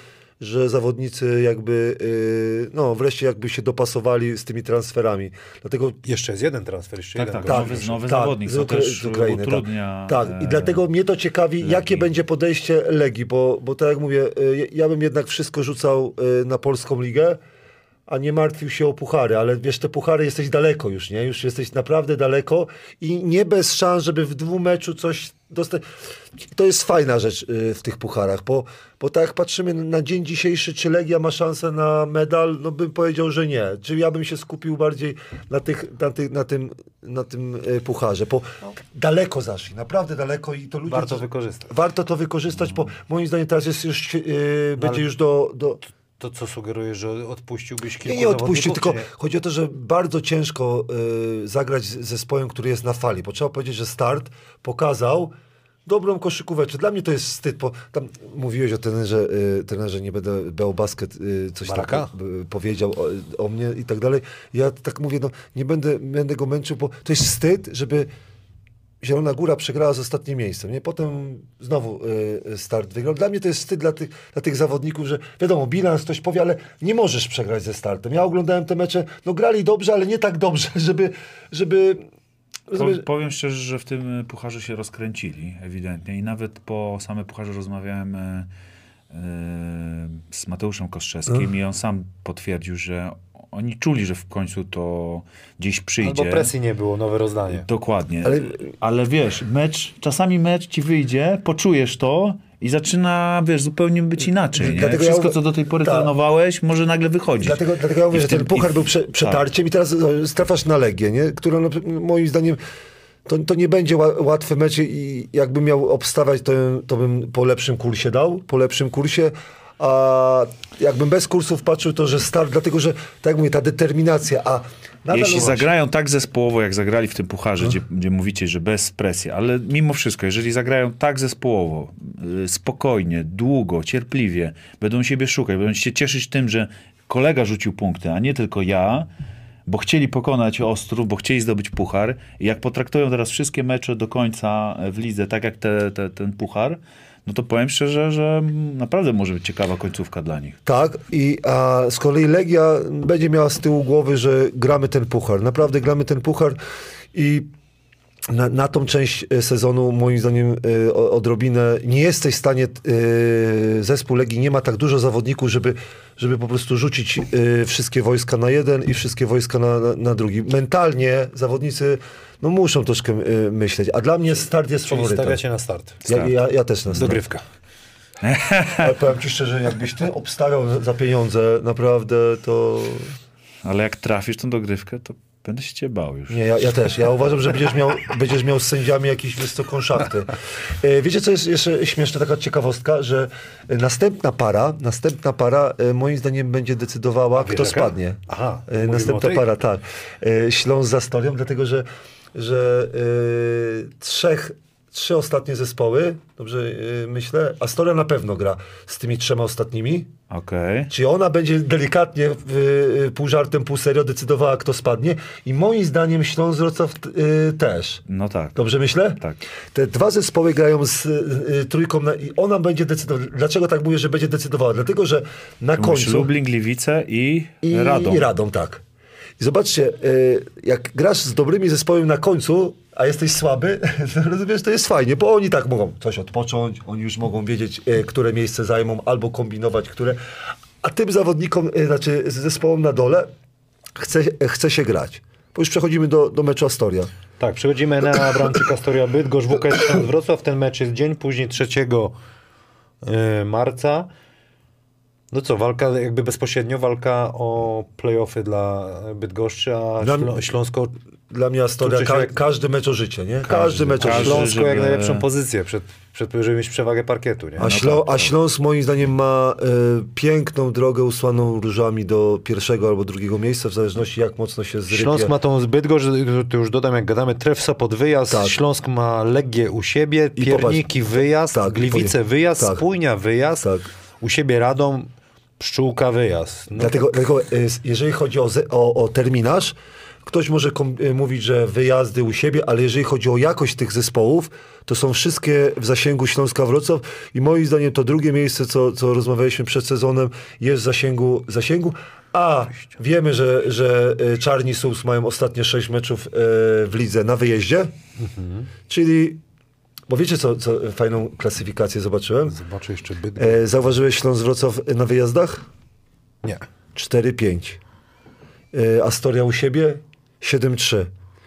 że zawodnicy jakby, y, no wreszcie jakby się dopasowali z tymi transferami. Dlatego Jeszcze jest jeden transfer, jeszcze Tak, jeden. tak, nowy, nowy tak, zawodnik, z co Ukra- też z Ukrainy, tak. utrudnia... Tak, i e, dlatego mnie to ciekawi, Legii. jakie będzie podejście Legii, bo, bo tak jak mówię, y, ja bym jednak wszystko rzucał y, na polską ligę, a nie martwił się o puchary, ale wiesz, te puchary jesteś daleko już, nie? Już jesteś naprawdę daleko i nie bez szans, żeby w dwóch meczu coś dostać. To jest fajna rzecz y, w tych pucharach, bo, bo tak jak patrzymy na dzień dzisiejszy, czy Legia ma szansę na medal, no bym powiedział, że nie. Czy ja bym się skupił bardziej na, tych, na, tych, na tym, na tym y, pucharze, bo daleko zaszli, naprawdę daleko i to ludzie... Warto wykorzystać. Warto to wykorzystać, bo moim zdaniem teraz jest już, yy, będzie już do, do... To co sugerujesz, że odpuściłbyś kilku Nie, nie odpuścił, tylko nie? chodzi o to, że bardzo ciężko yy, zagrać z zespołem, który jest na fali, bo trzeba powiedzieć, że start pokazał dobrą koszykóweczkę. Dla mnie to jest wstyd, bo tam mówiłeś o trenerze, yy, trenerze nie będę Beo Basket yy, coś Baraka? tak yy, powiedział o, o mnie i tak dalej. Ja tak mówię, no nie będę, będę go męczył, bo to jest wstyd, żeby Zielona Góra przegrała z ostatnim miejscem. Nie? Potem znowu y, start wygrał. Dla mnie to jest wstyd dla tych, dla tych zawodników, że wiadomo, bilans ktoś powie, ale nie możesz przegrać ze startem. Ja oglądałem te mecze, no grali dobrze, ale nie tak dobrze, [laughs] żeby... żeby? Po, powiem szczerze, że w tym e, pucharze się rozkręcili, ewidentnie. I nawet po samym pucharze rozmawiałem e, z Mateuszem Kostrzewskim i on sam potwierdził, że oni czuli, że w końcu to gdzieś przyjdzie. Albo presji nie było, nowe rozdanie. Dokładnie. Ale- Ale, wiesz, mecz, czasami mecz ci wyjdzie, poczujesz to i zaczyna, wiesz, zupełnie być inaczej. Nie? Dlatego ja Wszystko, uwa- co do tej pory Tak. trenowałeś, może nagle wychodzić. Dlatego, dlatego ja mówię, że ten puchar w- był prze, tak. przetarciem i teraz e, trafiasz na Legię, nie? która no, moim zdaniem to, to nie będzie ła, łatwy mecz i jakbym miał obstawiać, to, to bym po lepszym kursie dał, po lepszym kursie, a jakbym bez kursów patrzył, to że start, dlatego że, tak jak mówię, ta determinacja, a Jeśli właśnie- zagrają tak zespołowo, jak zagrali w tym pucharze, gdzie, gdzie mówicie, że bez presji, ale mimo wszystko, jeżeli zagrają tak zespołowo, y, spokojnie, długo, cierpliwie, będą siebie szukać, będą się cieszyć tym, że kolega rzucił punkty, a nie tylko ja, bo chcieli pokonać Ostrów, bo chcieli zdobyć puchar i jak potraktują teraz wszystkie mecze do końca w lidze, tak jak te, te, ten puchar, no to powiem szczerze, że naprawdę może być ciekawa końcówka dla nich. Tak, i a z kolei Legia będzie miała z tyłu głowy, że gramy ten puchar. Naprawdę gramy ten puchar i na, na tą część e, sezonu, moim zdaniem, o- odrobinę nie jesteś w stanie, e, zespół Legii nie ma tak dużo zawodników, żeby, żeby po prostu rzucić e, wszystkie wojska na jeden i wszystkie wojska na, na, na drugi. Mentalnie zawodnicy no, muszą troszkę e, myśleć, a dla mnie start jest Czyli faworytem. stawiacie na start. Ja, ja, ja też na start. Dogrywka. [laughs] Ale powiem ci szczerze, jakbyś ty obstawiał za pieniądze, naprawdę to... Ale jak trafisz tą dogrywkę, to będę się cię bał już. Nie, ja, ja też. Ja uważam, że będziesz miał, będziesz miał z sędziami jakieś wysoką szachty. E, Wiecie, co jest jeszcze śmieszna taka ciekawostka, że następna para, następna para e, moim zdaniem będzie decydowała, kto spadnie. Aha, E, Następna para, tak. E, Śląsk za Storią, dlatego że, że e, trzech, trzy ostatnie zespoły, dobrze e, myślę, Astoria na pewno gra z tymi trzema ostatnimi. Okej. Czy ona będzie delikatnie, y, pół żartem, pół serio decydowała, kto spadnie? I moim zdaniem Śląsk Wrocław y, też. No tak. Dobrze myślę? Tak. Te dwa zespoły grają z y, y, trójką na, i ona będzie decydowała. Dlaczego tak mówię, że będzie decydowała? Dlatego, że na Mówisz końcu... Lublin, Gliwice i, I Radom. I Radom, tak. I zobaczcie, y, jak grasz z dobrymi zespołami na końcu, a jesteś słaby, [laughs] to rozumiesz, to jest fajnie, bo oni tak mogą coś odpocząć, oni już mogą wiedzieć, y, które miejsce zajmą, albo kombinować, które... A tym zawodnikom, y, znaczy zespołom na dole, chce, chce się grać. Bo już przechodzimy do, do meczu Astoria. Tak, przechodzimy na [coughs] Bramczyk Astoria Bydgoszcz, WKS Wrocław. Ten mecz jest dzień później 3 e, marca. No co, walka jakby bezpośrednio, walka o playoffy dla Bydgoszczy, a Dla- Ślą- Śląsko, Dla mnie Astoria, ka- się- każdy mecz o życie, nie? Każdy, mecz o każdy. życie. Śląsko jak żeby- najlepszą pozycję, przed, przed, żeby mieć przewagę parkietu, nie? A, Ślą, tak, a Śląsk moim zdaniem ma e, piękną drogę usłaną różami do pierwszego albo drugiego miejsca, w zależności jak mocno się zrypie. Śląsk ma tą zbyt gorzej, to już dodam jak gadamy, tref Sopot wyjazd, Tak. Śląsk ma Legię u siebie, I Pierniki wyjazd, Tak, Gliwice wyjazd, tak. Spójnia wyjazd, Tak. u siebie Radom, Pszczółka wyjazd. No Dlatego, dlatego e, jeżeli chodzi o, o, o terminarz, ktoś może e, mówić, że wyjazdy u siebie, ale jeżeli chodzi o jakość tych zespołów, to są wszystkie w zasięgu Śląska Wrocław i moim zdaniem to drugie miejsce, co, co rozmawialiśmy przed sezonem, jest w zasięgu, zasięgu. A wiemy, że, że e, Czarni Sus mają ostatnie sześć meczów w lidze na wyjeździe, czyli, bo wiecie co, co fajną klasyfikację zobaczyłem? Zobaczę jeszcze byt. E, zauważyłeś Śląsk Wrocław na wyjazdach? Nie. 4-5. Y, Astoria u siebie 7-3.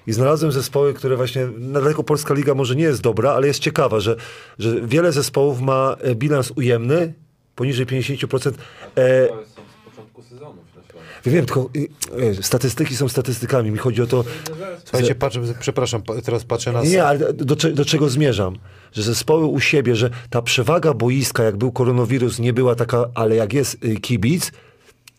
I znalazłem zespoły, które właśnie, dlatego Polska Liga może nie jest dobra, ale jest ciekawa, że, że wiele zespołów ma e, bilans ujemny, poniżej 50%. E, To są z początku sezonów Śląsku. wiem, tylko e, statystyki są statystykami. Mi chodzi o to, Słuchajcie, patrzę, przepraszam, teraz patrzę na... Nie, ale do, do czego zmierzam? Że zespoły u siebie, że ta przewaga boiska, jak był koronawirus, nie była taka, ale jak jest y, kibic,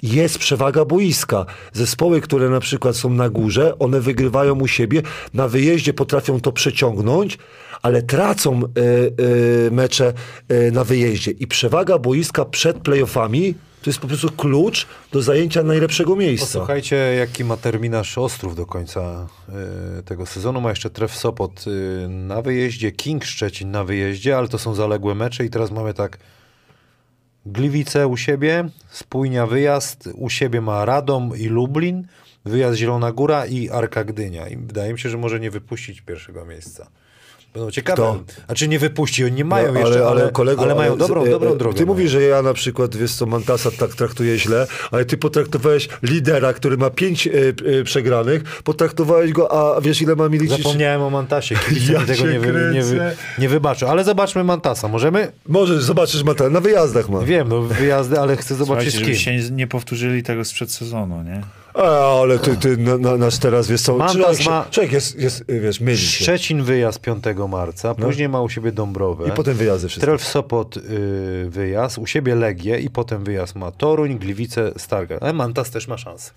jest przewaga boiska. Zespoły, które na przykład są na górze, one wygrywają u siebie, na wyjeździe potrafią to przeciągnąć, ale tracą y, y, mecze y, na wyjeździe. I przewaga boiska przed playoffami to jest po prostu klucz do zajęcia najlepszego miejsca. Posłuchajcie, jaki ma terminarz Ostrów do końca y, tego sezonu. Ma jeszcze Tref Sopot y, na wyjeździe, King Szczecin na wyjeździe, ale to są zaległe mecze i teraz mamy tak Gliwice u siebie, Spójnia wyjazd, u siebie ma Radom i Lublin, wyjazd Zielona Góra i Arka Gdynia. I wydaje mi się, że może nie wypuścić pierwszego miejsca. Będą ciekawe. Kto? A czy nie wypuści? Oni nie mają No, jeszcze, ale, ale, kolego, mają z- dobrą, e, dobrą e, drogę. Ty mają. mówisz, że ja na przykład, wiesz co, Mantasa tak traktuje źle, ale ty potraktowałeś lidera, który ma pięć e, e, przegranych, potraktowałeś go, a wiesz ile ma mi liczyć? Zapomniałem o Mantasie. [laughs] Ja mi tego nie, wy, nie, wy, nie wybaczą. Ale zobaczmy Mantasa. Możemy? Możesz, zobaczysz Mantasa, na wyjazdach ma. Wiem, no wyjazdy, ale chcę zobaczyć Słuchajcie, z kim. nie, nie powtórzyli tego sprzed sezonu, nie? Ale ty, ty na, na, nasz teraz, wiesz co, człowiek, ma- człowiek jest, jest, wiesz, myli się. Szczecin wyjazd 5 marca, później ma u siebie Dąbrowę. I potem wyjazdy wszystkie. Trelf Sopot y, wyjazd, u siebie Legię i potem wyjazd ma Toruń, Gliwice, Stargard. Ale Mantas też ma szansę.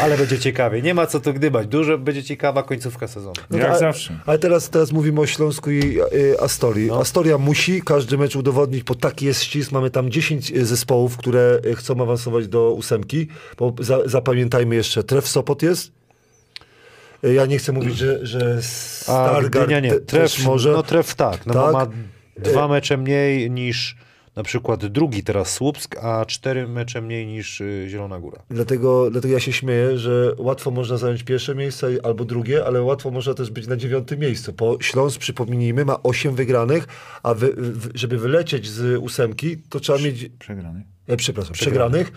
Ale będzie ciekawie. Nie ma co tu gdybać. Dużo będzie ciekawa końcówka sezonu. No Jak to- a- zawsze. Ale teraz, teraz mówimy o Śląsku i y, Astorii. No. Astoria musi każdy mecz udowodnić, bo taki jest ścisk. Mamy tam 10 zespołów, które y, chcą awansować do ósemki. Bo za, zapamiętajmy jeszcze, Tref Sopot jest. Y, Ja nie chcę mówić, że, że A Stargard Gdynia nie. te, Tref, też może. No tref tak, no bo Tak. ma dwa mecze mniej niż na przykład drugi teraz Słupsk, a cztery mecze mniej niż y, Zielona Góra. Dlatego, dlatego ja się śmieję, że łatwo można zająć pierwsze miejsce albo drugie, ale łatwo można też być na dziewiątym miejscu. Bo Śląsk, przypomnijmy, ma 8 wygranych, a wy, w, żeby wylecieć z ósemki, to trzeba mieć Przegrany. e, przepraszam, przegranych.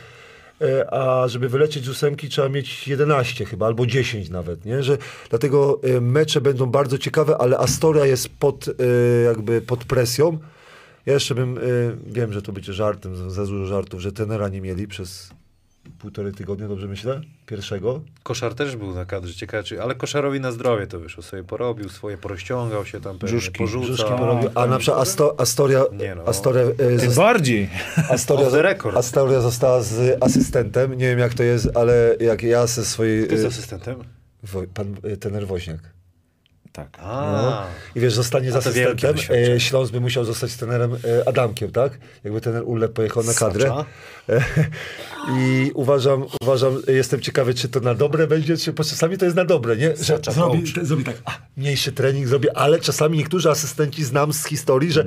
E, a żeby wylecieć z ósemki trzeba mieć 11 chyba, albo 10 nawet, nie? Że, dlatego e, mecze będą bardzo ciekawe, ale Astoria jest pod, e, jakby pod presją. Ja jeszcze bym, e, wiem, że to będzie żartem, za- dużo żartów, że tenera nie mieli przez półtorej tygodnia, dobrze myślę? Pierwszego. Koszar też był na kadrze, ciekawe, czy, ale Koszarowi na zdrowie to wyszło, sobie porobił swoje, porozciągał się tam, pewnie, Brzuszki. porzucał. Brzuszki porobił. A na przykład Asto, Astoria, Nie no. Astoria, e, Tym bardziej. [laughs] Astoria, Off the record. Astoria została z asystentem. Nie wiem jak to jest, ale jak ja ze swojej... Kto jest e, asystentem? Wo- pan e, tener Woźniak. Tak. A, No. I wiesz, zostanie z asystentem. E, Śląsk by musiał zostać trenerem e, Adamkiem, tak? Jakby tener Ulle pojechał na kadrę. E, [laughs] I uważam, uważam, jestem ciekawy, czy to na dobre będzie, czy bo czasami to jest na dobre, nie? Że Sacza zrobi, te- zrobi tak, a, mniejszy trening zrobię, ale czasami niektórzy asystenci znam z historii, że,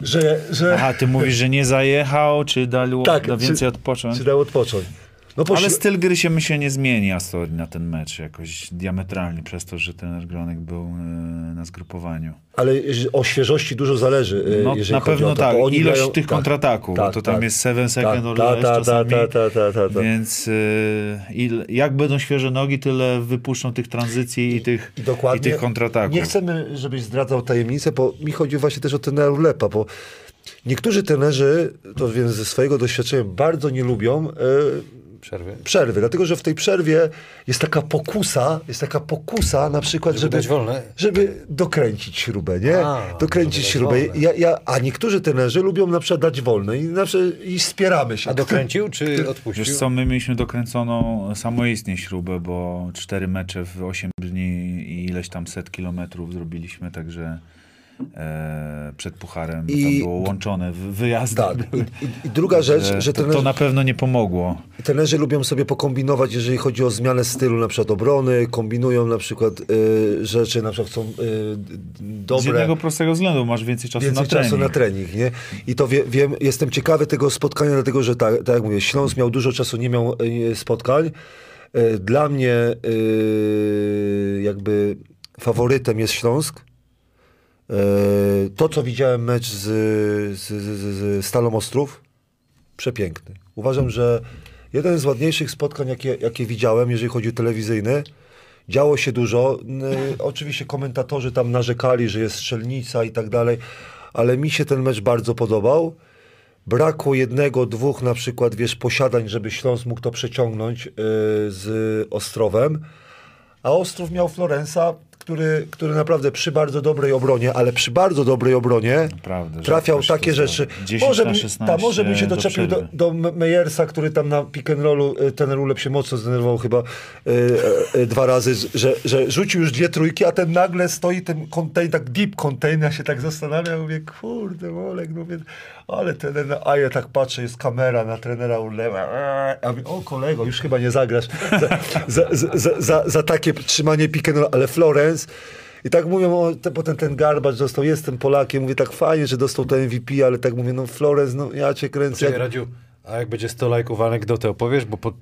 że, że Aha, ty mówisz, że nie zajechał, czy dał, Tak, czy- więcej odpocząć? czy dał odpocząć. No poszli- Ale styl gry się myślę nie zmieni Astori na ten mecz jakoś diametralnie przez to, że ten Gronek był e, na zgrupowaniu. Ale o świeżości dużo zależy, y, No, jeżeli na pewno to. tak. Ilość grają- tych tak, kontrataków, tak, bo to tam tak. jest 7 second or less czasami. Więc y, il, jak będą świeże nogi, tyle wypuszczą tych tranzycji i tych, I dokładnie. i tych kontrataków. Nie chcemy, żebyś zdradzał tajemnicę, bo mi chodzi właśnie też o trenera Lepa, bo niektórzy trenerzy, to wiem ze swojego doświadczenia, bardzo nie lubią e, Przerwy. przerwy, dlatego że w tej przerwie jest taka pokusa, jest taka pokusa na przykład, Żeby żeby, żeby dokręcić śrubę, nie? A, dokręcić śrubę. Ja, ja, a niektórzy trenerzy lubią na przykład dać wolne i, na przykład, i wspieramy się. A dokręcił czy odpuścił? Wiesz co, my mieliśmy dokręconą samoistnie śrubę, bo cztery mecze w 8 dni i ileś tam set kilometrów zrobiliśmy, także e, przed Pucharem I- tam było łączone wy- wyjazdy. Tak. I, i, druga rzecz, Że że to, trenerzy, to na pewno nie pomogło. trenerzy lubią sobie pokombinować, jeżeli chodzi o zmianę stylu na przykład obrony, kombinują na przykład y, rzeczy, na przykład chcą y, dobre... Z jednego prostego względu masz więcej czasu więcej na trening. czasu na trening, nie? I to wie, wiem, jestem ciekawy tego spotkania, dlatego że tak, tak jak mówię, Śląsk miał dużo czasu, nie miał e, spotkań. Dla mnie jakby faworytem jest Śląsk. E, To, co widziałem mecz z, z, z, z Stalą Ostrów, przepiękny. Uważam, że jeden z ładniejszych spotkań, jakie, jakie widziałem, jeżeli chodzi o telewizyjny. Działo się dużo. Oczywiście komentatorzy tam narzekali, że jest strzelnica i tak dalej, ale mi się ten mecz bardzo podobał. Brakło jednego, dwóch na przykład, wiesz, posiadań, żeby Śląsk mógł to przeciągnąć yy, z Ostrowem. A Ostrów miał Florensa, który, który naprawdę przy bardzo dobrej obronie, ale przy bardzo dobrej obronie Naprawdę, trafiał takie rzeczy. 10 Może, na mi- 16 ta, może bym się do doczepił do, do Me- Mejersa, który tam na pick and rollu, y, ten rulep się mocno zdenerwował chyba y, y, dwa razy, że, że rzucił już dwie trójki, a ten nagle stoi ten contain, tak deep contain, ja się tak zastanawiam, mówię, kurde, Olek, no mówię, ale trener, no, a ja tak patrzę, jest kamera na trenera Ulewa, eee, a mówię, o kolego, już chyba nie zagrasz za, za, za, za, takie trzymanie pick roll, ale Florence, i tak mówią, o, te, potem ten Garbacz dostał, jestem Polakiem, mówię, tak fajnie, że dostał ten MVP, ale tak mówię, no Florence, no ja cię kręcę. Czekaj, Jak... Radziu, a jak będzie 100 lajków anegdotę opowiesz, bo po...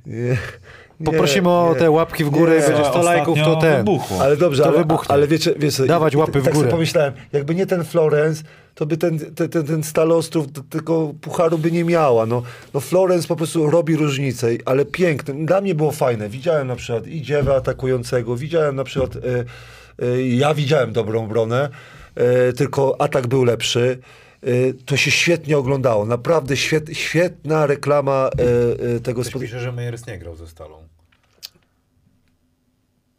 Poprosimy nie, o nie. te łapki w górę Nie. i będzie 100 lajków, to ten. wybuchło. Ale dobrze, To ale, wybuchnie. ale wiecie, wiecie, Dawać łapy w tak górę. sobie pomyślałem, jakby nie ten Florence, to by ten, ten, ten, ten Stalostrów t- tylko pucharu by nie miała. No, no Florence po prostu robi różnicę, ale piękny. Dla mnie było fajne. Widziałem na przykład i Dziewę atakującego, widziałem na przykład, e, e, ja widziałem dobrą obronę, e, tylko atak był lepszy. E, To się świetnie oglądało. Naprawdę świet, świetna reklama e, e, tego spotkania. pisze, że Mejers nie grał ze Stalą.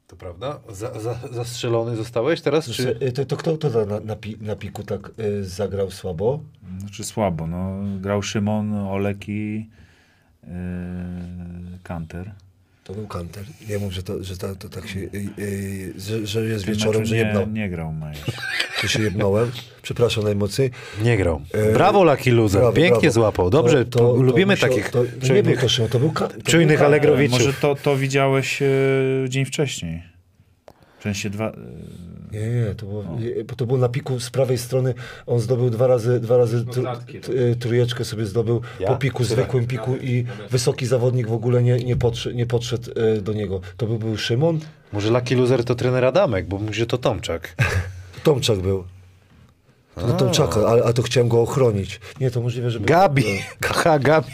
To prawda? Za, za, zastrzelony zostałeś teraz? Czy... To, to kto to na, na, pi, na piku tak e, zagrał słabo? Znaczy słabo, no. Grał Szymon, Olek i yy, Kanter. To był kanter. Nie mów, że to, że to, to tak się, y, y, że, że jest wieczorem, meczu że, nie, nie grał Major. [laughs] że się jebnąłem. Przepraszam najmocniej. Nie grał. E, Brawo Lucky Loser, Brawo, pięknie brawo. złapał. Dobrze, To- to- to lubimy musiał- takich To, to nie był czujnych, to Szymon, to był, to czujnych był. Może to, to widziałeś e, dzień wcześniej. W sensie dwa... e, Nie, nie, to było, bo to było na piku z prawej strony. On zdobył dwa razy, dwa razy tr, trójeczkę sobie zdobył Ja? po piku, zwykłym piku i wysoki zawodnik w ogóle nie, nie, podszedł, nie podszedł y, do niego. To był, był Szymon? Może Lucky Loser to trener Adamek, bo mówi, że to Tomczak. Tomczak był. To do Tomczaka, a, a to chciałem go ochronić. Nie, to możliwe, że... był- Gabi, haha, Gabi.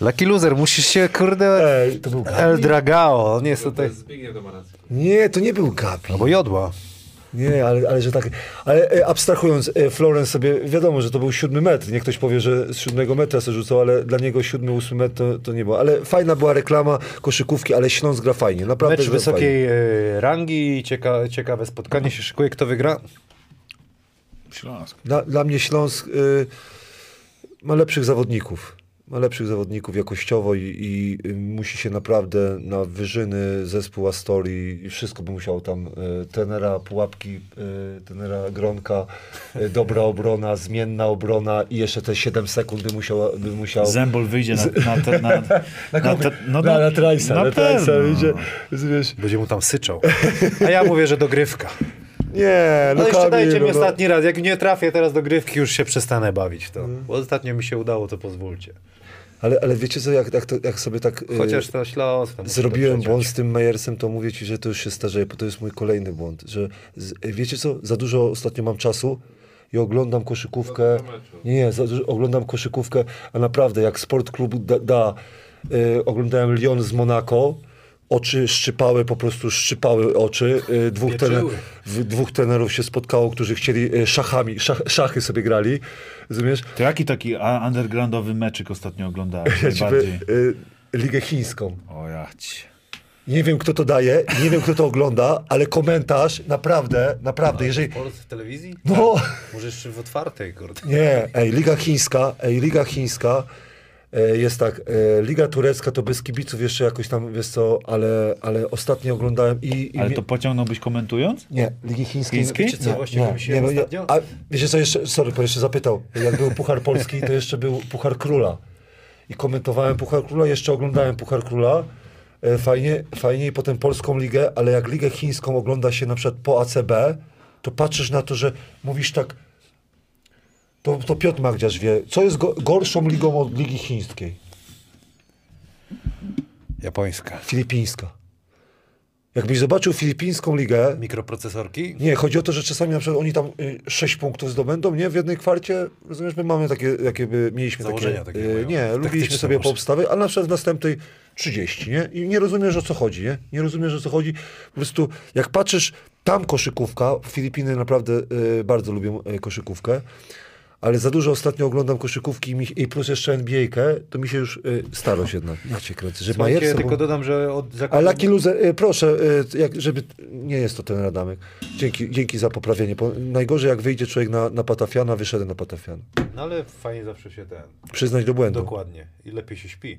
Lucky Loser, musisz się, kurde... Ej, to był Gabi? El Dragao, on jest tutaj... Zbigniew. Nie, to nie był Gabi. Albo Jodła. Nie, ale, ale że tak. Ale e, abstrahując, e, Florence sobie, wiadomo, że to był siódmy metr. Niech ktoś powie, że z siódmego metra sobie rzucał, ale dla niego siódmy, ósmy metr to, to nie było. Ale fajna była reklama koszykówki, ale Śląsk gra fajnie. Naprawdę Mecz fajnie. wysokiej e, rangi, cieka, ciekawe spotkanie się szykuje. Kto wygra? Śląsk. Dla, dla mnie Śląsk y, ma lepszych zawodników. Ma lepszych zawodników jakościowo i, i musi się naprawdę na wyżyny zespół Astorii i wszystko by musiało tam y, tenera pułapki, y, tenera Gronka, y, dobra obrona, zmienna obrona i jeszcze te 7 sekund by musiał, by musiał Zembol wyjdzie na... na, te, na, [laughs] na, kogo? te, no, na, na Trajsa, na, na Trajsa wyjdzie, Będzie mu tam syczał. [laughs] A ja mówię, że dogrywka. Nie, No jeszcze dajcie mi no, no. ostatni raz. Jak nie trafię teraz do grywki, już się przestanę bawić w to. Bo ostatnio mi się udało, to pozwólcie. Ale, ale wiecie co, jak, jak, to, jak sobie tak y, Chociaż to Śląsk. zrobiłem to błąd z tym Meyersem, to mówię ci, że to już się starzeje, bo to jest mój kolejny błąd. Że, z, wiecie co, za dużo ostatnio mam czasu i oglądam koszykówkę. Nie, nie, za dużo, oglądam koszykówkę, a naprawdę jak sport klub da, da y, oglądałem Lyon z Monaco, oczy szczypały, po prostu szczypały oczy. Y, dwóch, w, dwóch trenerów się spotkało, którzy chcieli y, szachami, szach, szachy sobie grali. Rozumiesz? To jaki taki a- undergroundowy meczyk ostatnio oglądałeś [laughs] Ja najbardziej? y, Ligę Chińską. O ja ci. Nie wiem, kto to daje, nie wiem, kto to ogląda, ale komentarz, naprawdę, naprawdę, jeżeli... W Polsce w telewizji? No, Może jeszcze w otwartej, kurde. nie, ej, Liga Chińska, ej, Liga Chińska jest tak, e, Liga Turecka to bez kibiców jeszcze jakoś tam, wiesz co, ale, ale ostatnio oglądałem i... i Ale to pociągnąłbyś komentując? Nie, Ligi Chińskiej... Chińskiej? Wiecie co, Nie, właśnie nie, nie, nie, ostatnio? A wiecie co jeszcze, sorry, bo jeszcze zapytał, jak był Puchar Polski, to jeszcze był Puchar Króla. I komentowałem Puchar Króla, jeszcze oglądałem Puchar Króla. E, Fajnie, fajnie i potem Polską Ligę, ale jak Ligę Chińską ogląda się na przykład po ACB, to patrzysz na to, że mówisz tak, to, to Piotr Magdziarz wie, co jest go, gorszą ligą od Ligi Chińskiej? Japońska. Filipińska. Jakbyś zobaczył filipińską ligę, Mikroprocesorki? Nie, chodzi o to, że czasami na przykład oni tam y, sześć punktów zdobędą, nie? W jednej kwarcie, rozumiesz, my mamy takie, jakby mieliśmy Założenia takie, takie y, nie, lubiliśmy sobie może. poobstawy, ale na przykład w następnej 30, nie? I nie rozumiesz o co chodzi, nie? Nie rozumiesz o co chodzi. Po prostu jak patrzysz, tam koszykówka, Filipiny naprawdę y, bardzo lubią y, koszykówkę, ale za dużo ostatnio oglądam koszykówki i, mi, i plus jeszcze NBA-kę, to mi się już y, starość jednak. Ja cię kręcę, że Słuchajcie, Majersa, tylko bo... dodam, że od A zakładu... Lucky Loser, y, proszę, y, jak, żeby. Nie jest to ten Radamek. Dzięki, dzięki za poprawienie. Bo najgorzej, jak wyjdzie człowiek na, na Patafiana, wyszedł na Patafiana. No ale fajnie zawsze się ten... Przyznać do błędu. Dokładnie. I lepiej się śpi.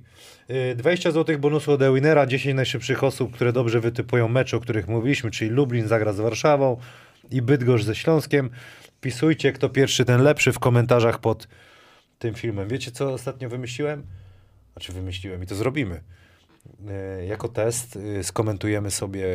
Yy, 20 zł bonusu od Ewinera, 10 najszybszych osób, które dobrze wytypują mecze, o których mówiliśmy, czyli Lublin zagra z Warszawą i Bydgoszcz ze Śląskiem. Wpisujcie, kto pierwszy, ten lepszy w komentarzach pod tym filmem. Wiecie, co ostatnio wymyśliłem? Znaczy wymyśliłem i to zrobimy. Yy, jako test yy, skomentujemy sobie,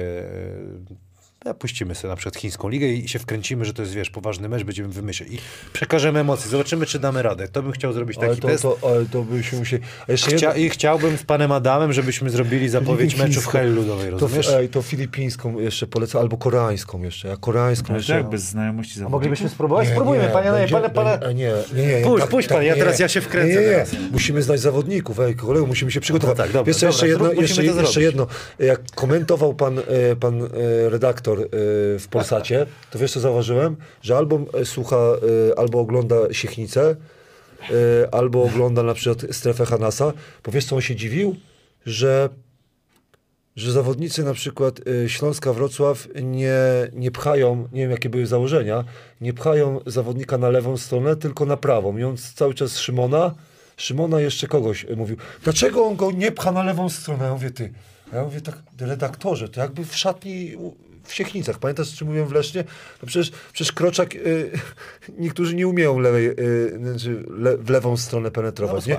yy, puścimy sobie na przykład chińską ligę i się wkręcimy, że to jest, wiesz, poważny mecz, będziemy wymyślać i przekażemy emocje. Zobaczymy, czy damy radę. To bym chciał zrobić taki Ale to, test. to, ale to byśmy musieli. Chcia, jedno, I chciałbym z panem Adamem, żebyśmy zrobili zapowiedź meczu w hali ludowej, to, rozumiesz? ej, to filipińską jeszcze polecę, albo koreańską jeszcze. Ja koreańską Ale to jeszcze. jak bez znajomości zawodników? Moglibyśmy spróbować? Nie, Spróbujmy, nie, panie, nie, będzie- panie, panie. będzie- Nie, nie, nie. Puść, puść pan, ja teraz ja się wkręcę Nie, nie. Musimy znać zawodników, ej, kolego, musimy się przygotować. No tak, dobra, Wiesz co, jeszcze, dobra, jedno, jeszcze, to jeszcze jedno. Jak komentował pan, e, pan e, e, w Polsacie, to wiesz co zauważyłem? Że albo e, słucha, e, albo ogląda Siechnicę, albo ogląda na przykład strefę Hanasa. Bo wiesz co on się dziwił? Że że zawodnicy na przykład y, Śląska Wrocław nie, nie pchają, nie wiem jakie były założenia, nie pchają zawodnika na lewą stronę, tylko na prawą. I cały czas Szymona, Szymona jeszcze kogoś y, mówił, dlaczego on go nie pcha na lewą stronę? Ja mówię, ty, ja mówię tak, redaktorze, to jakby w szatni w Siechnicach. Pamiętasz, czy mówiłem w Lesznie? No przecież, przecież Kroczak, y, [laughs] niektórzy nie umieją lewej, y, znaczy le, w lewą stronę penetrować, nie?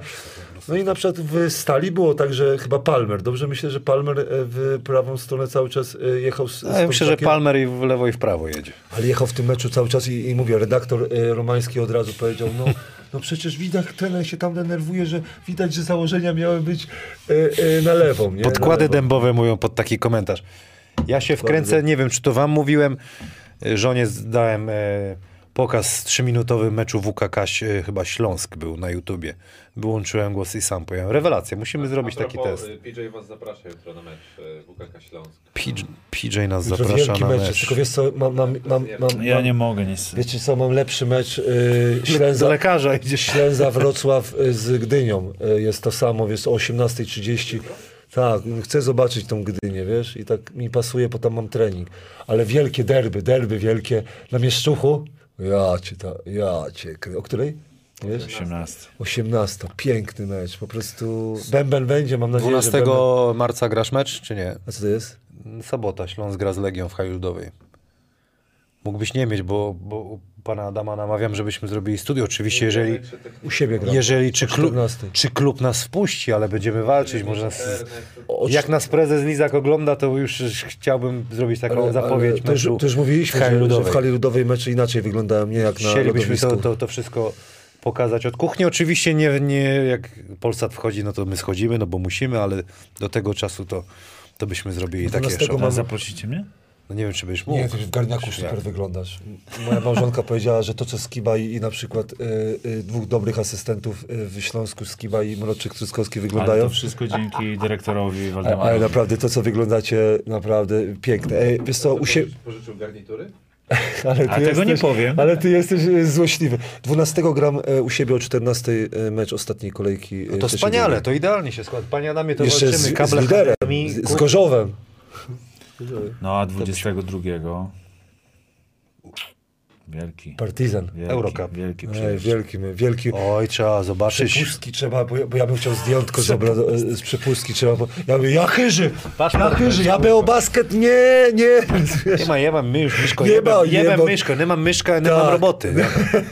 No i na przykład w Stali było tak, że chyba Palmer, dobrze myślę, że Palmer e, w prawą stronę cały czas e, jechał z, z Ja myślę, że Palmer i w lewo i w prawo jedzie. Ale jechał w tym meczu cały czas i, i mówię, redaktor e, Romański od razu powiedział, no, no przecież widać, trener się tam denerwuje, że widać, że założenia miały być na lewą, nie? Podkłady na lewą. dębowe mówią pod taki komentarz. Ja się wkręcę, nie wiem, czy to wam mówiłem, y, żonie dałem e, pokaz trzyminutowy meczu WKK, e, chyba Śląsk był na YouTubie. Wyłączyłem głos i sam powiem. Rewelacja, musimy zrobić taki propos, test. y, PJ was zaprasza jutro na mecz y, WKK Śląsk. PJ, PJ nas zaprasza wielki na mecz, mecz. tylko wiesz co, mam, mam, mam, mam, Ja mam nie mogę niestety. wiecie co, mam lepszy mecz, e, Do Ślęza, lekarza idziesz. Ślęza Wrocław e, z Gdynią, e, jest to samo, jest o 18.30. Tak, chcę zobaczyć tą Gdynię, wiesz, i tak mi pasuje, bo tam mam trening. Ale wielkie derby, derby wielkie na Mieszczuchu, ja cię, ta, ja cię, o której? Wiesz? 18. 18, piękny mecz, po prostu Bęben będzie, mam nadzieję, 12 że Bęben... marca grasz mecz, czy nie? A co to jest? Sobota, Śląsk gra z Legią w hali ludowej. Mógłbyś nie mieć, bo, bo u pana Adama namawiam, żebyśmy zrobili studio. Oczywiście, jeżeli, U siebie gram. jeżeli czy, klub, 14. czy klub nas wpuści, ale będziemy walczyć. Może nas, jak nas prezes Lizak ogląda, to już chciałbym zrobić taką zapowiedź to, już, meczu to już mówiliśmy, w hali że, że ludowej. w hali ludowej mecze inaczej wyglądają, nie jak na Chcielibyśmy to, to, to wszystko pokazać od kuchni. Oczywiście nie, nie jak Polsat wchodzi, no to my schodzimy, no bo musimy, ale do tego czasu to, to byśmy zrobili takie 12 show. mam- Zaprosicie mnie? No nie wiem, czy byś mógł. Nie, ty w garniaku super jak? wyglądasz. Moja małżonka powiedziała, że to co Skiba i, i na przykład y, y, dwóch dobrych asystentów y, w Śląsku, Skiba i Mroczek Truskowski Ale wyglądają. to wszystko dzięki [laughs] dyrektorowi Ale, Waldemarowi. ale naprawdę to co wyglądacie, naprawdę piękne. Ej, wiesz co, u sie... Pożyczył garnitury? [laughs] ale A tego nie powiem. Ale ty jesteś y, złośliwy. 12 gram e, u siebie o 14 e, mecz ostatniej kolejki. e, No to wspaniale, to idealnie się składa. Panie Adamie, to Jeszcze z, walczymy z kable liderem, z, z kur- Gorzowem. No a 22. Wielki. Partizan. wielki Eurocup. Wielki Ej, wielki, wielki. Oj, trzeba zobaczyć. Przepustki trzeba, bo ja, bo ja bym chciał zdjątko z, obra- z przepustki trzeba. Bo, ja mówię, ja chyży, ja chyży, ja był basket, nie, nie. Nie ma, ja mam mysz, myszko, Nie ma, mam, nie nie mam ma- myszko, nie mam myszka, nie Tak. mam roboty. Nie, [laughs]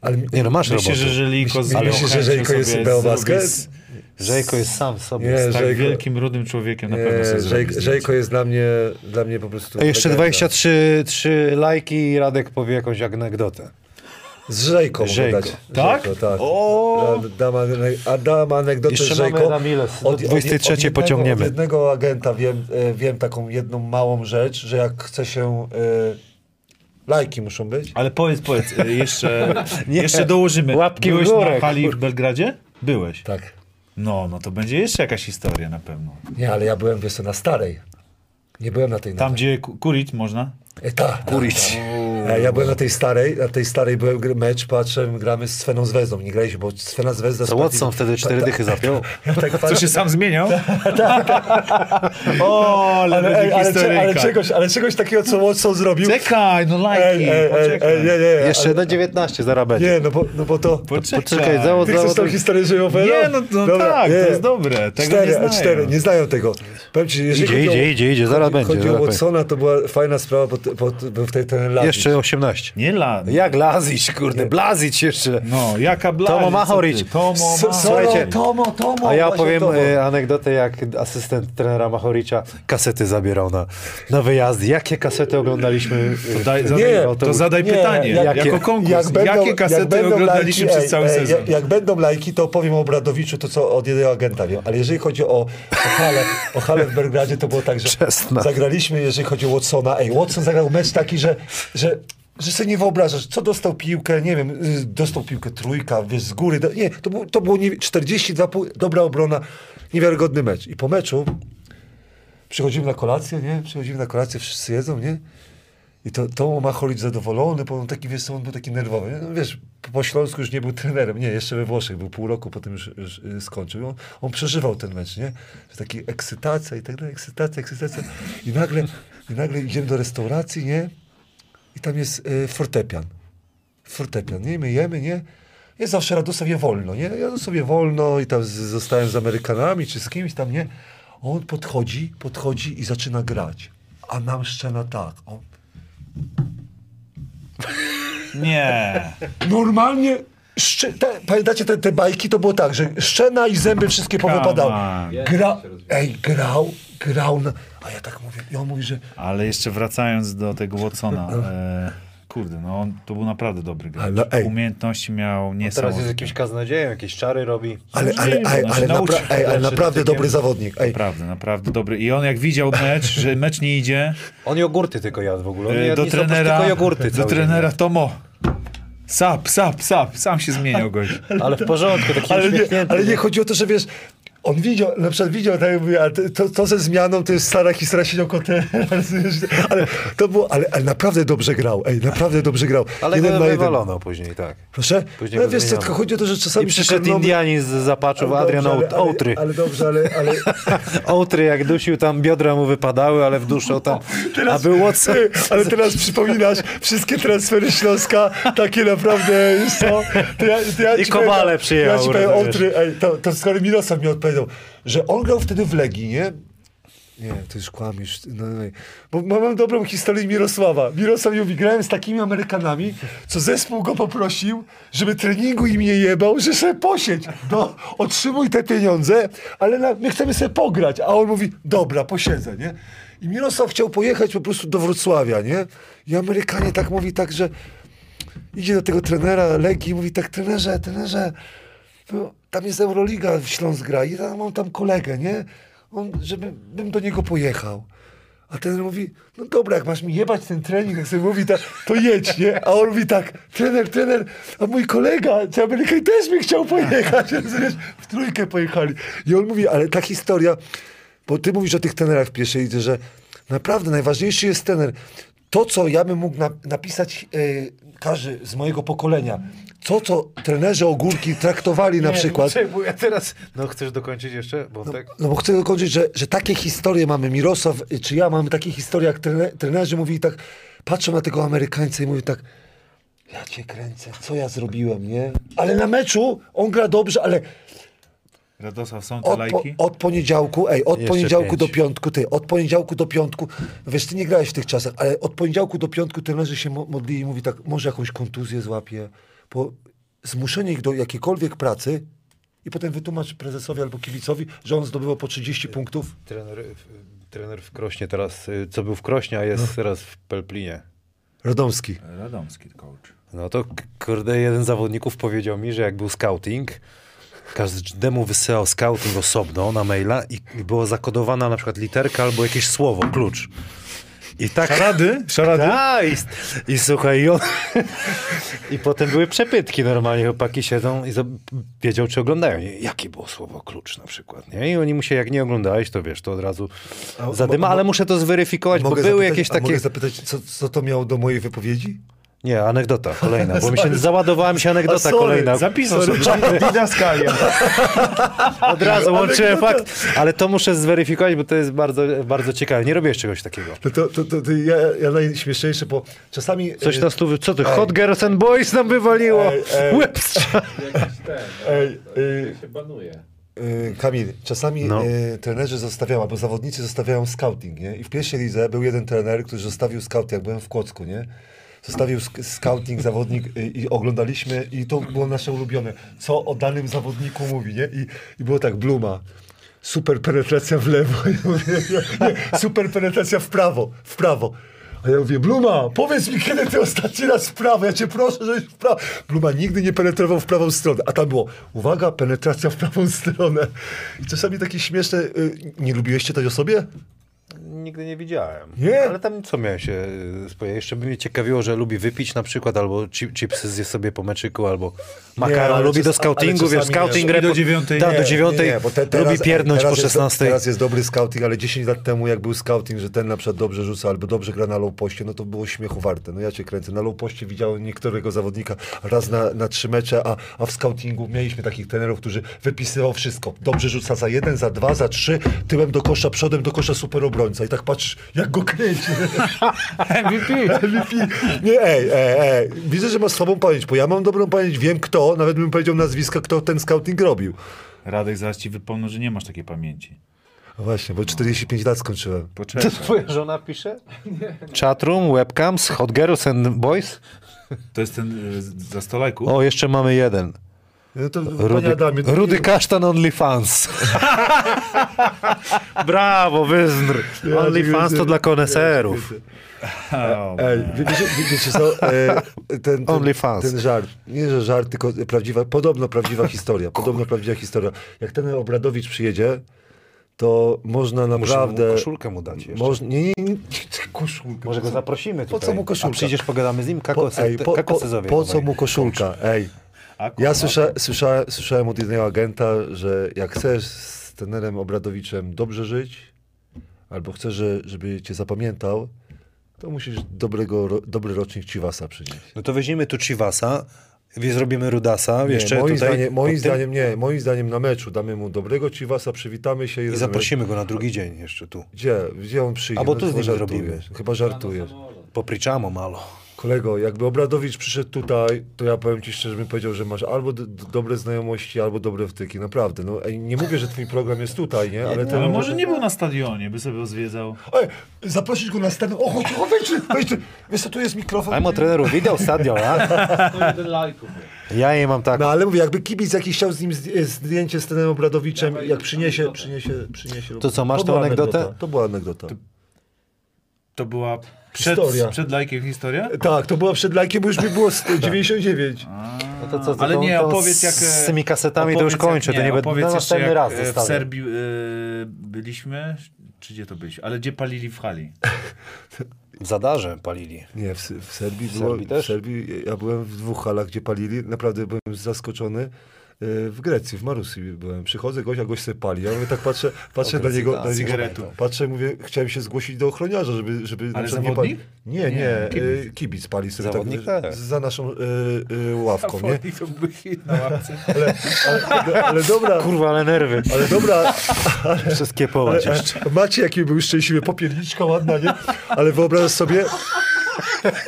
Ale nie no, masz Myślę, roboty. że Żeliko z A myślisz, że Żeliko jest Beobasket? Żejko jest sam w sobie. Nie, Z tak Żejko- wielkim, rudym człowiekiem na pewno sobie Żej. Żejko jest dla mnie, dla mnie po prostu A jeszcze legenda. 23 trzy lajki i Radek powie jakąś anegdotę. Z Żejko dać. Tak? Żejko, tak. O! Da- Dam, a dam anegdotę z Jeszcze Żejko. mamy na ile? Do 23 jednego, pociągniemy. Od jednego agenta wiem, e, wiem taką jedną małą rzecz, że jak chce się... E, lajki muszą być. Ale powiedz, powiedz, y, jeszcze, [laughs] jeszcze dołożymy. Łapki w Byłeś górę, na hali w. Belgradzie? Byłeś. Tak. No, no to będzie jeszcze jakaś historia na pewno. Nie, ale ja byłem, wiesz co, na starej. Nie byłem na tej Tam, nowej. gdzie ku- kurić można? E, tak, Kurić. tak, tak. E, Ja byłem na tej starej, na tej starej byłem mecz, patrzę, gramy z Sveną Zvezdą, nie graliśmy, bo Svena Zvezda... To Watson wtedy cztery dychy zapiął. [laughs] Tak Co się sam zmieniał? [laughs] [laughs] o, ale, ale, ale, ale, czegoś, ale czegoś takiego, co Watson zrobił... Czekaj, no lajki, nie, Jeszcze ale, na 19 zaraz będzie. nie, no bo, no bo to... Poczekaj. Poczekaj, zawod, Ty chcesz tą historię żywopową? Nie, no, no tak, to jest dobre. Tego cztery, nie a znają. cztery, nie znają tego. Powiem ci, jeżeli Idzie, idzie, idzie, idzie, zaraz chodzi, będzie, Chodzi o Watsona, to była fajna sprawa, bo, bo, bo w tej ten lat. Jeszcze 18. Nie la. Jak lazić, kurde, blazić jeszcze. No, jaka blazi. Tomo ty? Tomo. Słuchajcie, Tomo, Tomo, A ja opowiem Tomo. e, anegdotę, jak asystent trenera Machoricza kasety zabierał na, na wyjazdy. Jakie kasety oglądaliśmy? e, Daj, w- zadaj, Nie, to, zadaj nie, pytanie, jak- jako konkurs. Jak będą, jakie kasety jak oglądaliśmy lajki, przez ej, cały ej, sezon? Jak, jak będą lajki, to opowiem o Obradowiczu, to co od jednego agenta wiem. Ale jeżeli chodzi o, o, halę, o halę w Belgradzie, to było tak, że Czesna. zagraliśmy, jeżeli chodzi o Watsona. Ej, Watson zagrał mecz taki, że, że, że sobie nie wyobrażasz, co dostał piłkę, nie wiem, y, dostał piłkę trójka, wiesz, z góry. Nie, to, było- to było nie, 42, pół- dobra obrona, niewiarygodny mecz. I po meczu przychodzimy na kolację, nie? Przychodzimy na kolację, wszyscy jedzą, nie? I to, to Macholicz zadowolony, bo on taki, wiesz, on był taki nerwowy. No, wiesz, po, Śląsku już nie był trenerem, nie, jeszcze we Włoszech był pół roku, potem już, już y, skończył. On, on przeżywał ten mecz, nie? Taki ekscytacja i tak dalej, ekscytacja, ekscytacja. I nagle, i nagle idziemy do restauracji, nie? I tam jest y, fortepian. Fortepian, nie? My jemy, nie? Ja zawsze rado sobie wolno, nie? Ja sobie wolno i tam z, zostałem z Amerykanami czy z kimś tam, nie? On podchodzi, podchodzi i zaczyna grać. A nam szczena tak. On, Nie. Normalnie, szcze, te, pamiętacie te, te bajki? To było tak, że szczena i zęby wszystkie powypadały. Gra, ej, grał, grał, na, a ja tak mówię, i on mówi, że Ale jeszcze wracając do tego Watsona. E, kurde, no on, to był naprawdę dobry gracz. Ale, ej. Umiejętności miał Teraz niesamowite. jest jakimś kaznodziejem, jakieś czary robi. ale, ale, ale, znaczy ale, napra, ej, ale naprawdę dobry zawodnik. Ej, Naprawdę, naprawdę dobry. I on jak widział mecz, że mecz nie idzie, On jogurty tylko jadł w ogóle. On nie e, jadł do trenera, tylko jogurty do dzień. trenera Tomo. Sap, sap, sap. Sam się zmieniał gość. Ale w porządku, taki ale, nie, ale nie chodzi o to, że wiesz, on widział, na przykład widział, tak jak mówię, ale to, to ze zmianą to jest stara historia siedział kotem, [laughs] ale to było, ale, ale naprawdę dobrze grał, ej, naprawdę dobrze grał. Ale jeden na jeden. później, tak. Proszę? Później no wiesz tylko chodzi o to, że czasami I przyszedł przekonamy- Indianin z zapaczów, Ale Adrian dobrze, ale- Outry. Ale, dobrze, ale, ale [laughs] Outry jak dusił, tam biodra mu wypadały, ale w duszę tam. [laughs] A był Watson. Ale teraz przypominasz wszystkie transfery Śląska, takie naprawdę, co? To ja, to ja I Kowale przyjechał, Ja ci powiem. Oltry, ej, to, to skoro Mirosław mi odpowiedział, że on grał wtedy w Legii, nie? Nie, to już kłamiesz. No, no, bo mam dobrą historię Mirosława. Mirosław mówi, grałem z takimi Amerykanami, co zespół go poprosił, żeby treningu im nie jebał, że sobie posiedź, no, otrzymuj te pieniądze, ale na, my chcemy sobie pograć. A on mówi, dobra, posiedzę, nie? I Mirosław chciał pojechać po prostu do Wrocławia, nie? I Amerykanie tak mówi tak, że idzie do tego trenera Legii i mówi tak, trenerze, trenerze, no, tam jest Euroliga, w Śląsk gra i ja mam tam kolegę, nie? On, żebym bym do niego pojechał. A ten mówi, no dobra, jak masz mi jebać ten trening, jak sobie mówi, tak, to jedź, nie? A on mówi tak, trener, trener, a mój kolega, czy Amerykanin też by chciał pojechać. W trójkę pojechali. I on mówi, ale ta historia, bo ty mówisz o tych trenerach w pierwszej lidze, że naprawdę najważniejszy jest trener. To, co ja bym mógł na, napisać e, każdy z mojego pokolenia, to, co trenerzy ogórki traktowali na przykład, Czekaj, bo ja teraz... No chcesz dokończyć jeszcze? Bo tak... no bo chcę dokończyć, że, że takie historie mamy, Mirosław czy ja mamy takie historie, jak trene, trenerzy mówili tak, patrzą na tego Amerykańca i mówią tak, ja cię kręcę, co ja zrobiłem, nie? Ale na meczu on gra dobrze, ale Radosław, są te od, po, lajki? od poniedziałku, ej, od Jeszcze poniedziałku pięć. do piątku, ty, od poniedziałku do piątku, wiesz, ty nie grałeś w tych czasach, ale od poniedziałku do piątku trenerzy się mo- modlili i mówi tak, może jakąś kontuzję złapie, bo zmuszenie ich do jakiejkolwiek pracy i potem wytłumacz prezesowi albo kibicowi, że on zdobywał po 30 punktów, Trener, w- trener w Krośnie teraz, y, co był w Krośnie, a jest teraz w Pelplinie. Radomski. Radomski coach. No to kurde, jeden z zawodników powiedział mi, że jak był scouting, każdemu wysyłał scouting osobno na maila i i było zakodowana na przykład literka albo jakieś słowo, klucz. I tak... Szarady? Szarady? A, i, I słuchaj, i, on, i potem były przepytki normalnie, chłopaki siedzą i wiedział, czy oglądają. Jakie było słowo klucz na przykład, nie? I oni mu się, jak nie oglądałeś, to wiesz, to od razu zadyma, ale muszę to zweryfikować, bo były zapytać, jakieś takie... mogę zapytać, co, co to miało do mojej wypowiedzi? Nie, anegdota kolejna, bo mi się [laughs] załadowała mi się anegdota sorry, kolejna. Zapisał sobie. Didaskalia. [laughs] Od razu łączyłem fakt, ale to muszę zweryfikować, bo to jest bardzo, bardzo ciekawe. Nie robisz czegoś takiego. No to, to, to, to ja, ja najśmieszniejsze, bo czasami... Coś e, nas tu, co ty, Hot Girls and Boys nam wywaliło? Ej, ej. Łeb. Jakiś ten, Ej, [laughs] ej. to się banuje. Y, Kamil, czasami No. y, trenerzy zostawiają, albo zawodnicy zostawiają scouting, nie? I w pierwszej lidze był jeden trener, który zostawił scouting, jak byłem w Kłodzku, nie? Zostawił scouting, zawodnik y, i oglądaliśmy i to było nasze ulubione. Co o danym zawodniku mówi, nie? I, i było tak, Bluma, super penetracja w lewo, [laughs] I nie, nie, super penetracja w prawo, w prawo. A ja mówię, Bluma, powiedz mi, kiedy ty ostatni raz w prawo, ja cię proszę, żebyś w prawo. Bluma nigdy nie penetrował w prawą stronę, a tam było, uwaga, penetracja w prawą stronę. I czasami takie śmieszne, y, nie lubiłeś czytać o sobie? Nigdy nie widziałem. Nie? Ale tam co miałem się spodziewać? Jeszcze by mnie ciekawiło, że lubi wypić na przykład, albo chi- chipsy zje sobie po meczyku, albo makaron. lubi czas- do scoutingu, wiesz, scouting i do dziewiątej- Tak, do nie, dziewiątej. bo te, teraz, lubi pierdnąć po 16. Teraz jest dobry scouting, ale 10 lat temu, jak był scouting, że ten na przykład dobrze rzuca albo dobrze gra na low poście, no to było śmiechu warte. No ja cię kręcę. Na low poście widziałem niektórego zawodnika raz na, na trzy mecze, a, a w scoutingu mieliśmy takich trenerów, którzy wypisywał wszystko. Dobrze rzuca za jeden, za dwa, za trzy, tyłem do kosza, przodem do kosza super obrońca. I tak patrz, jak go kręci. [laughs] MVP. MVP. Nie, ej, ej, ej. Widzę, że masz słabą pamięć, bo ja mam dobrą pamięć, wiem kto, nawet bym powiedział nazwiska, kto ten scouting robił. Radek zaraz ci wypomnę, że nie masz takiej pamięci. No właśnie, bo 45 lat skończyłem. Poczekaj. Twoja żona pisze? Chatroom, webcams, hot girls and boys? To jest ten y, za stolajku. O, jeszcze mamy jeden. No to, Rudy, Adamie, to- Rudy Kasztan OnlyFans. [laughs] Brawo, wyznr. Ja OnlyFans to dla koneserów. Ej, wie- wiecie, wie- wiecie co, e, ten, ten, OnlyFans. ten żart, nie że żart, tylko prawdziwa, podobno prawdziwa historia, podobno prawdziwa historia. Jak ten Obradowicz przyjedzie, to można Muszę naprawdę... mu koszulkę mu dać jeszcze. Moż, nie, nie, nie, koszulkę. Może go zaprosimy Po tutaj. co mu koszulka? A przyjdziesz, pogadamy z nim? Kako, Po, ej, po, po, po co mu koszulka? Ej, ja słysza, słysza, słyszałem od jednego agenta, że jak chcesz z trenerem Obradowiczem dobrze żyć, albo chcesz, że, żeby cię zapamiętał, to musisz dobrego, dobry rocznik Chivasa przynieść. No to weźmiemy tu Chivasa, zrobimy Rudasa, Nie, jeszcze moim, tutaj... zdaniem, moim zdaniem nie, moim zdaniem na meczu damy mu dobrego Chivasa, przywitamy się i, I zaprosimy go na drugi dzień jeszcze tu. Gdzie? Gdzie on przyjdzie? Albo tu z chyba nim żartujesz. zrobimy. Chyba żartujesz. Popriczamo malo. Kolego, jakby Obradowicz przyszedł tutaj, to ja powiem ci szczerze, bym powiedział, że masz albo dobre znajomości, albo dobre wtyki. Naprawdę. No, nie mówię, że twój program jest tutaj, nie? Ale, ten Ale może nie był na stadionie, by sobie zwiedzał. Ej, zaprosić go na stadion. O, chodź, o, wejdź, wejdź. Wiesz co, tu jest mikrofon. Ajmo treneru, wideo stadion, a? No jeden lajków. Ja jej mam tak. No ale mówię, jakby kibic jakiś chciał z nim zdj- zdjęcie z trenerem Obradowiczem, jak przyniesie, anegdotę. przyniesie, przyniesie... To co, masz tą była anegdotę? To była anegdota. To była Przed, Historia. przed lajkiem historia? Tak, to była przed lajkiem, bo już mi było 99. [laughs] No to co, to, Ale to, nie, to opowiedz jak... Z tymi kasetami to już kończę, jak, to nie będę na jeszcze następny jak raz e, w zostawię. Serbii e, byliśmy, czy gdzie to byliśmy? Ale gdzie palili w hali? W Zadarze palili. Nie, w, w Serbii W było, Serbii też? W Serbii, ja byłem w dwóch halach, gdzie palili. Naprawdę byłem zaskoczony. E, W Grecji, w Marusi byłem. Przychodzę, gość, a gość sobie pali. Ja mówię, tak patrzę, patrzę na niego, tak, na niego patrzę, mówię, chciałem się zgłosić do ochroniarza, żeby, żeby Ale zawodnik? nie pali. Nie, nie, Nie, kibic, kibic. pali sobie Zawodnik tak, tak. za naszą e, e, ławką, nie? To był hit na ławce. Ale, ale, ale dobra, Kurwa, ale nerwy. ale dobra, Wszystkie ale, połać ale, jeszcze. Macie jaki był szczęśliwy, popierniczka ładna, nie? Ale wyobrażasz sobie,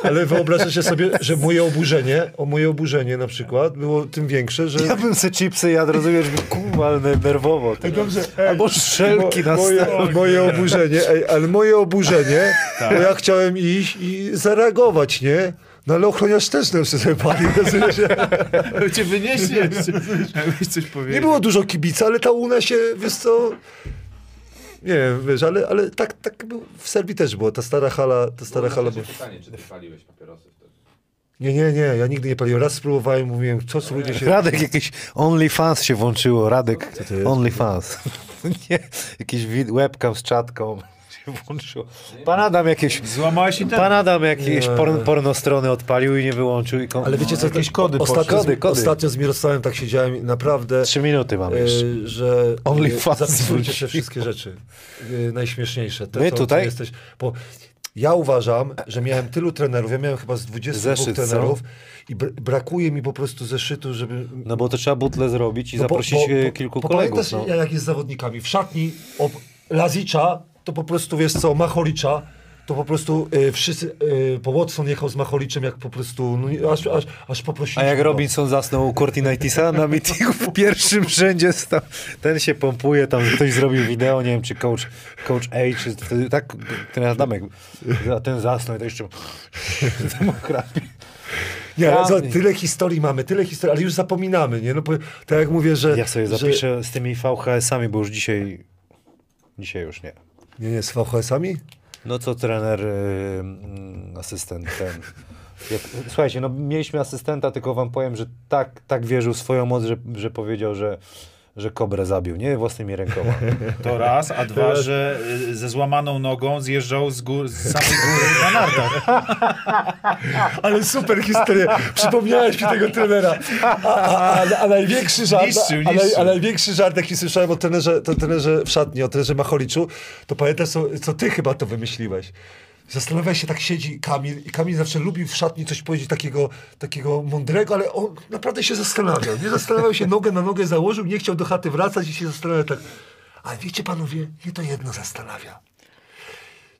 ale wyobrażasz sobie, że moje oburzenie, o moje oburzenie na przykład było tym większe, że... Ja bym se chipsy jadł, rozumiesz, kurwa, ale nerwowo. Ty. Dobrze, ej, Albo strzelki na moje, moje oburzenie, ej, ale moje oburzenie, bo ja chciałem iść i zareagować, nie? No ale ochroniarz też nam sobie pali, rozumiesz? [laughs] Cię wynieśli jeszcze. Jakbyś coś powiedział. Nie było dużo kibica, ale ta łuna się, wiesz co... Nie wiesz, ale, ale tak, tak był, w Serbii też było, ta stara hala, ta stara hala była. pytanie, czy ty paliłeś papierosy wtedy? Nie, nie, nie, ja nigdy nie paliłem. Raz spróbowałem, mówiłem, co ludzie się... Radek, jakieś OnlyFans się włączyło. Radek? OnlyFans. [laughs] Nie, jakiś webcam z czatką się włączyło. Pan Adam jakieś... Złamałeś internet. Pan Adam jakieś porn, pornostrony odpalił i nie wyłączył. I kom... Ale wiecie co, jakieś kody ostatnio. Kody, z, kody. ostatnio z Mirosławem tak siedziałem i naprawdę... Trzy minuty mamy jeszcze. E, że OnlyFans e, zapisujcie wróciło. te wszystkie rzeczy. E, najśmieszniejsze. Te, My co- tutaj? co Jesteś, bo ja uważam, że miałem tylu trenerów, ja miałem chyba z 22 Zeszyt, co? trenerów i br- brakuje mi po prostu zeszytu, żeby... No bo to trzeba butle zrobić i No zaprosić bo- bo- kilku bo kolegów. Pamiętasz, No. jak jest z zawodnikami? W szatni ob Lazicza to po prostu, wiesz co, Macholicza, to po prostu y, wszyscy, y, po Watson jechał z Macholiczem, jak po prostu, no, aż, aż, aż poprosiliśmy A jak. Robinson zasnął u Courtneytisa na [laughs] meetingu w pierwszym rzędzie stał, ten się pompuje, tam ktoś zrobił wideo, nie wiem czy coach, coach A, czy wtedy tak, ten Adamek, a ten zasnął i to jeszcze [laughs] demokracji. Nie, za, tyle historii mamy, tyle historii, ale już zapominamy, nie? No, bo, tak jak mówię, że... Ja sobie że- zapiszę z tymi VHS-ami, bo już dzisiaj, dzisiaj już nie. Nie, nie, z VHS-ami? No co trener, y, mm, asystent ten. Jak, słuchajcie, no mieliśmy asystenta, tylko wam powiem, że tak, tak wierzył w swoją moc, że, że powiedział, że, że kobrę zabił, nie własnymi rękoma. [laughs] To raz, a dwa, że y, ze złamaną nogą zjeżdżał z, gór, z samej góry na nartach. [laughs] Ale super historia. Przypomniałeś mi tego trenera. A, a, a, a największy żart, Niszczył, niszczył. a największy żart, jaki słyszałem o trenerze, to trenerze w szatni, o trenerze Macholiczu, to pamiętasz, co, co ty chyba to wymyśliłeś. Zastanawiałeś się, tak siedzi Kamil i Kamil zawsze lubił w szatni coś powiedzieć takiego, takiego mądrego, ale on naprawdę się zastanawiał. Nie zastanawiał się, nogę na nogę założył, nie chciał do chaty wracać i się zastanawiał tak. Ale wiecie panowie, mnie to jedno zastanawia.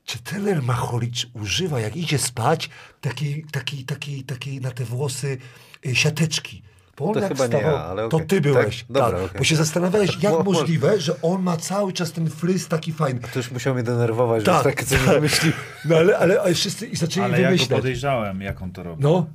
Czy trener Macholicz używa, jak idzie spać, takiej, takiej, takiej, takiej na te włosy y, siateczki? Bo on To chyba nie wstawał, ja, ale to okej. ty byłeś. Tak? Dobra, tak, okej. Bo się zastanawiałeś, jak [laughs] Mo- możliwe, że on ma cały czas ten fryz taki fajny. To już musiał mnie denerwować, że Tak, tak, takie coś tak. wymyślił. No ale, ale, ale wszyscy i zaczęli Ale ja go wymyślać. podejrzałem, jak on to robi. No,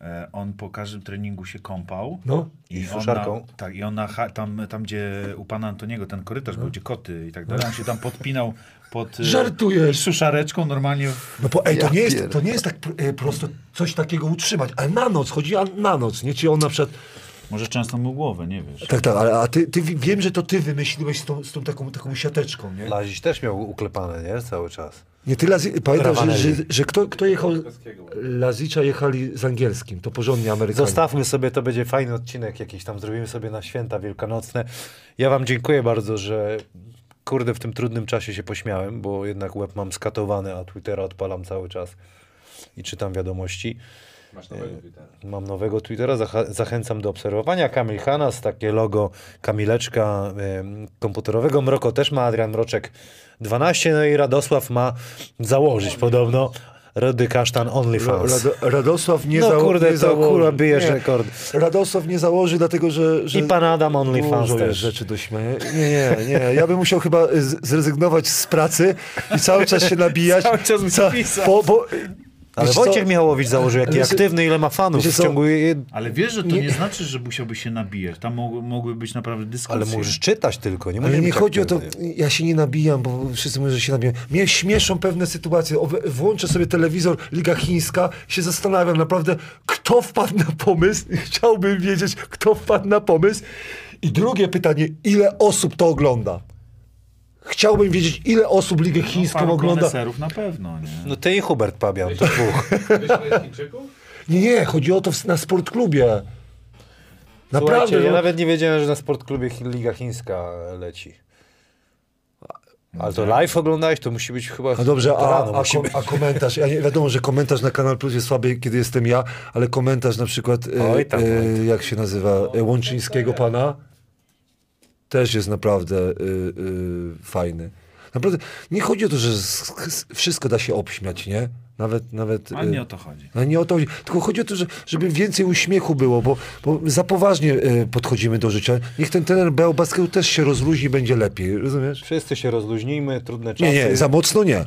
E, On po każdym treningu się kąpał. no. I on suszarką? Na, tak, i on na, tam, tam, gdzie u pana Antoniego ten korytarz był, gdzie koty i tak dalej, on się tam podpinał pod e, Żartujesz. suszareczką normalnie. W, No bo ej, to, Ja nie jest, to nie jest tak y, prosto coś takiego utrzymać, ale na noc, chodzi a na noc, nie? Czy on na przykład... może często mu głowę, nie wiesz. Tak, tak, ale a ty, ty wi- wiem, że to ty wymyśliłeś z tą, z tą taką, taką siateczką, nie? Lazić też miał uklepane, nie? Cały czas. Nie, ty Lazi, pamiętam, że, że, że kto, kto jechał... Lazicza jechali z angielskim, to porządnie Amerykanie. Zostawmy sobie, to będzie fajny odcinek jakiś tam, zrobimy sobie na święta wielkanocne. Ja wam dziękuję bardzo, że kurde w tym trudnym czasie się pośmiałem, bo jednak web mam skatowany, a Twittera odpalam cały czas i czytam wiadomości. Masz nowego Twittera. Mam nowego Twittera, zachęcam do obserwowania. Kamil Hanas, takie logo Kamileczka em, komputerowego. Mroko też ma, Adrian Mroczek 12, no i Radosław ma założyć podobno Rody Kasztan Ra- OnlyFans. Rado, Radosław nie, No zało- kurde, nie to założy. kurwa bijesz Nie. rekord. Radosław nie założy, dlatego że... że I pan Adam OnlyFans też. rzeczy do śmiania. Nie, nie, nie. Ja bym musiał chyba zrezygnować z pracy i cały czas się nabijać. [laughs] Cały czas byś Ca- pisał. bo, bo Ale co? Wojciech Michałowicz założył, jaki Wiecie- aktywny, ile ma fanów. W co? ciągu. Ale wiesz, że to Nie- nie, znaczy, że musiałby się nabijać. Tam mogły, mogły być naprawdę dyskusje. Ale możesz czytać tylko, nie Ale nie być chodzi o to, aktywny. ja się nie nabijam, bo wszyscy mówią, że się nabijam. Mnie śmieszą pewne sytuacje. O, Włączę sobie telewizor, Liga Chińska, się zastanawiam naprawdę, kto wpadł na pomysł. [laughs] Chciałbym wiedzieć, kto wpadł na pomysł. I drugie pytanie, ile osób to ogląda? Chciałbym wiedzieć, ile osób Ligę Chińską Paru ogląda. koneserów na pewno, nie? No ty i Hubert Pabian, to dwóch. Nie, nie, chodzi o to w- na sportklubie. Naprawdę. Słuchajcie, ja no. nawet nie wiedziałem, że na Sportklubie Liga Chińska leci. Ale to live oglądałeś? To musi być chyba... No dobrze, a, rano a, kom, a komentarz, ja nie, wiadomo, że komentarz na Kanal Plus jest słaby, kiedy jestem ja, ale komentarz na przykład, e, Oj tam, e, oj jak się nazywa, e, Łączyńskiego pana, też jest naprawdę e, e, fajny. Naprawdę, nie chodzi o to, że wszystko da się obśmiać, nie? Nawet, nawet... Ale e, nie o to chodzi. no nie o to chodzi. Tylko chodzi o to, że, żeby więcej uśmiechu było, bo, bo za poważnie e, podchodzimy do życia. Niech ten trener Beł Basketu też się rozluźni, będzie lepiej, rozumiesz? Wszyscy się rozluźnijmy, trudne czasy. Nie, nie, za mocno nie.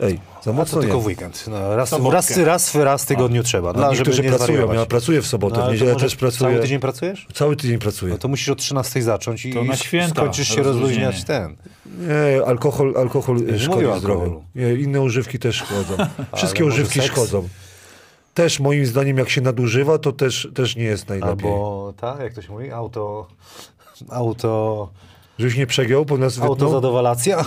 Ej, za A mocno to tylko w weekend. No, raz, raz, raz, raz w tygodniu trzeba. A Dla, żeby niektórzy nie pracują, ja pracuję w sobotę, No, w niedzielę też pracuję. Cały tydzień pracujesz? Cały tydzień pracuję. No to musisz o 13 zacząć i To na i święta skończysz się rozluźniać ten. Nie, alkohol, alkohol nie szkodzi zdrowiu. inne używki też szkodzą. [laughs] Wszystkie używki seks? szkodzą. Też moim zdaniem jak się nadużywa, to też, też nie jest najlepiej. Albo, tak, jak to się mówi? Auto... Auto... Żebyś nie przegiął, bo nas. Autozadowalacja.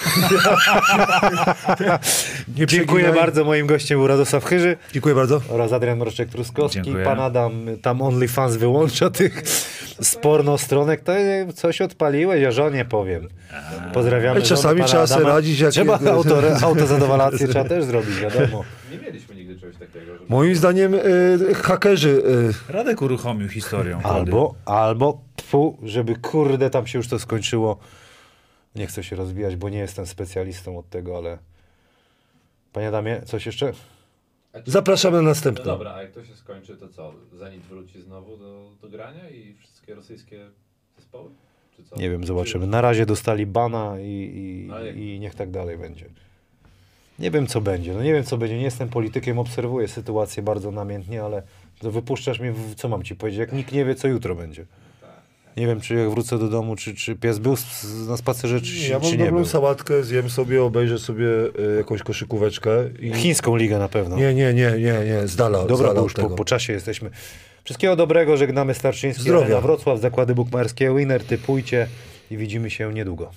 [laughs] Nie Dziękuję bardzo. Moim gościem był Radosław Chyży Dziękuję bardzo. oraz Adrian Mroczek-Truskowski. Pan Adam, tam OnlyFans wyłącza tych sporno stronek. To coś odpaliłeś, ja żonie powiem. Pozdrawiamy Ale czasami trzeba sobie radzić, jak- Trzeba [laughs] auto, autozadowalację trzeba też zrobić, wiadomo. Nie mieliśmy nigdy czegoś takiego, żeby... Moim zdaniem y, hakerzy... Y, Radek uruchomił historię. Albo, albo, fu, żeby kurde tam się już to skończyło. Nie chcę się rozwijać, bo nie jestem specjalistą od tego, ale... Panie Adamie, coś jeszcze? Zapraszamy na No następne. dobra, a jak to się skończy, to co? Zenit wróci znowu do, do grania i wszystkie rosyjskie zespoły? Czy co? Nie wiem, Czy zobaczymy. Na razie dostali bana i, No i, i niech tak dalej będzie. Nie wiem, co będzie. No nie wiem, co będzie. Nie jestem politykiem, obserwuję sytuację bardzo namiętnie, ale to wypuszczasz mnie, w, co mam ci powiedzieć, jak nikt nie wie, co jutro będzie. Nie wiem, czy jak wrócę do domu, czy, czy pies był na spacerze, czy, Ja czy mam nie był. sałatkę, zjem sobie, obejrzę sobie y, jakąś koszykóweczkę. I... Chińską ligę na pewno. Nie, nie, nie, nie, nie, z dala, z Dobra, dala bo od już po, po czasie jesteśmy. Wszystkiego dobrego, żegnamy Starczyński, Zdrowia. Wrocław, zakłady bukmaerskie, Winner, typujcie i widzimy się niedługo.